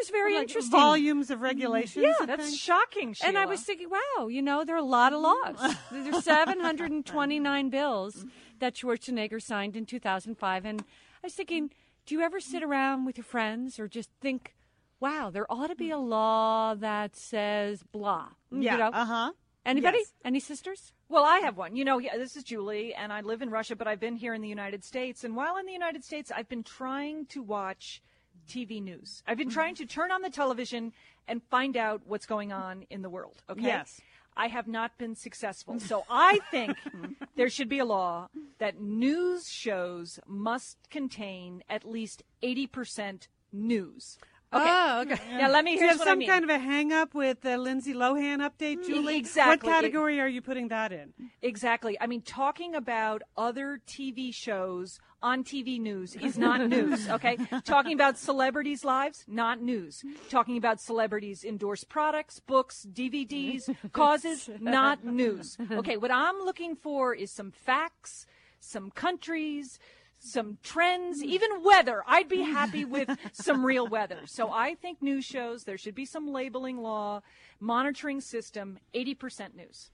Speaker 2: Was very
Speaker 1: Like
Speaker 2: interesting.
Speaker 1: volumes of regulations
Speaker 2: Yeah,
Speaker 5: That's
Speaker 1: things.
Speaker 5: shocking, Sheila.
Speaker 2: and I was thinking, wow, you know, there are a lot of laws. There's 729 bills that Schwarzenegger signed in 2005. And I was thinking, do you ever sit around with your friends or just think, wow, there ought to be a law that says blah?
Speaker 6: Yeah,
Speaker 2: You know?
Speaker 6: uh-huh.
Speaker 2: Anybody?
Speaker 6: Yes.
Speaker 2: Any sisters?
Speaker 5: Well, I have one. You know, yeah, this is Julie, and I live in Russia, but I've been here in the United States. And while in the United States, I've been trying to watch TV news. I've been trying to turn on the television and find out what's going on in the world. Okay.
Speaker 6: Yes.
Speaker 5: I have not been successful. So I think there should be a law that news shows must contain at least 80% news. Okay.
Speaker 1: Oh, okay.
Speaker 5: Now let me
Speaker 1: Do you have
Speaker 5: what
Speaker 1: some
Speaker 5: I mean.
Speaker 1: kind of a hang up with the Lindsay Lohan update, mm, Julie?
Speaker 5: exactly.
Speaker 1: What category are you putting that in?
Speaker 5: Exactly. I mean, talking about other TV shows on TV news is not news, okay? talking about celebrities' lives, not news. Talking about celebrities' endorsed products, books, DVDs, causes, not news. Okay, what I'm looking for is some facts, some countries, some trends, even weather. I'd be happy with some real weather. So I think news shows, there should be some labeling law, monitoring system, 80% news.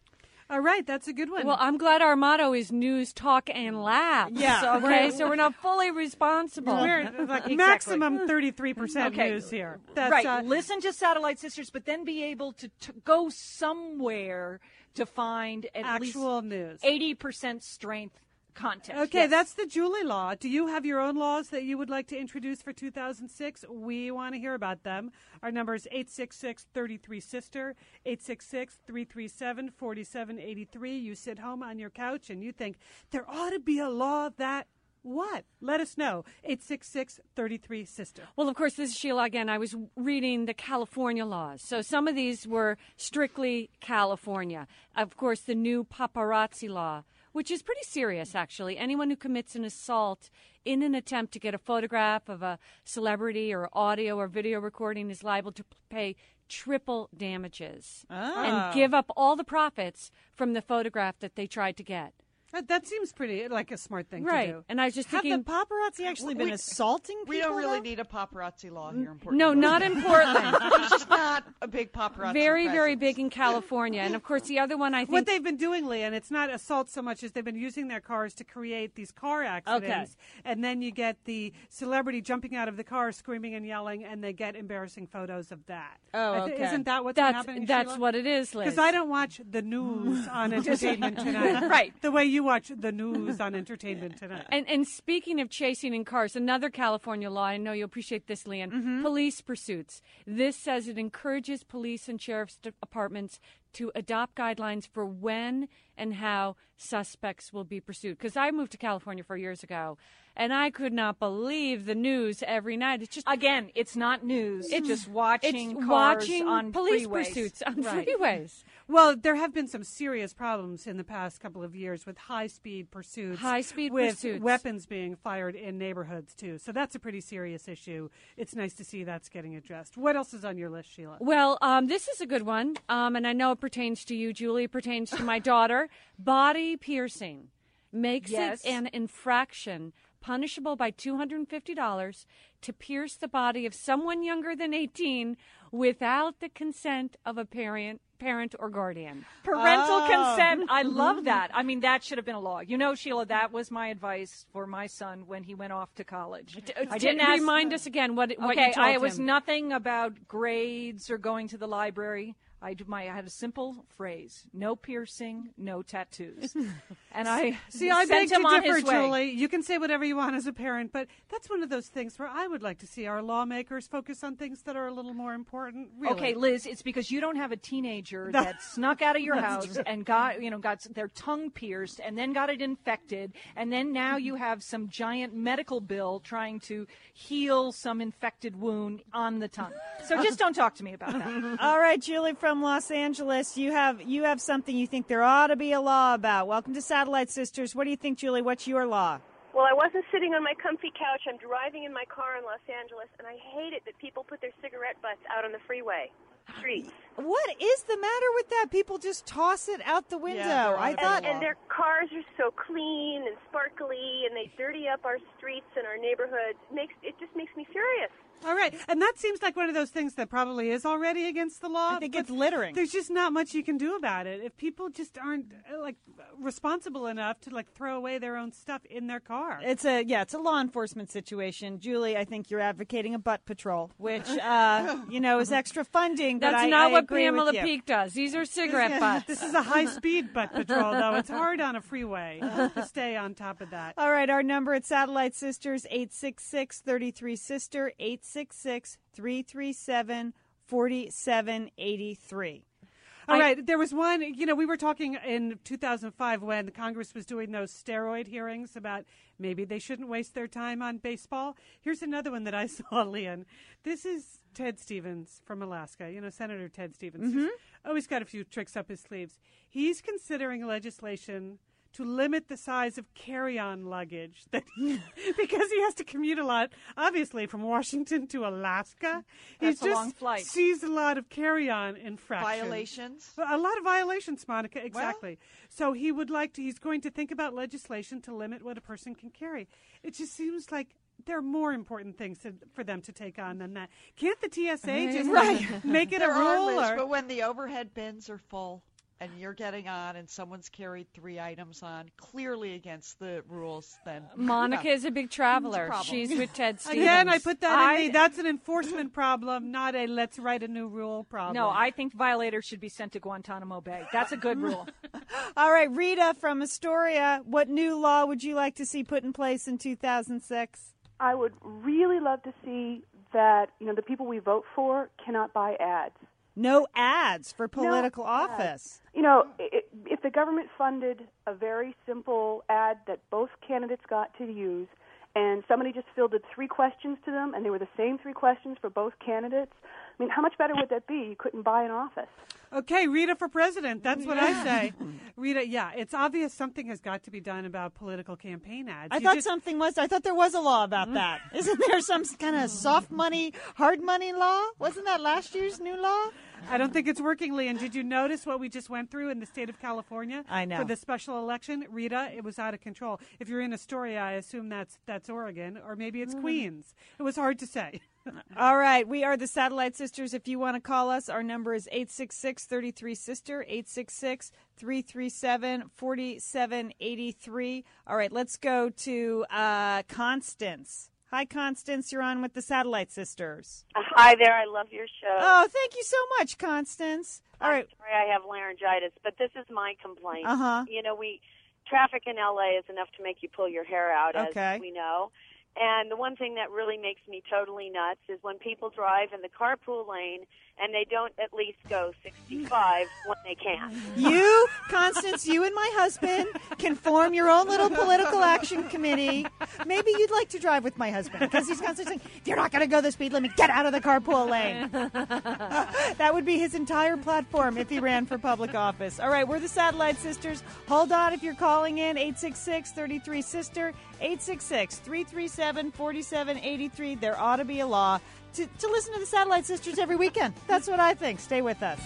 Speaker 1: All right, that's a good one.
Speaker 2: Well, I'm glad our motto is news, talk, and laugh.
Speaker 1: Yeah,
Speaker 2: So, okay,
Speaker 1: we're-
Speaker 2: so we're not fully responsible.
Speaker 1: We're like
Speaker 5: Exactly.
Speaker 1: maximum 33%
Speaker 5: Okay.
Speaker 1: news here. That's,
Speaker 5: right.
Speaker 1: uh,
Speaker 5: Listen to Satellite Sisters, but then be able to, to go somewhere to find at
Speaker 1: Actual news.
Speaker 5: 80% strength
Speaker 1: Okay,
Speaker 5: Yes.
Speaker 1: that's the Julie Law. Do you have your own laws that you would like to introduce for 2006? We want to hear about them. Our number is 866 33 Sister, 866 337 4783. You sit home on your couch and you think there ought to be a law that what? Let us know. 866 33 Sister.
Speaker 2: Well, of course, this is Sheila again. I was reading the California laws. So some of these were strictly California. Of course, the new paparazzi law, which is pretty serious, actually. Anyone who commits an assault in an attempt to get a photograph of a celebrity or audio or video recording is liable to pay triple damages
Speaker 1: Ah.
Speaker 2: and give up all the profits from the photograph that they tried to get.
Speaker 1: That, that seems pretty like a smart thing
Speaker 2: Right.
Speaker 1: to do.
Speaker 2: And I was just
Speaker 6: Have
Speaker 2: thinking.
Speaker 6: the paparazzi actually been
Speaker 3: We-
Speaker 6: assaulting people?
Speaker 3: We don't really
Speaker 6: though?
Speaker 3: need a paparazzi law here in Portland.
Speaker 2: no, not in Portland.
Speaker 3: There's just not a big paparazzi.
Speaker 2: very, very big in California. And of course, the other one I think
Speaker 1: What they've been doing, Lee, and it's not assault so much as they've been using their cars to create these car accidents, and then you get the celebrity jumping out of the car, screaming and yelling, and they get embarrassing photos of that.
Speaker 6: Oh, okay.
Speaker 1: Isn't that what's been
Speaker 2: that's
Speaker 1: happening?
Speaker 2: that's
Speaker 1: Sheila?
Speaker 2: what it is, Liz.
Speaker 1: Because I don't watch the news on Entertainment Tonight,
Speaker 5: Right.
Speaker 1: The way you watch the news on Entertainment Tonight.
Speaker 2: And, and speaking of chasing in cars, another California law, I know you'll appreciate this, Lian,
Speaker 1: Mm-hmm.
Speaker 2: police pursuits. This says it encourages police and sheriff's departments to adopt guidelines for when and how suspects will be pursued. Because I moved to California four years ago, and I could not believe the news every night. It's just
Speaker 5: Again, it's not news. It's just watching
Speaker 2: it's
Speaker 5: cars
Speaker 2: watching
Speaker 5: on
Speaker 2: police
Speaker 5: freeways.
Speaker 2: pursuits on
Speaker 5: Right.
Speaker 2: freeways.
Speaker 1: Well, there have been some serious problems in the past couple of years with high-speed pursuits,
Speaker 2: High-speed
Speaker 1: with
Speaker 2: pursuits.
Speaker 1: weapons being fired in neighborhoods too. So that's a pretty serious issue. It's nice to see that's getting addressed. What else is on your list, Sheila?
Speaker 2: Well, um, this is a good one, um, and I know it pertains to you, Julie. It pertains to my daughter. Body piercing makes
Speaker 5: Yes.
Speaker 2: it an infraction punishable by $250 to pierce the body of someone younger than 18 without the consent of a parent, parent or guardian.
Speaker 5: Parental
Speaker 6: Oh.
Speaker 5: consent. I mm-hmm. love that. I mean, that should have been a law. You know, Sheila, that was my advice for my son when he went off to college. I didn't ask.
Speaker 2: remind us again what, what
Speaker 5: okay,
Speaker 2: you told
Speaker 5: I it was nothing about grades or going to the library. I, d- my, I had a simple phrase: no piercing, no tattoos. and I
Speaker 1: See, I
Speaker 5: sent
Speaker 1: beg
Speaker 5: him
Speaker 1: to
Speaker 5: on
Speaker 1: differ,
Speaker 5: his way.
Speaker 1: Julie. You can say whatever you want as a parent, but that's one of those things where I would like to see our lawmakers focus on things that are a little more important. Really.
Speaker 5: Okay, Liz, it's because you don't have a teenager that snuck out of your house and got, you know, got their tongue pierced and then got it infected, and then now you mm-hmm. have some giant medical bill trying to heal some infected wound on the tongue. So just don't talk to me about that.
Speaker 6: All right, Julie from Los Angeles, you have you have something you think there ought to be a law about. Welcome to Satellite Sisters. What do you think, Julie? What's your law?
Speaker 14: Well, I wasn't sitting on my comfy couch. I'm driving in my car in Los Angeles, and I hate it that people put their cigarette butts out on the freeway streets.
Speaker 6: What is the matter with that? People just toss it out the window.
Speaker 3: there ought
Speaker 6: I thought
Speaker 3: a law.
Speaker 14: And their cars are so clean and sparkly, and they dirty up our streets and our neighborhoods. It makes it just makes me furious.
Speaker 1: All right, and that seems like one of those things that probably is already against the law.
Speaker 6: I think
Speaker 1: but
Speaker 6: it's littering.
Speaker 1: There's just not much you can do about it if people just aren't uh, like responsible enough to like throw away their own stuff in their car.
Speaker 6: It's a yeah, it's a law enforcement situation. Julie, I think you're advocating a butt patrol, which uh, you know is extra funding. but
Speaker 2: That's
Speaker 6: I-
Speaker 2: not
Speaker 6: I
Speaker 2: what
Speaker 6: agree with
Speaker 2: Pamela. Peeke does. These are cigarette butts.
Speaker 1: This is a high-speed butt patrol, though. It's hard on a freeway to stay on top of that.
Speaker 6: All right, our number at Satellite Sisters 866-33 sister 866-337 4783.
Speaker 1: All right, there was one, you know, we were talking in 2005 when Congress was doing those steroid hearings about maybe they shouldn't waste their time on baseball. Here's another one that I saw, Lian. This is Ted Stevens from Alaska, you know, Senator Ted Stevens. Mm-hmm. He's always got a few tricks up his sleeves. He's considering legislation to limit the size of carry-on luggage that because he has to commute a lot obviously from Washington to Alaska
Speaker 5: That's
Speaker 1: he just
Speaker 5: long flight.
Speaker 1: sees a lot of carry-on infractions
Speaker 3: Violations.
Speaker 1: a lot of violations, Monica. Exactly. so he would like to. He's going to think about legislation to limit what a person can carry. It just seems like there are more important things to, for them to take on than that. Can't the TSA just like, make it
Speaker 3: There
Speaker 1: a
Speaker 3: are
Speaker 1: rule?
Speaker 3: lists,
Speaker 1: or-
Speaker 3: but when the overhead bins are full, and you're getting on and someone's carried three items on clearly against the rules, then uh,
Speaker 2: Monica
Speaker 3: yeah.
Speaker 2: is a big traveler.
Speaker 3: problem.
Speaker 2: She's with Ted Stevens.
Speaker 1: Again, I put that
Speaker 5: I-
Speaker 1: in me. That's an enforcement problem, not a let's write a new rule problem.
Speaker 5: No, I think violators should be sent to Guantanamo Bay. That's a good rule.
Speaker 6: All right, Rita from Astoria, what new law would you like to see put in place in 2006?
Speaker 15: I would really love to see that you know the people we vote for cannot buy ads.
Speaker 6: No ads for political
Speaker 15: No ads.
Speaker 6: office.
Speaker 15: You know, i- if the government funded a very simple ad that both candidates got to use, and somebody just filled in three questions to them, and they were the same three questions for both candidates, I mean, how much better would that be? You couldn't buy an office.
Speaker 1: Okay, Rita for president. That's what I say. Rita, yeah, it's obvious something has got to be done about political campaign ads.
Speaker 6: I
Speaker 1: You
Speaker 6: thought
Speaker 1: just-
Speaker 6: something was. I thought there was a law about mm. that. Isn't there some kind of soft money, hard money law? Wasn't that last year's new law?
Speaker 1: I don't think it's working, Lee. And did you notice what we just went through in the state of California?
Speaker 6: I know.
Speaker 1: For the special election, Rita, it was out of control. If you're in Astoria, I assume that's that's Oregon, or maybe it's mm. Queens. It was hard to say.
Speaker 6: All right, we are the Satellite Sisters. If you want to call us, our number is 866 33 Sister, 866 337 4783. All right, let's go to uh, Constance. Hi, Constance. You're on with the Satellite Sisters.
Speaker 16: Hi there. I love your show.
Speaker 6: Oh, thank you so much, Constance. All right.
Speaker 16: Sorry, I have laryngitis, but this is my complaint.
Speaker 6: Uh-huh.
Speaker 16: You know, we traffic in LA is enough to make you pull your hair out,
Speaker 6: Okay.
Speaker 16: as we know. And the one thing that really makes me totally nuts is when people drive in the carpool lane and they don't at least go 65 when they can.
Speaker 6: You, Constance, you and my husband can form your own little political action committee. Maybe you'd like to drive with my husband because he's constantly saying, you're not going to go the speed limit, get out of the carpool lane." that would be his entire platform if he ran for public office. All right, we're the Satellite Sisters. Hold on if you're calling in 866 33 Sister, 866 337 4783. There ought to be a law to, to listen to the Satellite Sisters every weekend. That's what I think. Stay with us.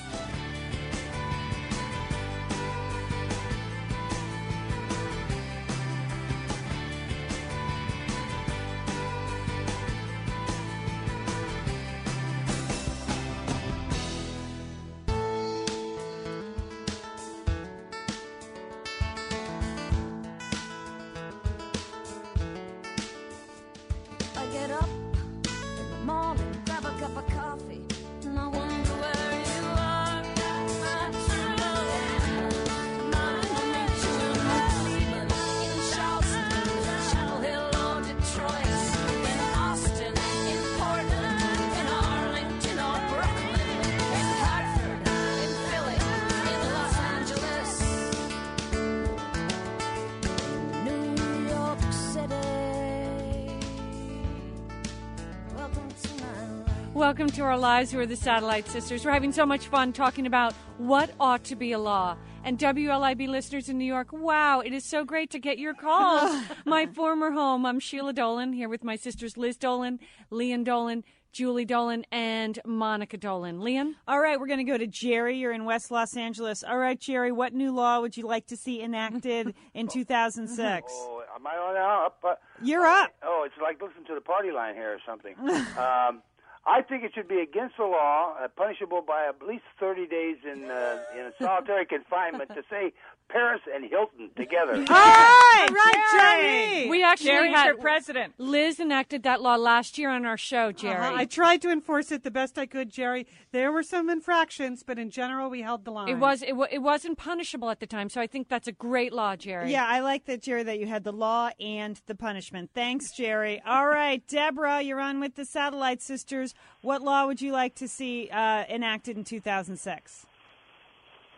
Speaker 9: To
Speaker 2: our lives. who are the Satellite Sisters. We're having so much fun talking about what ought to be a law. And WLIB listeners in New York, wow, it is so great to get your calls. my former home. I'm Sheila Dolan here with my sisters Liz Dolan, Lian Dolan, Julie Dolan, and Monica Dolan. Lian?
Speaker 6: All right, we're going to go to Jerry. You're in West Los Angeles. All right, Jerry, what new law would you like to see enacted in 2006?
Speaker 17: Oh, am I on now? Up? Uh,
Speaker 6: You're up.
Speaker 17: oh, it's like listening to the party line here or something. um, I think it should be against the law, uh, punishable by at least 30 days in uh, in solitary confinement to say Paris and Hilton together.
Speaker 6: All right, right, Jerry.
Speaker 2: We actually
Speaker 5: Jerry's
Speaker 2: had
Speaker 5: your president.
Speaker 2: Liz enacted that law last year on our show, Jerry.
Speaker 1: Uh-huh. I tried to enforce it the best I could, Jerry. There were some infractions, but in general, we held the line.
Speaker 2: It was it, wa- it wasn't punishable at the time, so I think that's a great law, Jerry.
Speaker 6: Yeah, I like that, Jerry, that you had the law and the punishment. Thanks, Jerry. All right, Deborah, you're on with the Satellite Sisters. What law would you like to see uh, enacted in 2006?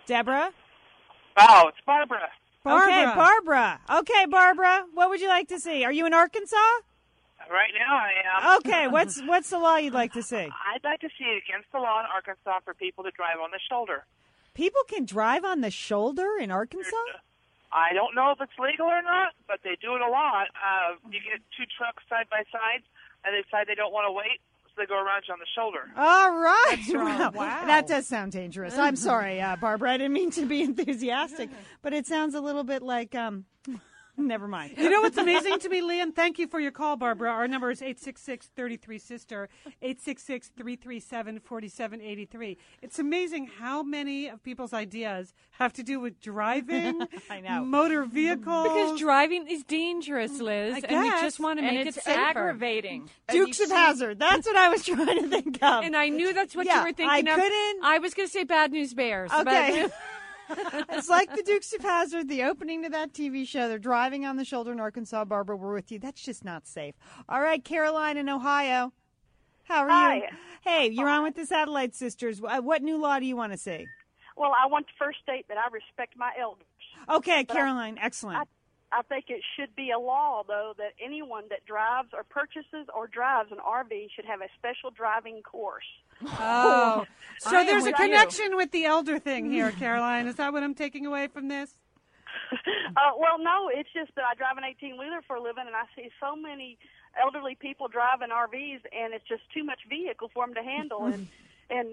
Speaker 6: Deborah?
Speaker 18: Oh, it's Barbara.
Speaker 6: Okay, Barbara. Okay, Barbara, what would you like to see? Are you in Arkansas?
Speaker 18: Right now I am.
Speaker 6: Okay, what's what's the law you'd like to see?
Speaker 18: I'd like to see it against the law in Arkansas for people to drive on the shoulder.
Speaker 6: People can drive on the shoulder in Arkansas?
Speaker 18: I don't know if it's legal or not, but they do it a lot. Uh, you get two trucks side by side, and they decide they don't want to wait, so they go around you on the shoulder.
Speaker 6: All right.
Speaker 18: That's right.
Speaker 6: Wow.
Speaker 18: Wow.
Speaker 6: That does sound dangerous. I'm sorry, uh, Barbara. I didn't mean to be enthusiastic, but it sounds a little bit like um, Never mind.
Speaker 1: You know what's amazing to me, Lian? Thank you for your call, Barbara. Our number is 866-33-SISTER, 866-337-4783. It's amazing how many of people's ideas have to do with driving,
Speaker 6: I know.
Speaker 1: motor vehicles.
Speaker 2: Because driving is dangerous, Liz,
Speaker 1: I
Speaker 2: and we just want to make
Speaker 5: it's
Speaker 2: it safer.
Speaker 5: aggravating.
Speaker 6: Dukes of Hazzard. That's what I was trying to think of.
Speaker 2: And I knew that's what
Speaker 6: Yeah,
Speaker 2: you were thinking
Speaker 6: I
Speaker 2: of.
Speaker 6: couldn't-
Speaker 2: I was going to say Bad News Bears. but-
Speaker 6: Okay. It's like the Dukes of Hazzard, the opening to that TV show. They're driving on the shoulder in Arkansas. Barbara, we're with you. That's just not safe. All right, Caroline in Ohio. How are you? Hey, you're on with the Satellite Sisters. What new law do you want to see?
Speaker 16: Well, I want to first state that I respect my elders.
Speaker 6: Okay,
Speaker 16: But I-
Speaker 6: Caroline, excellent.
Speaker 16: I think it should be a law, though, that anyone that drives or purchases or drives an RV should have a special driving course.
Speaker 1: Oh, so
Speaker 16: I
Speaker 1: there's a
Speaker 16: with you.
Speaker 1: connection with the elder thing here, Caroline. Is that what I'm taking away from this?
Speaker 16: Uh, well, no, it's just that I drive an 18 wheeler for a living, and I see so many elderly people driving RVs, and it's just too much vehicle for them to handle. and and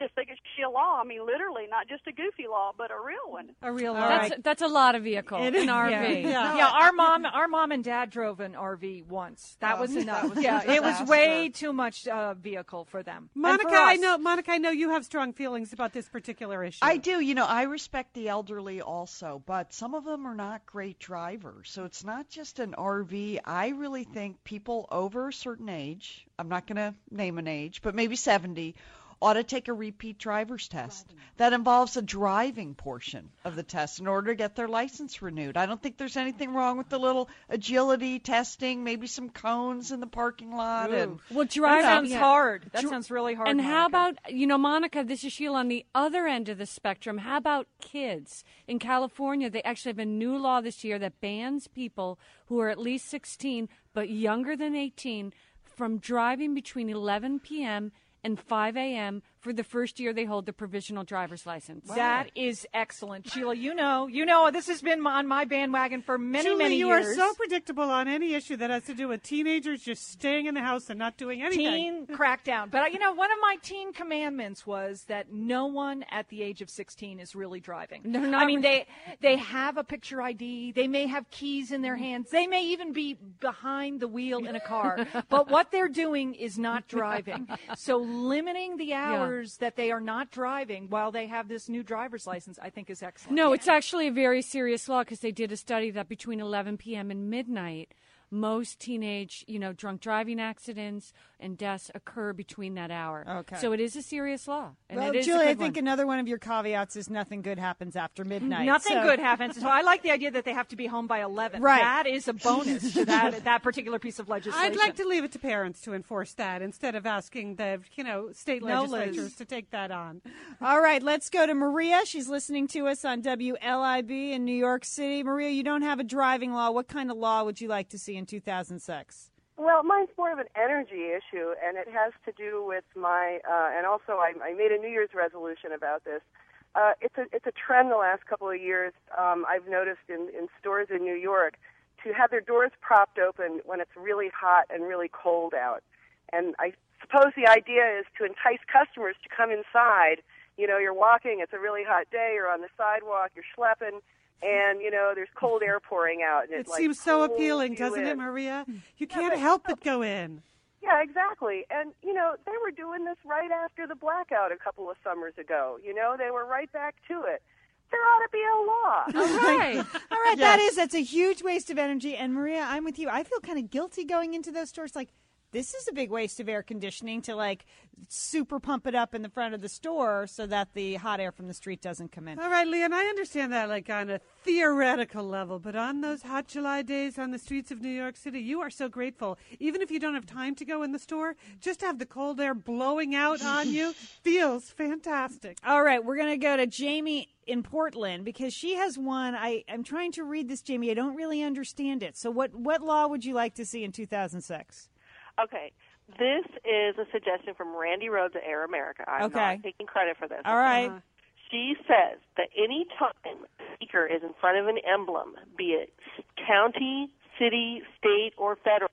Speaker 16: just think it should be a law. I mean, literally, not just a goofy law, but a real one.
Speaker 1: A real
Speaker 2: That's, that's a lot of vehicle.
Speaker 5: It
Speaker 2: An RV.
Speaker 5: Yeah. yeah, Our mom, our mom and dad drove an RV once. That
Speaker 1: Oh,
Speaker 5: was
Speaker 1: that
Speaker 5: enough.
Speaker 1: was
Speaker 5: yeah, it was way too much uh, vehicle for them.
Speaker 1: Monica,
Speaker 5: for
Speaker 1: I know. Monica, I know you have strong feelings about this particular issue.
Speaker 3: I do. You know, I respect the elderly also, but some of them are not great drivers. So it's not just an RV. I really think people over a certain age, I'm not going to name an age, but maybe 70, ought to take a repeat driver's test. That involves a driving portion of the test in order to get their license renewed. I don't think there's anything wrong with the little agility testing, maybe some cones in the parking lot. And
Speaker 2: Well,
Speaker 5: driving sounds
Speaker 2: yeah.
Speaker 5: hard. That
Speaker 2: Dri-
Speaker 5: sounds really hard.
Speaker 2: And how about, you know, Monica, this is Sheila on the other end of the spectrum. How about kids? In California, they actually have a new law this year that bans people who are at least 16 but younger than 18 from driving between 11 p.m. and 5 a.m. for the first year they hold the provisional driver's license.
Speaker 5: That is excellent, Sheila. You know, you know, this has been on my bandwagon for many,
Speaker 1: Julie,
Speaker 5: many
Speaker 1: you
Speaker 5: years.
Speaker 1: You are so predictable on any issue that has to do with teenagers just staying in the house and not doing anything.
Speaker 5: teen crackdown. But uh, you know, one of my teen commandments was that no one at the age of 16 is really driving.
Speaker 2: They're not
Speaker 5: I mean, they they have a picture ID. They may have keys in their hands. They may even be behind the wheel in a car. but what they're doing is not driving. So limiting the hours that they are not driving while they have this new driver's license, I think, is excellent.
Speaker 2: No, it's actually a very serious law because they did a study that between 11 p.m. and midnight, most teenage, you know, drunk driving accidents and deaths occur between that hour.
Speaker 6: Okay.
Speaker 2: So it is a serious law. And
Speaker 6: well,
Speaker 2: it is
Speaker 6: Julie, I think
Speaker 2: one.
Speaker 6: another one of your caveats is nothing good happens after midnight.
Speaker 5: Nothing
Speaker 6: So-
Speaker 5: good happens. So I like the idea that they have to be home by 11.
Speaker 6: Right.
Speaker 5: That is a bonus to that that particular piece of legislation.
Speaker 1: I'd like to leave it to parents to enforce that instead of asking the you know state
Speaker 6: No, Liz.
Speaker 1: legislatures to take that on.
Speaker 6: All right, let's go to Maria. She's listening to us on WLIB in New York City. Maria, you don't have a driving law. What kind of law would you like to see in 2006?
Speaker 19: Well, mine's more of an energy issue, and it has to do with my. Uh, and also, I, I made a New Year's resolution about this. Uh, it's a it's a trend the last couple of years. Um, I've noticed in in stores in New York to have their doors propped open when it's really hot and really cold out. And I suppose the idea is to entice customers to come inside. You know, you're walking, it's a really hot day, you're on the sidewalk, you're schlepping, and you know there's cold air pouring out. And
Speaker 1: It
Speaker 19: like,
Speaker 1: seems so appealing, doesn't it. Maria? You can't help but go in.
Speaker 19: Yeah, exactly. And you know, they were doing this right after the blackout a couple of summers ago. You know, they were right back to it. There ought to be a law.
Speaker 2: All right.
Speaker 6: All right, that is that's a huge waste of energy. And Maria, I'm with you. I feel kind of guilty going into those stores. Like this is a big waste of air conditioning to like super pump it up in the front of the store so that the hot air from the street doesn't come in.
Speaker 1: All right, Lian, I understand that like on a theoretical level, but on those hot July days on the streets of New York City, you are so grateful. Even if you don't have time to go in the store, just to have the cold air blowing out on you feels fantastic.
Speaker 6: All right, we're going to go to Jamie in Portland because she has one. I, I'm trying to read this, Jamie. I don't really understand it. So, what, what law would you like to see in 2006?
Speaker 20: Okay. This is a suggestion from Randi Rhodes at Air America. I'm
Speaker 6: Okay.
Speaker 20: not taking credit for this.
Speaker 6: All right.
Speaker 20: She says that any time a speaker is in front of an emblem, be it county, city, state, or federal,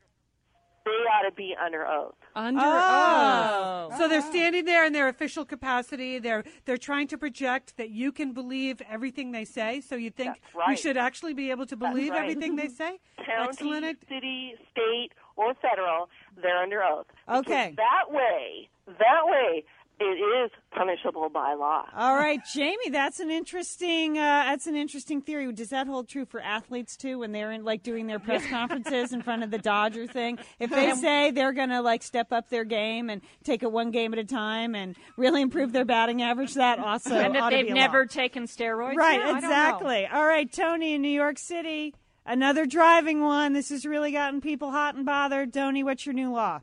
Speaker 20: they ought to be under oath.
Speaker 2: Under
Speaker 6: Oh.
Speaker 2: oath. So
Speaker 1: they're oh. standing there in their official capacity. They're they're trying to project that you can believe everything they say. So you think
Speaker 20: That's right.
Speaker 1: you should actually be able to believe
Speaker 20: right.
Speaker 1: everything they say?
Speaker 20: County,
Speaker 1: Excellent.
Speaker 20: city, state, or federal, they're under oath. Because
Speaker 6: Okay.
Speaker 20: That way, that way, it is punishable by law.
Speaker 6: All right, Jamie, that's an interesting uh, that's an interesting theory. Does that hold true for athletes too when they're in like doing their press conferences in front of the Dodger thing? If they say they're going to like step up their game and take it one game at a time and really improve their batting average, that also
Speaker 5: and
Speaker 6: ought
Speaker 5: if they've
Speaker 6: be a law.
Speaker 5: never taken steroids,
Speaker 6: Right,
Speaker 5: Yeah, I don't know.
Speaker 6: exactly. All right, Tony in New York City, another driving one. This has really gotten people hot and bothered. Tony, what's your new law?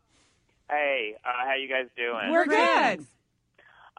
Speaker 21: Hey, uh, how you guys doing?
Speaker 6: We're good.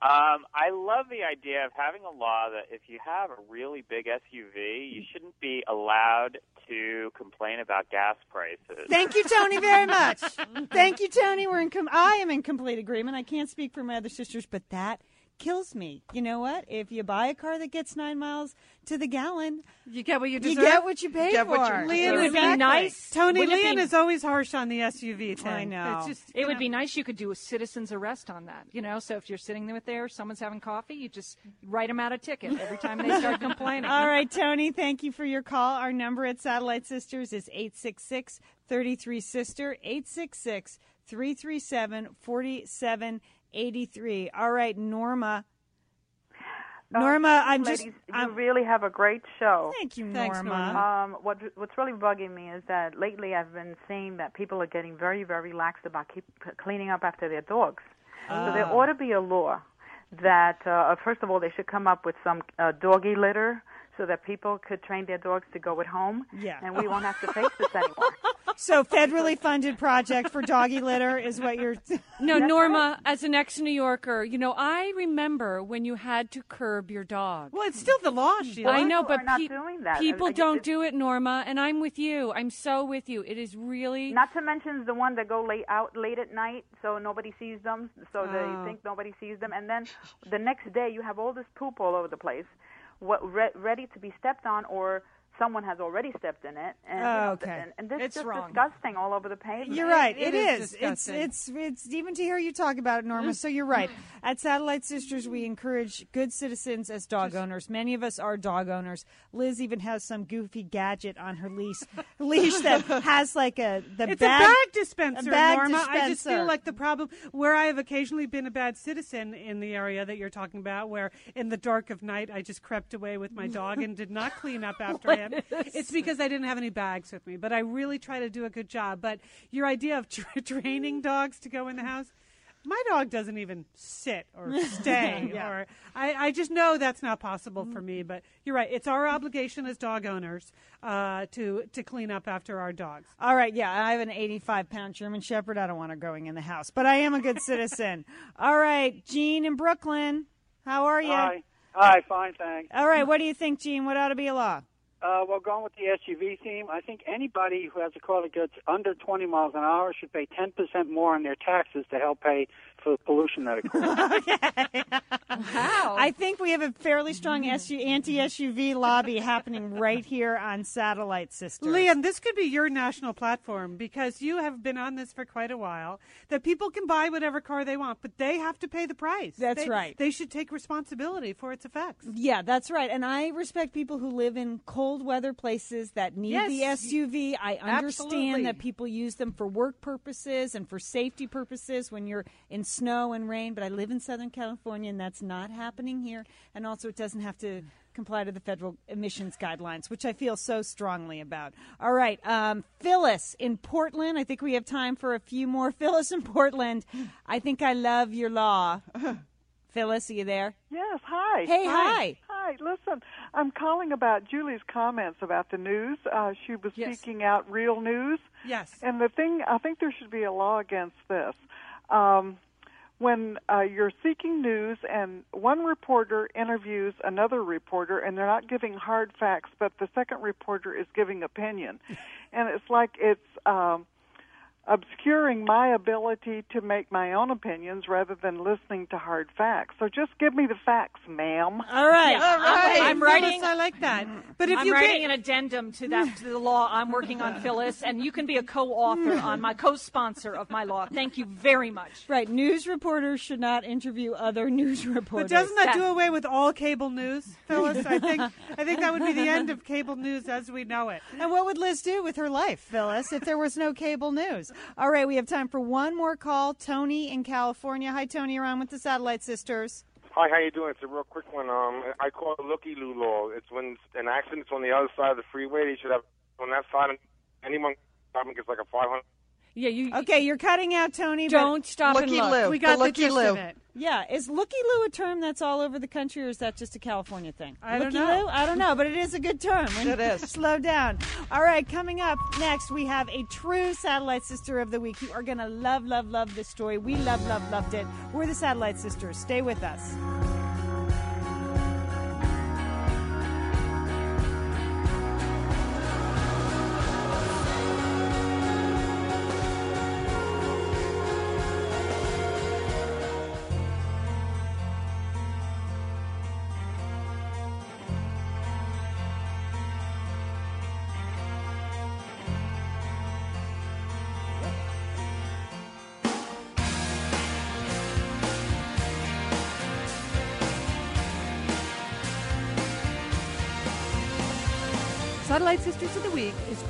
Speaker 21: Um, I love the idea of having a law that if you have a really big SUV, you shouldn't be allowed to complain about gas prices.
Speaker 6: Thank you, Tony, very much. Thank you, Tony. We're in. Com- I am in complete agreement. I can't speak for my other sisters, but that kills me. You know what? If you buy a car that gets nine miles to the gallon,
Speaker 1: you get what you deserve.
Speaker 6: You get what you pay
Speaker 1: Get
Speaker 6: for.
Speaker 1: what you- Lian
Speaker 5: It would
Speaker 1: is
Speaker 5: be nice.
Speaker 1: Tony
Speaker 5: Wouldn't
Speaker 1: Lian
Speaker 5: be-
Speaker 1: is always harsh on the SUV thing.
Speaker 6: I know.
Speaker 1: It's just,
Speaker 5: It
Speaker 1: you
Speaker 5: would be nice you could do a citizen's arrest on that. You know, so if you're sitting there, there someone's having coffee, you just write them out a ticket every time they start complaining.
Speaker 6: All right, Tony, thank you for your call. Our number at Satellite Sisters is 866 33 Sister, 866 337 4783. All right, Norma. Norma, I'm just.
Speaker 22: Ladies, you
Speaker 6: I'm,
Speaker 22: really have a great show.
Speaker 6: Thank you,
Speaker 22: Thanks,
Speaker 6: Norma.
Speaker 22: Um, what what's really bugging me is that lately I've been seeing that people are getting very very lax about keep cleaning up after their dogs. So there
Speaker 23: Ah.
Speaker 22: ought to be a law that uh, first of all they should come up with some uh, doggy litter so that people could train their dogs to go at home.
Speaker 6: Yeah.
Speaker 22: And we won't have to face this anymore.
Speaker 6: So, federally funded project for doggy litter is what you're.
Speaker 2: No, Norma, as an ex New Yorker, you know, I remember when you had to curb your dog.
Speaker 1: Well, it's still the law, Sheila.
Speaker 2: I know, but
Speaker 22: are not
Speaker 2: pe-
Speaker 22: doing that.
Speaker 2: people
Speaker 22: I- I-
Speaker 2: don't do it, Norma, and I'm with you. I'm so with you. It is really.
Speaker 22: Not to mention the one that go late out late at night, so nobody sees them, so
Speaker 2: Oh.
Speaker 22: they think nobody sees them, and then the next day you have all this poop all over the place, what re- ready to be stepped on, or someone has already stepped in it, and, you
Speaker 6: Oh,
Speaker 22: know,
Speaker 6: okay.
Speaker 22: and, and this
Speaker 6: It's
Speaker 22: is just
Speaker 6: wrong.
Speaker 22: disgusting all over the pavement.
Speaker 6: You're right.
Speaker 1: it
Speaker 6: it
Speaker 1: is
Speaker 6: is. It's it's it's even to hear you talk about it, Norma. So you're right. At Satellite Sisters, we encourage good citizens as dog owners. Many of us are dog owners. Liz even has some goofy gadget on her leash leash that has like a the
Speaker 1: it's
Speaker 6: bag,
Speaker 1: a bag dispenser,
Speaker 6: a bag
Speaker 1: Norma. I just feel like the problem where I have occasionally been a bad citizen in the area that you're talking about, where in the dark of night I just crept away with my dog and did not clean up after him. It's because I didn't have any bags with me, but I really try to do a good job. But your idea of tra- training dogs to go in the house. My dog doesn't even sit or stay,
Speaker 6: Yeah.
Speaker 1: or I, I just know that's not possible for me. But you're right; it's our obligation as dog owners uh, to to clean up after our dogs.
Speaker 6: All right, yeah, I have an 85 pound German Shepherd. I don't want her going in the house, but I am a good citizen. All right, Jean in Brooklyn, how are you?
Speaker 24: Hi. Hi, fine, thanks.
Speaker 6: All right, what do you think, Jean? What ought to be a law?
Speaker 24: Uh, well, going with the SUV theme, I think anybody who has a car that gets under 20 miles an hour should pay 10% more on their taxes to help pay for the pollution that it causes.
Speaker 6: Wow. I think we have a fairly strong SU, anti-SUV lobby happening right here on Satellite Sisters.
Speaker 1: Lian, this could be your national platform because you have been on this for quite a while. That people can buy whatever car they want, but they have to pay the price.
Speaker 6: That's
Speaker 1: They-
Speaker 6: right.
Speaker 1: They should take responsibility for its effects.
Speaker 6: Yeah, that's right. And I respect people who live in cold weather places that need
Speaker 1: Yes.
Speaker 6: the SUV. I understand
Speaker 1: Absolutely.
Speaker 6: that people use them for work purposes and for safety purposes when you're in snow and rain, but I live in Southern California and that's not happening here. And also, it doesn't have to comply to the federal emissions guidelines, which I feel so strongly about. All right, um, Phyllis in Portland. I think we have time for a few more. Phyllis in Portland. I think I love your law. Phyllis, are you there?
Speaker 23: Yes, hi.
Speaker 6: Hey, hi.
Speaker 23: Hi, listen, I'm calling about Julie's comments about the news. Uh, she was seeking out real news.
Speaker 1: Yes.
Speaker 23: And the thing, I think there should be a law against this. Um, when uh, you're seeking news and one reporter interviews another reporter and they're not giving hard facts, but the second reporter is giving opinion. and it's like it's. Um, obscuring my ability to make my own opinions rather than listening to hard facts. So just give me the facts, ma'am.
Speaker 6: All right.
Speaker 5: Yeah, I'm, I'm writing.
Speaker 1: I like that. But if
Speaker 5: I'm
Speaker 1: you
Speaker 5: writing
Speaker 1: get-
Speaker 5: an addendum to that to the law I'm working on, Phyllis, and you can be a co-author on my co-sponsor of my law. Thank you very much.
Speaker 6: Right. News reporters should not interview other news reporters.
Speaker 1: But doesn't that do away with all cable news, Phyllis? I think I think that would be the end of cable news as we know it.
Speaker 6: And what would Liz do with her life, Phyllis, if there was no cable news? All right, we have time for one more call. Tony in California. Hi, Tony. You're on with the Satellite Sisters.
Speaker 25: Hi, how you doing? It's a real quick one. Um, I call it looky loo law. It's when an accident's on the other side of the freeway. They should have on that side. Anyone gets like a five hundred.
Speaker 5: Yeah, you.
Speaker 6: Okay, you're cutting out, Tony.
Speaker 5: Don't stop and look. Lou,
Speaker 6: We got the,
Speaker 5: looky
Speaker 6: gist
Speaker 5: Lou.
Speaker 6: of it. Yeah, is looky loo a term that's all over the country, or is that just a California thing?
Speaker 1: I don't
Speaker 6: looky
Speaker 1: know.
Speaker 6: loo? I don't know, but it is a good term.
Speaker 3: It is.
Speaker 6: Slow down. All right, coming up next, we have a true satellite sister of the week. You are gonna love, love, love this story. We love, love, loved it. We're the satellite sisters. Stay with us.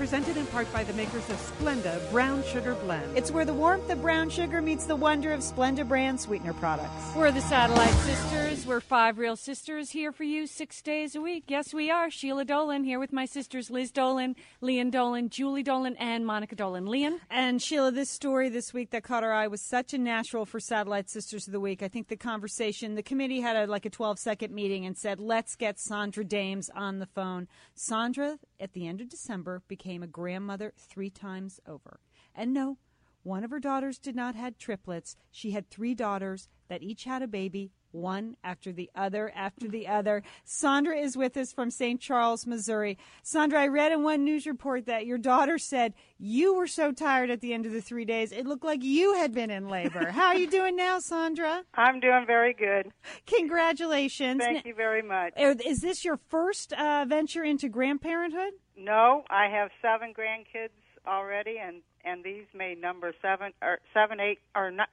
Speaker 1: Presented in part by the makers of Splenda Brown Sugar Blend.
Speaker 6: It's where the warmth of brown sugar meets the wonder of Splenda brand sweetener products.
Speaker 2: We're the Satellite Sisters. We're five real sisters here for you six days a week. Yes, we are. Sheila Dolan here with my sisters Liz Dolan, Lian Dolan, Julie Dolan, and Monica Dolan. Lian?
Speaker 6: And Sheila, this story this week that caught our eye was such a natural for Satellite Sisters of the Week. I think the conversation, the committee had a, like a 12 second meeting and said, let's get Sandra Dames on the phone. Sandra, at the end of December, became a grandmother three times over. And no, one of her daughters did not had triplets. She had three daughters that each had a baby, one after the other after the other. Sandra is with us from St. Charles, Missouri. Sandra, I read in one news report that your daughter said you were so tired at the end of the three days, it looked like you had been in labor. How are you doing now, Sandra?
Speaker 26: I'm doing very good.
Speaker 6: Congratulations.
Speaker 26: Thank you very much.
Speaker 6: Is this your first uh, venture into grandparenthood?
Speaker 26: No, I have seven grandkids already, and and these may number seven or seven, eight or not,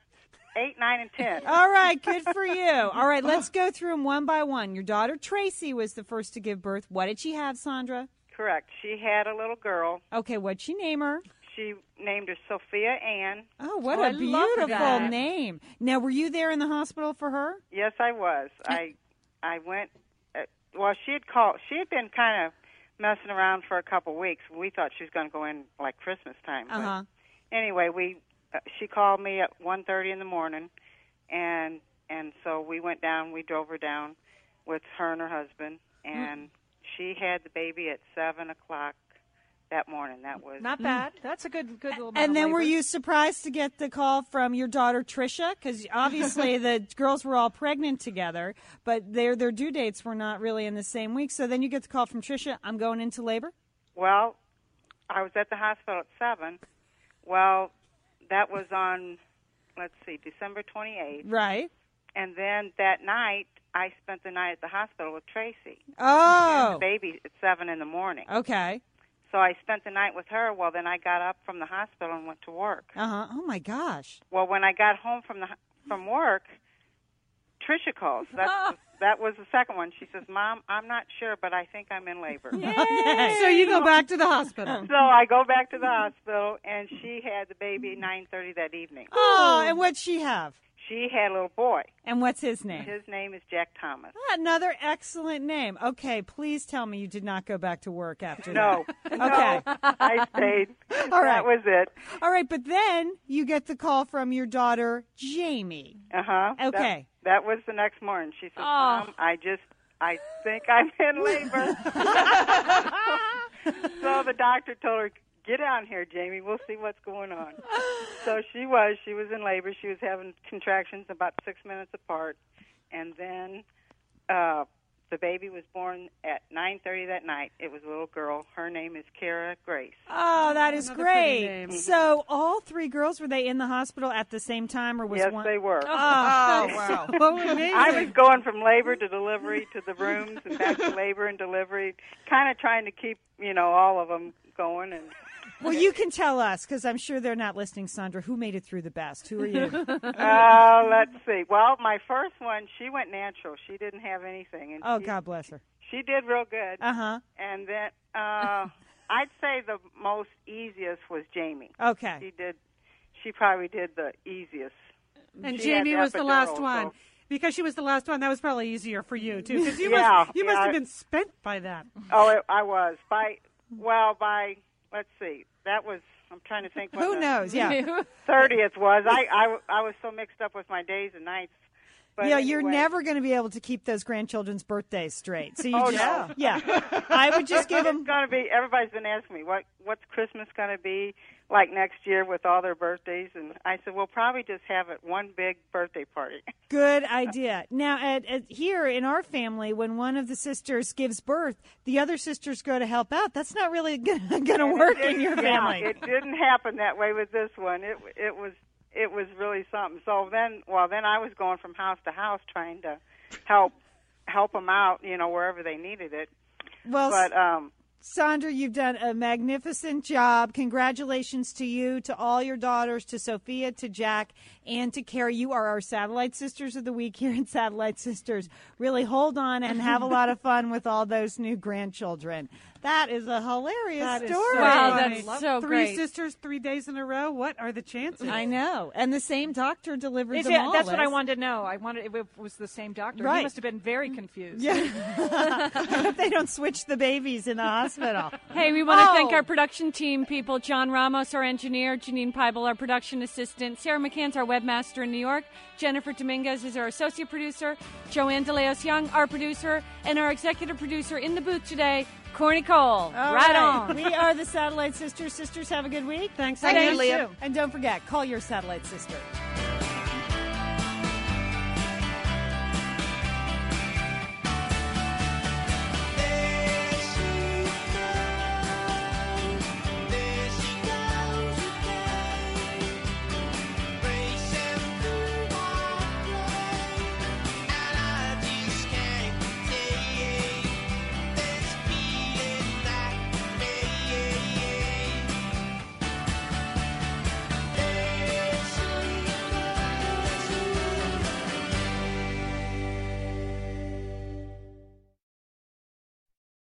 Speaker 26: eight, nine, and ten.
Speaker 6: All right, good for you. All right, let's go through them one by one. Your daughter Tracy was the first to give birth. What did she have, Sandra?
Speaker 26: Correct. She had a little girl.
Speaker 6: Okay, what'd she name her?
Speaker 26: She named her Sophia Ann.
Speaker 6: Oh, what
Speaker 26: Oh,
Speaker 6: a
Speaker 26: I
Speaker 6: beautiful name. Now, were you there in the hospital for her?
Speaker 26: Yes, I was. I I went. Uh, well, she had called. She had been kind of messing around for a couple weeks. We thought she was going to go in like Christmas time. but
Speaker 6: Uh huh.
Speaker 26: anyway, we uh, she called me at one thirty in the morning, and and so we went down. We drove her down with her and her husband, and she had the baby at seven o'clock that morning. That was
Speaker 5: Not mm. bad. That's a good good little. amount
Speaker 6: And
Speaker 5: of
Speaker 6: then were you surprised to get the call from your daughter Trisha? Because obviously the girls were all pregnant together, but their their due dates were not really in the same week. So then you get the call from Trisha. I'm going into labor.
Speaker 26: Well, I was at the hospital at seven. Well, that was on, let's see, December twenty eighth,
Speaker 6: Right.
Speaker 26: and then that night I spent the night at the hospital with Tracy.
Speaker 6: Oh.
Speaker 26: And the baby at seven in the morning.
Speaker 6: Okay.
Speaker 26: So I spent the night with her. Well, then I got up from the hospital and went to work.
Speaker 6: Uh huh. Oh my gosh.
Speaker 26: Well, when I got home from the from work, Trisha calls. That's
Speaker 6: Oh.
Speaker 26: that was the second one. She says, "Mom, I'm not sure, but I think I'm in labor."
Speaker 1: So you go back to the hospital.
Speaker 26: So I go back to the hospital, and she had the baby 9:30 that evening.
Speaker 6: Oh, and what'd she have?
Speaker 26: She had a little boy.
Speaker 6: And what's his name?
Speaker 26: His name is Jack Thomas.
Speaker 6: Another excellent name. Okay, please tell me you did not go back to work after
Speaker 26: No.
Speaker 6: that.
Speaker 26: No.
Speaker 6: Okay.
Speaker 26: I stayed.
Speaker 6: All right.
Speaker 26: That was it.
Speaker 6: All right, but then you get the call from your daughter Jamie.
Speaker 26: Uh huh.
Speaker 6: Okay.
Speaker 26: That, that was the next morning. She said,
Speaker 6: Oh.
Speaker 26: "Mom, I just, I think I'm in labor." so the doctor told her, "Get down here, Jamie. We'll see what's going on." so she was. She was in labor. She was having contractions about six minutes apart, and then uh, the baby was born at 9:30 that night. It was a little girl. Her name is Kara Grace.
Speaker 6: Oh, that is
Speaker 26: Another
Speaker 6: great. So, all three girls were they in the hospital at the same time, or was
Speaker 26: yes,
Speaker 6: one?
Speaker 26: they were.
Speaker 6: Oh, wow.
Speaker 1: Oh, amazing.
Speaker 26: I was going from labor to delivery to the rooms and back to labor and delivery, kind of trying to keep, you know, all of them going. And
Speaker 6: Well, you can tell us because I'm sure they're not listening, Sandra. Who made it through the best? Who are you?
Speaker 26: uh, let's see. Well, my first one, she went natural. She didn't have anything, and
Speaker 6: oh,
Speaker 26: she,
Speaker 6: God bless her.
Speaker 26: she did real good.
Speaker 6: Uh huh.
Speaker 26: And then uh, I'd say the most easiest was Jamie.
Speaker 6: Okay.
Speaker 26: She did. She probably did the easiest.
Speaker 1: And
Speaker 26: She
Speaker 1: Jamie was the last one.
Speaker 26: so-
Speaker 1: Because she was the last one, that was probably easier for you too. Because you
Speaker 26: Yeah,
Speaker 1: must you must have been spent by that.
Speaker 26: Oh, it, I was by. Well, by let's see. That was. I'm trying to think.
Speaker 6: Who knows? Yeah.
Speaker 26: Thirtieth was. I, I I was so mixed up with my days and nights. But
Speaker 6: yeah, you're never going to be able to keep those grandchildren's birthdays straight. So you
Speaker 26: Oh,
Speaker 6: just,
Speaker 26: no.
Speaker 6: yeah. I would just give them.
Speaker 26: It's gonna be. Everybody's been asking me what what's Christmas gonna be like next year with all their birthdays, and I said, we'll probably just have it one big birthday party.
Speaker 6: Good idea. Now, at, at here in our family, when one of the sisters gives birth, the other sisters go to help out. That's not really going to work in your
Speaker 26: yeah,
Speaker 6: family.
Speaker 26: it didn't happen that way with this one. It it was it was really something. So then, well, then I was going from house to house trying to help help them out, you know, wherever they needed it.
Speaker 6: Well,
Speaker 26: but um,
Speaker 6: Sandra, you've done a magnificent job. Congratulations to you, to all your daughters, to Sophia, to Jack, and to Carrie. You are our Satellite Sisters of the Week here in Satellite Sisters. Really hold on and have a lot of fun with all those new grandchildren. That is a hilarious
Speaker 1: That is
Speaker 6: story.
Speaker 1: so
Speaker 2: Wow,
Speaker 1: funny.
Speaker 2: that's so
Speaker 1: Three
Speaker 2: great.
Speaker 1: sisters, three days in a row. What are the chances?
Speaker 6: I know. And the same doctor delivered them
Speaker 5: it-
Speaker 6: all.
Speaker 5: that's what I wanted to know. I wanted if it was the same doctor.
Speaker 6: Right.
Speaker 5: He must have been very confused.
Speaker 6: Yeah. I hope they don't switch the babies in the hospital.
Speaker 2: Hey, we want to
Speaker 6: Oh.
Speaker 2: thank our production team people John Ramos, our engineer, Janine Peibel, our production assistant, Sarah McCann's our webmaster in New York, Jennifer Dominguez is our associate producer, Joanne DeLeos Young, our producer, and our executive producer in the booth today, Corny Cole.
Speaker 6: All
Speaker 2: right, on.
Speaker 6: We are the Satellite Sisters. Sisters, have a good week.
Speaker 1: Thanks,
Speaker 3: Thank you,
Speaker 6: you
Speaker 3: Leah.
Speaker 6: And don't forget, call your Satellite Sister.